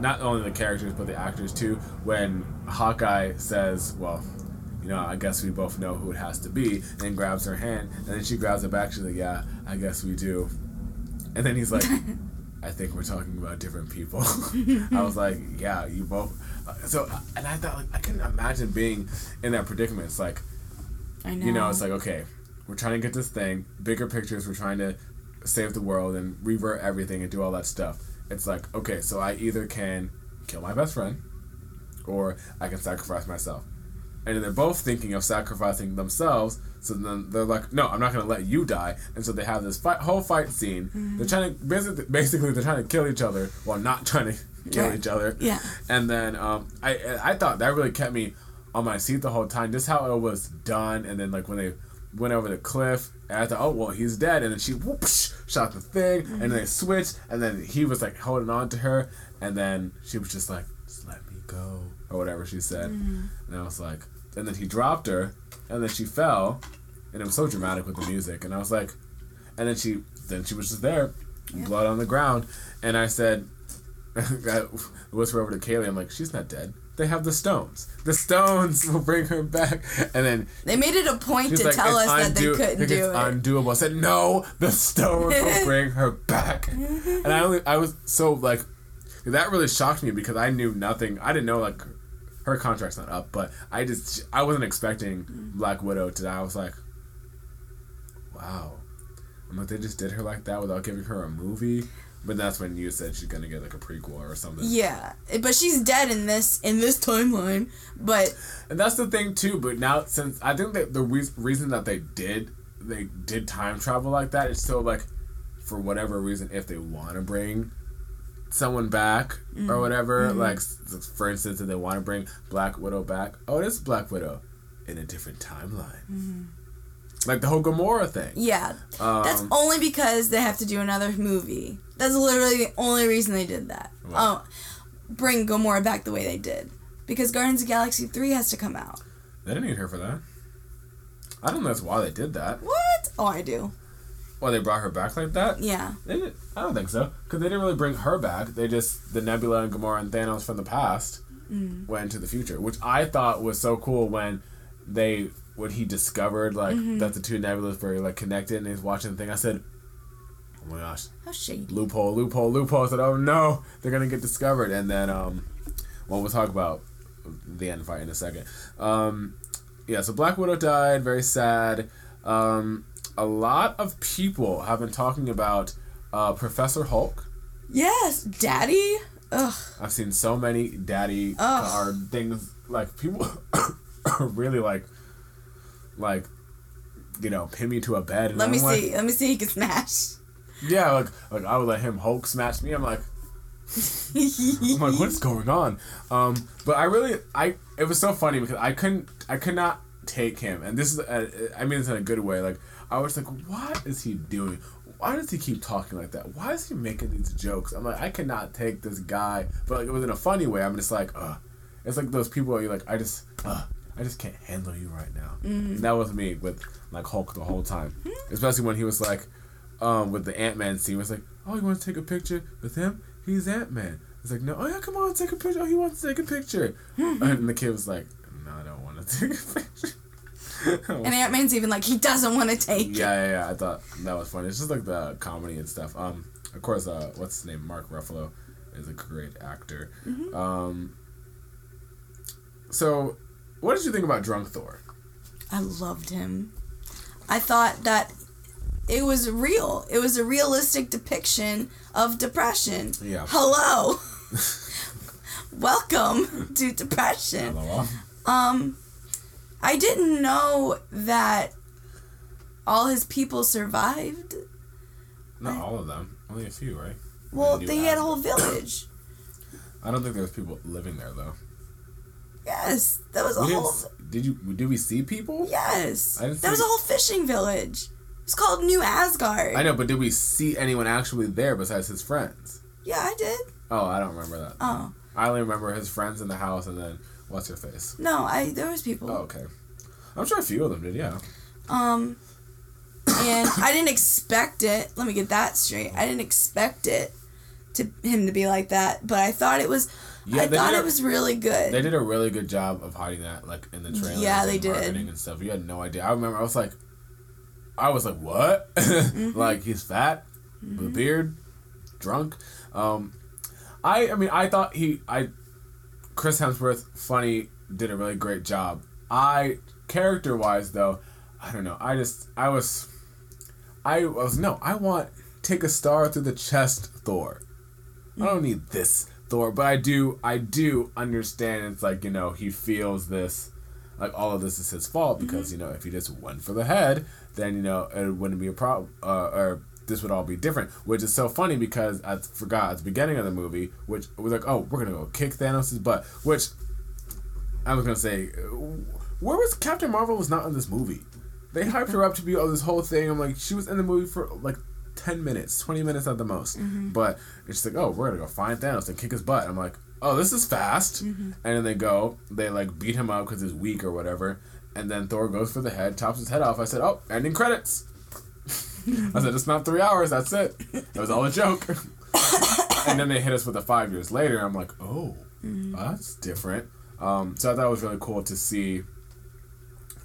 not only the characters but the actors too. When Hawkeye says, "Well." You know, I guess we both know who it has to be, and grabs her hand, and then she grabs it back. She's like, "Yeah, I guess we do." And then he's like, I think we're talking about different people. I was like, yeah, you both. Uh, so, uh, and I thought, like, I couldn't imagine being in that predicament. It's like, I know." you know, it's like, okay, we're trying to get this thing, bigger pictures, we're trying to save the world and revert everything and do all that stuff. It's like, okay, so I either can kill my best friend or I can sacrifice myself. And they're both thinking of sacrificing themselves. So then they're like, "No, I'm not going to let you die." And so they have this fight, whole fight scene. They're mm-hmm. trying to basically, basically, they're trying to kill each other while not trying to kill Right. each other. Yeah. And then um, I I thought that really kept me on my seat the whole time. Just how it was done, and then like when they went over the cliff, and I thought, oh well, he's dead. And then she whoosh, shot the thing, and then they mm-hmm. switched, and then he was like holding on to her, and then she was just like, just let me go, or whatever she said. Mm-hmm. And I was like, and then he dropped her, and then she fell, and it was so dramatic with the music, and I was like, and then she then she was just there, blood on the ground, and I said. I whisper over to Kaylee. I'm like, she's not dead. They have the stones. The stones will bring her back. And then They made it a point to like, tell "It's us that they couldn't do it. undoable. I said, no, the stones will bring her back. and I only, I was so like, that really shocked me because I knew nothing. I didn't know like her contract's not up, but I just I wasn't expecting Black Widow to die. I was like, wow. I'm like, they just did her like that without giving her a movie. But that's when you said she's gonna get like a prequel or something. yeah, but she's dead in this in this timeline. But And that's the thing too. But now, since I think that the re- reason that they did they did time travel like that is so like for whatever reason, if they want to bring someone back or mm-hmm. whatever, mm-hmm. like for instance, if they want to bring Black Widow back, oh, it is Black Widow in a different timeline. Mm-hmm. Like the whole Gamora thing. yeah, that's Um, only because they have to do another movie. That's literally the only reason they did that. Oh, bring Gamora back the way they did. Because Guardians of Galaxy 3 has to come out. They didn't need her for that. I don't know that's why they did that. What? Oh, I do. Why they brought her back like that? Yeah. They didn't, I don't think so. Because they didn't really bring her back. They just, the Nebula and Gamora and Thanos from the past went into the future, which I thought was so cool when they, when he discovered, like, that the two nebulas were, like, connected and he's watching the thing. I said, oh my gosh, How shady. loophole, loophole, loophole. I said, oh no, they're going to get discovered. And then, um, well, we'll talk about the end fight in a second. Um, yeah, so Black Widow died, very sad. Um, a lot of people have been talking about uh, Professor Hulk. Yes, Daddy. Ugh. I've seen so many daddy Ugh. or things like people are really like, like, you know, pin me to a bed. And Let I'm me like, see. Let me see. He can smash. Yeah, like, like I would let him Hulk smash me. I'm like, I'm like, what is going on? Um, but I really, I it was so funny because I couldn't, I could not take him, and this is, uh, I mean, it's in a good way. Like I was like, what is he doing? Why does he keep talking like that? Why is he making these jokes? I'm like, I cannot take this guy, but like it was in a funny way. I'm just like, uh, it's like those people where you're like, I just, uh, I just can't handle you right now. And that was me with like Hulk the whole time, especially when he was like, um, with the Ant Man scene, was like, "Oh, you want to take a picture with him? He's Ant Man." It's like, "No, oh yeah, come on, take a picture." Oh, he wants to take a picture, and the kid was like, "No, I don't want to take a picture." And Ant Man's even like he doesn't want to take it. Yeah, yeah, yeah. I thought that was funny. It's just like the comedy and stuff. Um, of course, uh, what's his name? Mark Ruffalo is a great actor. Um, so, what did you think about Drunk Thor? I loved him. I thought that it was real. It was a realistic depiction of depression. Yeah. Hello. Welcome to depression. LOL. Um, I didn't know that all his people survived. Not all of them. Only a few, right? Well, They had a whole village. I don't think there was people living there though. Yes, that was a We whole. did you? Did we see people? Yes, I didn't there was a whole fishing village. It's called New Asgard. I know, but did we see anyone actually there besides his friends? Yeah, I did. Oh, I don't remember that. Oh I only remember his friends in the house, and then what's your face? no, I there was people. Oh, okay. I'm sure a few of them did. Yeah. Um, and I didn't expect it. Let me get that straight. I didn't expect it to him to be like that, but I thought it was. Yeah, I thought did it a- was really good. They did a really good job of hiding that, like in the trailer. Yeah, they and did. and stuff. You had no idea. I remember I was like, I was like, what? Mm-hmm. like he's fat, with a beard, drunk. Um, I, I mean, I thought he, I, Chris Hemsworth, funny, did a really great job. I, character wise though, I don't know. I just, I was, I was no. I want take a star through the chest, Thor. I don't need this Thor, but I do I do understand it's like, you know, he feels this like all of this is his fault because, you know, if he just went for the head, then you know, it wouldn't be a problem uh, or this would all be different, which is so funny because I forgot at the beginning of the movie, which was like, oh, we're gonna go kick Thanos' butt, which I was gonna say, where was Captain Marvel was not in this movie? They hyped her up to be oh this whole thing. I'm like, she was in the movie for like ten minutes, twenty minutes at the most. Mm-hmm. But it's like, oh, we're gonna go find Thanos and kick his butt. I'm like, oh, this is fast. Mm-hmm. And then they go, they like beat him up because he's weak or whatever. And then Thor goes for the head, chops his head off. I said, oh, ending credits. I said, it's not three hours. That's it. That was all a joke. and then they hit us with the five years later. I'm like, oh, that's different. Um, so I thought it was really cool to see.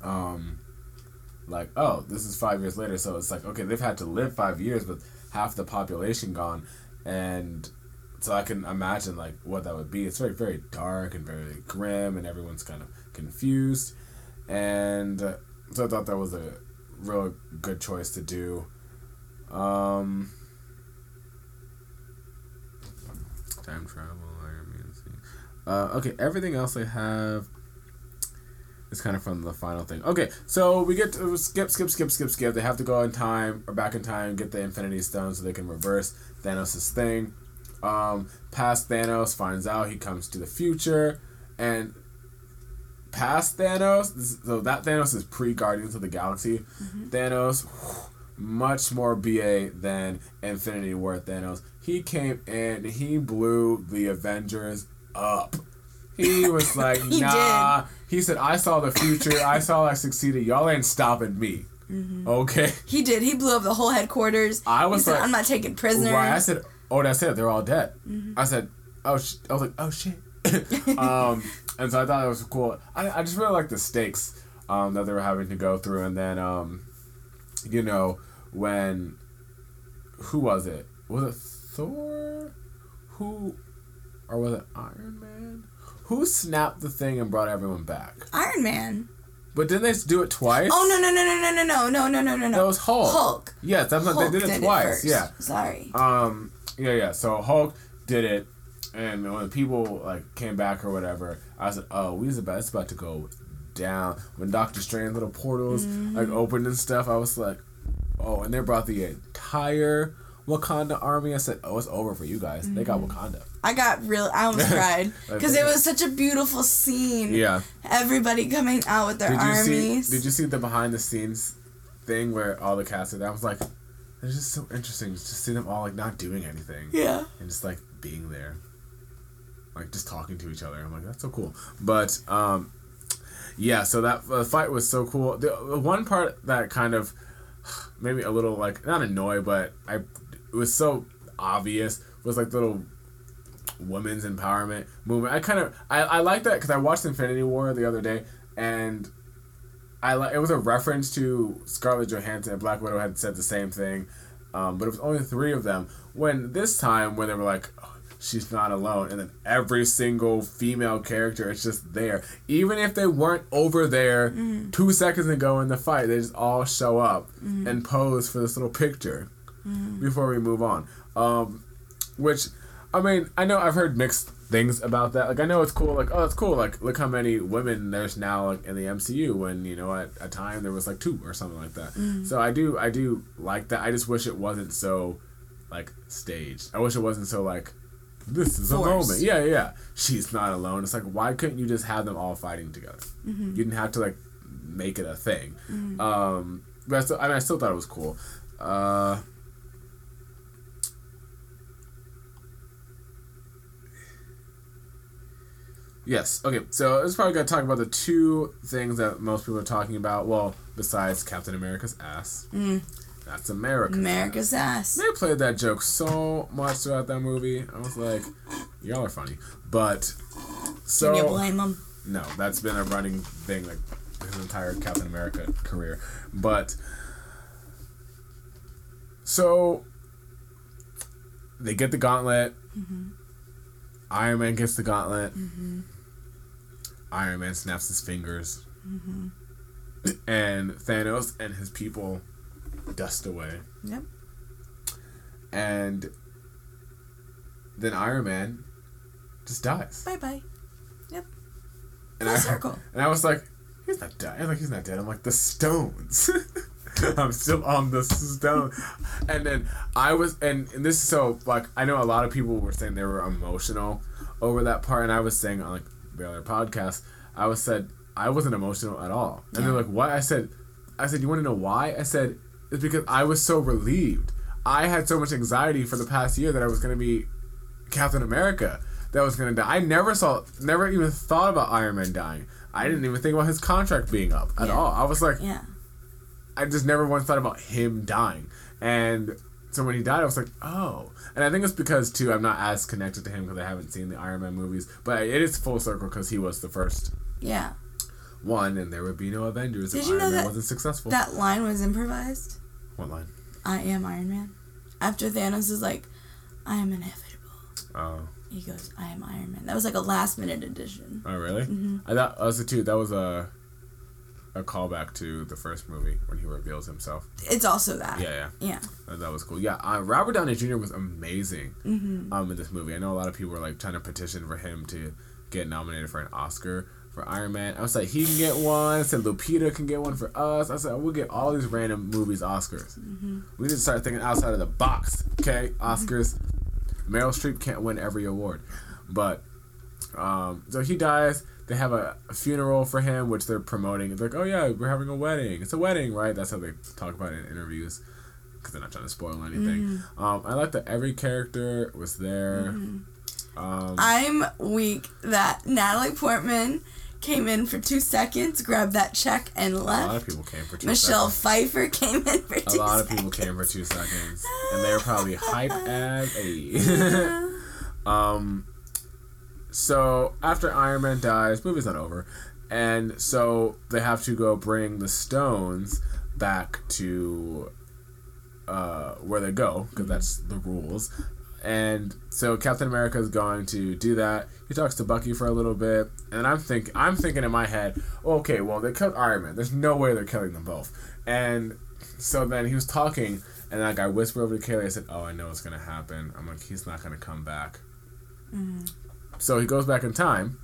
Um, like, oh, this is five years later. So it's like, okay, they've had to live five years with half the population gone, and so I can imagine like what that would be. It's very very dark and very grim, and everyone's kind of confused, and uh, so I thought that was a real good choice to do. Um, time travel, Iron Man. scene. Uh, okay, everything else I have is kind of from the final thing. Okay, so we get to skip, skip, skip, skip, skip. They have to go in time or back in time, get the Infinity Stone so they can reverse Thanos' thing. Um, past Thanos finds out he comes to the future, and past Thanos, so that Thanos is pre Guardians of the Galaxy. Thanos, much more BA than Infinity War Thanos. He came in, he blew the Avengers up. He was like, He nah. He said, I saw the future. I saw I succeeded. Y'all ain't stopping me. Okay. he did. He blew up the whole headquarters. I was he said, like- "I'm not taking prisoners." Right. I said, oh, that's it. They're all dead. Mm-hmm. I said, oh, sh-. I was like, oh shit. um, and so I thought it was cool. I, I just really like the stakes um, that they were having to go through, and then um, you know when who was it? Was it Thor? Who or was it Iron Man? Who snapped the thing and brought everyone back? Iron Man. But didn't they do it twice? Oh no no no no no no no no no no no. That was Hulk. Hulk. Yes, that's what Hulk they did it twice. first. yeah. Sorry. Um. Yeah, yeah. So Hulk did it, and when people like came back or whatever, I said, "Oh, we was about it's about to go down." When Doctor Strange little portals like opened and stuff, I was like, "Oh!" And they brought the entire Wakanda army. I said, "Oh, it's over for you guys. They got Wakanda." I got real. I almost cried because it was such a beautiful scene. Yeah. Everybody coming out with their Did armies. see? Did you see the behind the scenes thing where all the cast? I was like, it's just so interesting just to see them all like not doing anything. yeah. and just like being there like just talking to each other i'm like that's so cool but um yeah so that uh, fight was so cool the, the one part that kind of maybe a little like not annoyed but i it was so obvious was like little women's empowerment movement. I kind of I, I like that because I watched Infinity War the other day and I like it was a reference to Scarlett Johansson and Black Widow had said the same thing, um, but it was only three of them. When this time when they were like. "Oh, She's not alone, and then every single female character is just there. Even if they weren't over there mm-hmm. two seconds ago in the fight, they just all show up mm-hmm. and pose for this little picture mm-hmm. before we move on. Um, which, I mean, I know I've heard mixed things about that. Like, I know it's cool. Like, oh, it's cool. Like, look how many women there's now like, in the MCU. When you know, at a time there was like two or something like that. So I do, I do like that. I just wish it wasn't so like staged. I wish it wasn't so like this is a moment. Yeah, yeah. She's not alone. It's like why couldn't you just have them all fighting together? Mm-hmm. You didn't have to like make it a thing. Um, but I, still, I mean, I still thought it was cool. Uh, yes. Okay. So it's probably gonna talk about the two things that most people are talking about. Well, besides Captain America's ass. That's America. America's ass. They played that joke so much throughout that movie. I was like, y'all are funny. But so Can you blame them? no, that's been a running thing like his entire Captain America career. But so they get the gauntlet. Mm-hmm. Iron Man gets the gauntlet. Mm-hmm. Iron Man snaps his fingers. Mm-hmm. And Thanos and his people dust away. Yep. And then Iron Man just dies. Bye bye. Yep. And Full I, circle. And I was like, he's not dead. I'm like, he's not dead. I'm like, the stones. I'm still on the stone. And then I was, and, and this is so, like, I know a lot of people were saying they were emotional over that part. And I was saying on, like, the other podcast, I was said, I wasn't emotional at all. And they're like, what? I said, I said, you want to know why? I said, it's because I was so relieved. I had so much anxiety for the past year that I was going to be Captain America that was gonna die. I never saw, never even thought about Iron Man dying. I didn't even think about his contract being up at Yeah. all. I was like, Yeah. I just never once thought about him dying. And so when he died, I was like, oh. And I think it's because too I'm not as connected to him because I haven't seen the Iron Man movies. But it is full circle because he was the first Yeah. one, and there would be no Avengers Did if Iron Man that- wasn't successful. That line was improvised. What line? I am Iron Man. After Thanos is like, I am inevitable. Oh, He goes, I am Iron Man. That was like a last minute addition. oh, really? Mm-hmm. I thought also too that was a a callback to the first movie when he reveals himself. It's also that. Yeah, yeah. Yeah. That was cool. Yeah, uh, Robert Downey Jr. was amazing Mm-hmm. um, in this movie. I know a lot of people were like trying to petition for him to get nominated for an Oscar for Iron Man. I was like, he can get one. I said Lupita can get one for us. I said we'll get all these random movies Oscars. Mm-hmm. We need to start thinking outside of the box. Okay, Oscars. Meryl Streep can't win every award, but um, so he dies. They have a, a funeral for him, which they're promoting. It's like, oh yeah, we're having a wedding. It's a wedding, right? That's how they talk about it in interviews, because they're not trying to spoil anything. Um, I like that every character was there. Um, I'm weak that Natalie Portman came in for two seconds, grabbed that check, and left. a lot of people came for two Michelle seconds. Pfeiffer came in for two A lot of people came for two seconds, and they were probably hype as a. um, so after Iron Man dies, movie's not over, and so they have to go bring the stones back to uh, where they go because that's the rules. And so Captain America is going to do that. He talks to Bucky for a little bit, and I'm think I'm thinking in my head, okay, well they killed Iron Man. There's no way they're killing them both. And so then he was talking, and like I whispered over to Kaylee, I said, "Oh, I know what's gonna happen." I'm like, he's not gonna come back. So he goes back in time,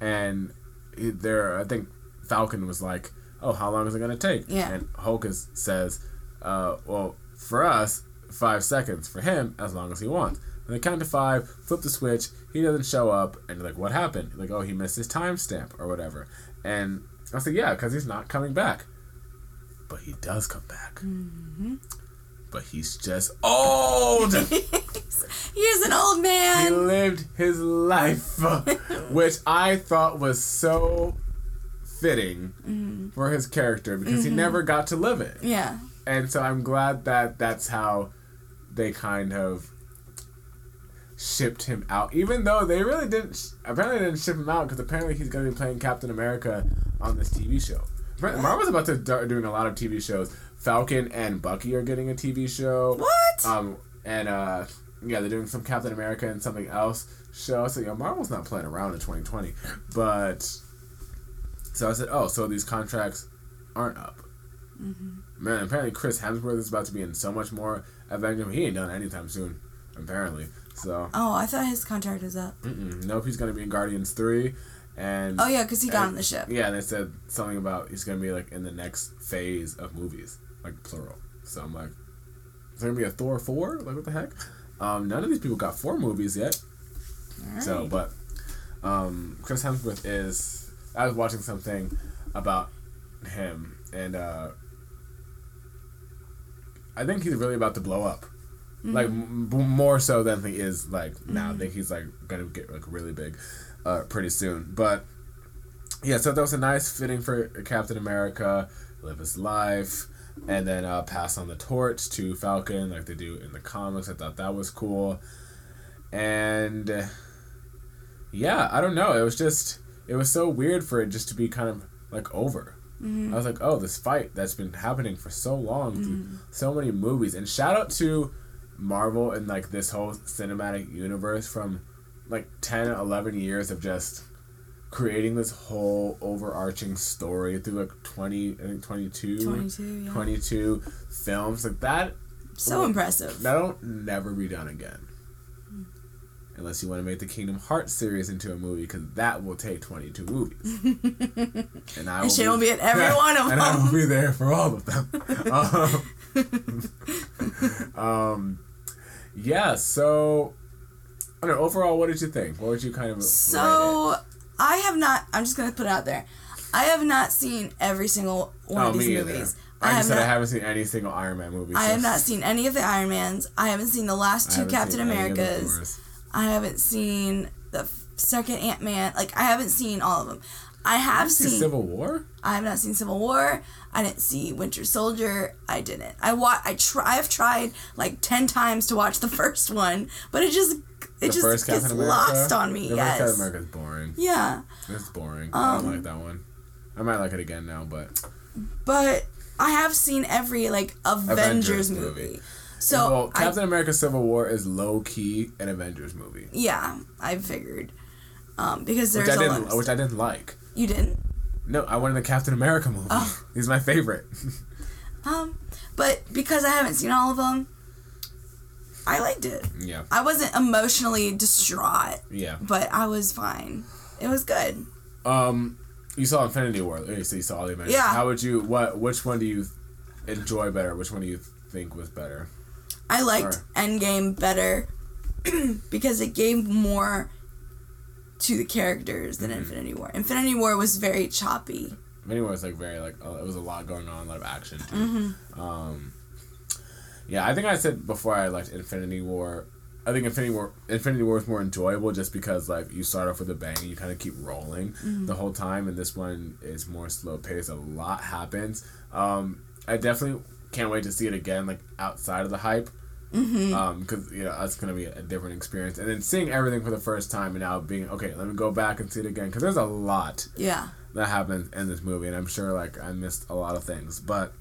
and he, there, I think Falcon was like, "Oh, how long is it gonna take?" Yeah. And Hulk is, says, uh, "Well, for us, five seconds. For him, as long as he wants." And they count to five, flip the switch. He doesn't show up, and you're like, "What happened?" Like, "Oh, he missed his timestamp or whatever." And I said, "Yeah, because he's not coming back." But he does come back. Mm-hmm. But he's just old. he's an old man. he lived his life, which I thought was so fitting mm-hmm. for his character because he mm-hmm. never got to live it. Yeah. And so I'm glad that that's how they kind of shipped him out, even though they really didn't. Apparently, they didn't ship him out because apparently he's going to be playing Captain America on this TV show. Marvel's about to start doing a lot of TV shows. Falcon and Bucky are getting a TV show. What? Um, and uh, yeah, they're doing some Captain America and something else show. So yeah, Marvel's not playing around in 2020. But so I said, oh, so these contracts aren't up. Man, apparently Chris Hemsworth is about to be in so much more Avengers. He ain't done anytime soon, apparently. So Oh, I thought his contract was up. mm-mm. nope, he's gonna be in Guardians three, and Oh yeah, because he got and- on the ship. Yeah, they said something about he's gonna be like in the next phase of movies, like plural. So I'm like, is there gonna be a Thor four? Like what the heck? Um, none of these people got four movies yet. So, but um, Chris Hemsworth is. I was watching something about him, and uh, I think he's really about to blow up. Like m- more so than he is like now. I think he's like gonna get like really big, uh, pretty soon. But yeah, so that was a nice fitting for Captain America, live his life, and then uh, pass on the torch to Falcon like they do in the comics. I thought that was cool, and yeah, I don't know. It was just it was so weird for it just to be kind of like over. Mm-hmm. I was like, oh, this fight that's been happening for so long through mm-hmm. so many movies, and shout out to Marvel and like this whole cinematic universe from like 10 11 years of just creating this whole overarching story through like 20 I think 22 22, yeah. 22 films. Like that So impressive. that'll never be done again unless you want to make the Kingdom Hearts series into a movie because that will take 22 movies and I And she will be at every one of them. and I will be there for all of them um, um, yeah so I don't know, overall what did you think what would you kind of? So I have not. I'm just gonna put it out there. I have not seen every single one Oh, of these either. movies. I, have just said not, I haven't seen any single Iron Man movie. I so have not seen any of the Iron Mans. I haven't seen the last two Captain seen any of the Americas. I haven't seen the second Ant Man. Like I haven't seen all of them. I have See seen. Civil War. I have not seen Civil War. I didn't see Winter Soldier. I didn't. I wa- I try. I've tried like ten times to watch the first one, but it just it The just gets lost on me. The yes. first Captain America is boring. Yeah. It's boring. I Um, don't like that one. I might like it again now, but but I have seen every like Avengers, Avengers movie. movie. So well, I, Captain America: Civil War is low key an Avengers movie, yeah, I figured um, because there's which I a didn't, which I didn't like. you didn't, No, I wanted the Captain America movie. Oh. He's my favorite. um, but because I haven't seen all of them, I liked it. yeah, I wasn't emotionally distraught, yeah. but I was fine. It was good. Um, you saw Infinity War. So you saw all the Avengers. Yeah. How would you? What? Which one do you enjoy better? Which one do you think was better? I liked Sure. Endgame better because it gave more to the characters Mm-hmm. than Infinity War. Infinity War was very choppy. Infinity War was like very like it was a lot going on, a lot of action too. Mm-hmm. Um, yeah, I think I said before I liked Infinity War. I think Infinity War Infinity War is more enjoyable just because like you start off with a bang and you kind of keep rolling Mm-hmm. the whole time, and this one is more slow paced. A lot happens. Um, I definitely can't wait to see it again, like outside of the hype. Mm-hmm. Um, because you know that's gonna be a different experience, and then seeing everything for the first time, and now being okay. Let me go back and see it again because there's a lot Yeah. that happens in this movie, and I'm sure like I missed a lot of things, but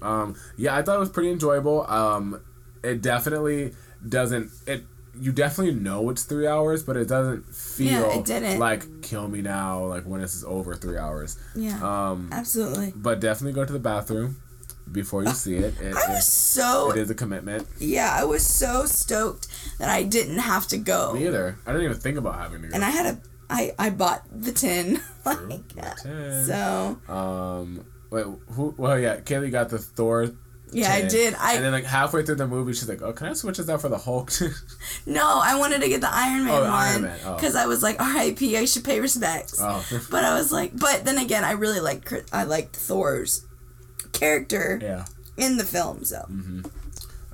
um, yeah, I thought it was pretty enjoyable. Um, it definitely doesn't it. You definitely know it's three hours, but it doesn't feel Yeah, it didn't. like kill me now. Like when this is over, three hours. Yeah. Um, absolutely. but definitely go to the bathroom before you see it. It, I was so it is a commitment. yeah, I was so stoked that I didn't have to go. Me either. I didn't even think about having to go. And I had a I I bought the tin. like yeah. Ten. So Um. Wait. Who? Well, yeah. Kaylee got the Thor. yeah, I did. I and then like halfway through the movie, she's like, "Oh, can I switch this out for the Hulk?" no, I wanted to get the Iron Man Oh, the one Man, oh. because I was like, R.I.P. I should pay respects. oh. But I was like, but then again, I really like I liked Thor's character yeah. in the film. So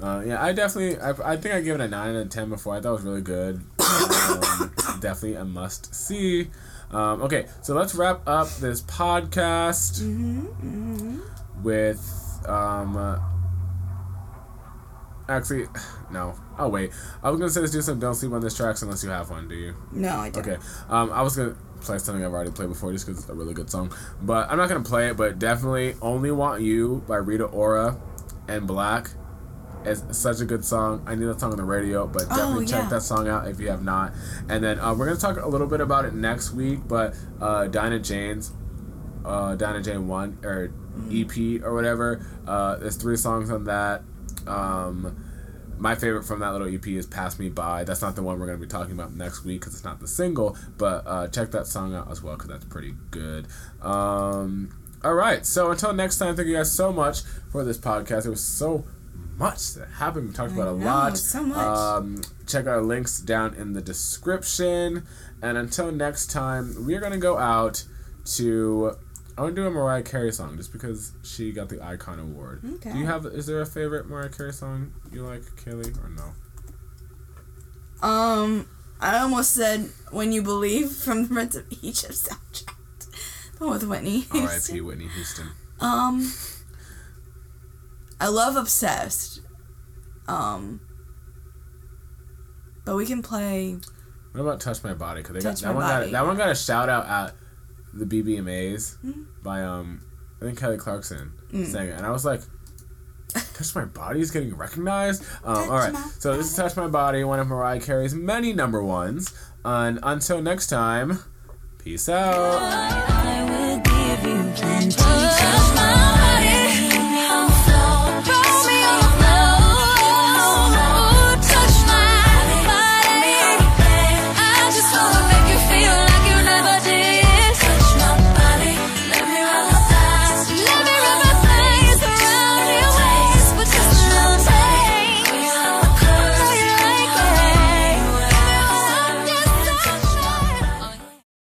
Uh, yeah, I definitely, I, I think I gave it a 9 out of 10 before. I thought it was really good. Um, definitely a must see. Um, okay, so let's wrap up this podcast with. Um, uh, Actually, no. Oh wait. I was gonna say let's do some "Don't Sleep on This" tracks unless you have one. Do you? No, I don't. Okay. Um, I was gonna play something I've already played before just because it's a really good song, but I'm not gonna play it. But definitely, "Only Want You" by Rita Ora and 6LACK is such a good song. I need that song on the radio, but definitely check Oh, yeah. that song out if you have not. And then uh, we're gonna talk a little bit about it next week. But uh, Dinah Jane's uh, Dinah Jane one or EP or whatever. Uh, there's three songs on that. Um, my favorite from that little EP is "Pass Me By." That's not the one we're gonna be talking about next week because it's not the single. But uh, check that song out as well because that's pretty good. Um, all right, so until next time, thank you guys so much for this podcast. It was so much that happened. We talked about a know, lot. so much. Um, check our links down in the description. And until next time, we are gonna go out to. I want to do a Mariah Carey song just because she got the Icon Award. Okay. Do you have? Is there a favorite Mariah Carey song you like, Kaylee, or no? Um, I almost said "When You Believe" from the Prince of Egypt soundtrack. The one with Whitney. R.I.P. Whitney Houston. Um, I love "Obsessed." Um, but we can play. What about "Touch My Body"? Because they got that one. Got, that one got a shout out at the BBMAs Mm-hmm. by um I think Kelly Clarkson Mm. sang it, and I was like. Touch My Body is getting recognized. Um, all right, so this is Touch My Body, one of Mariah Carey's many number ones. And until next time, peace out.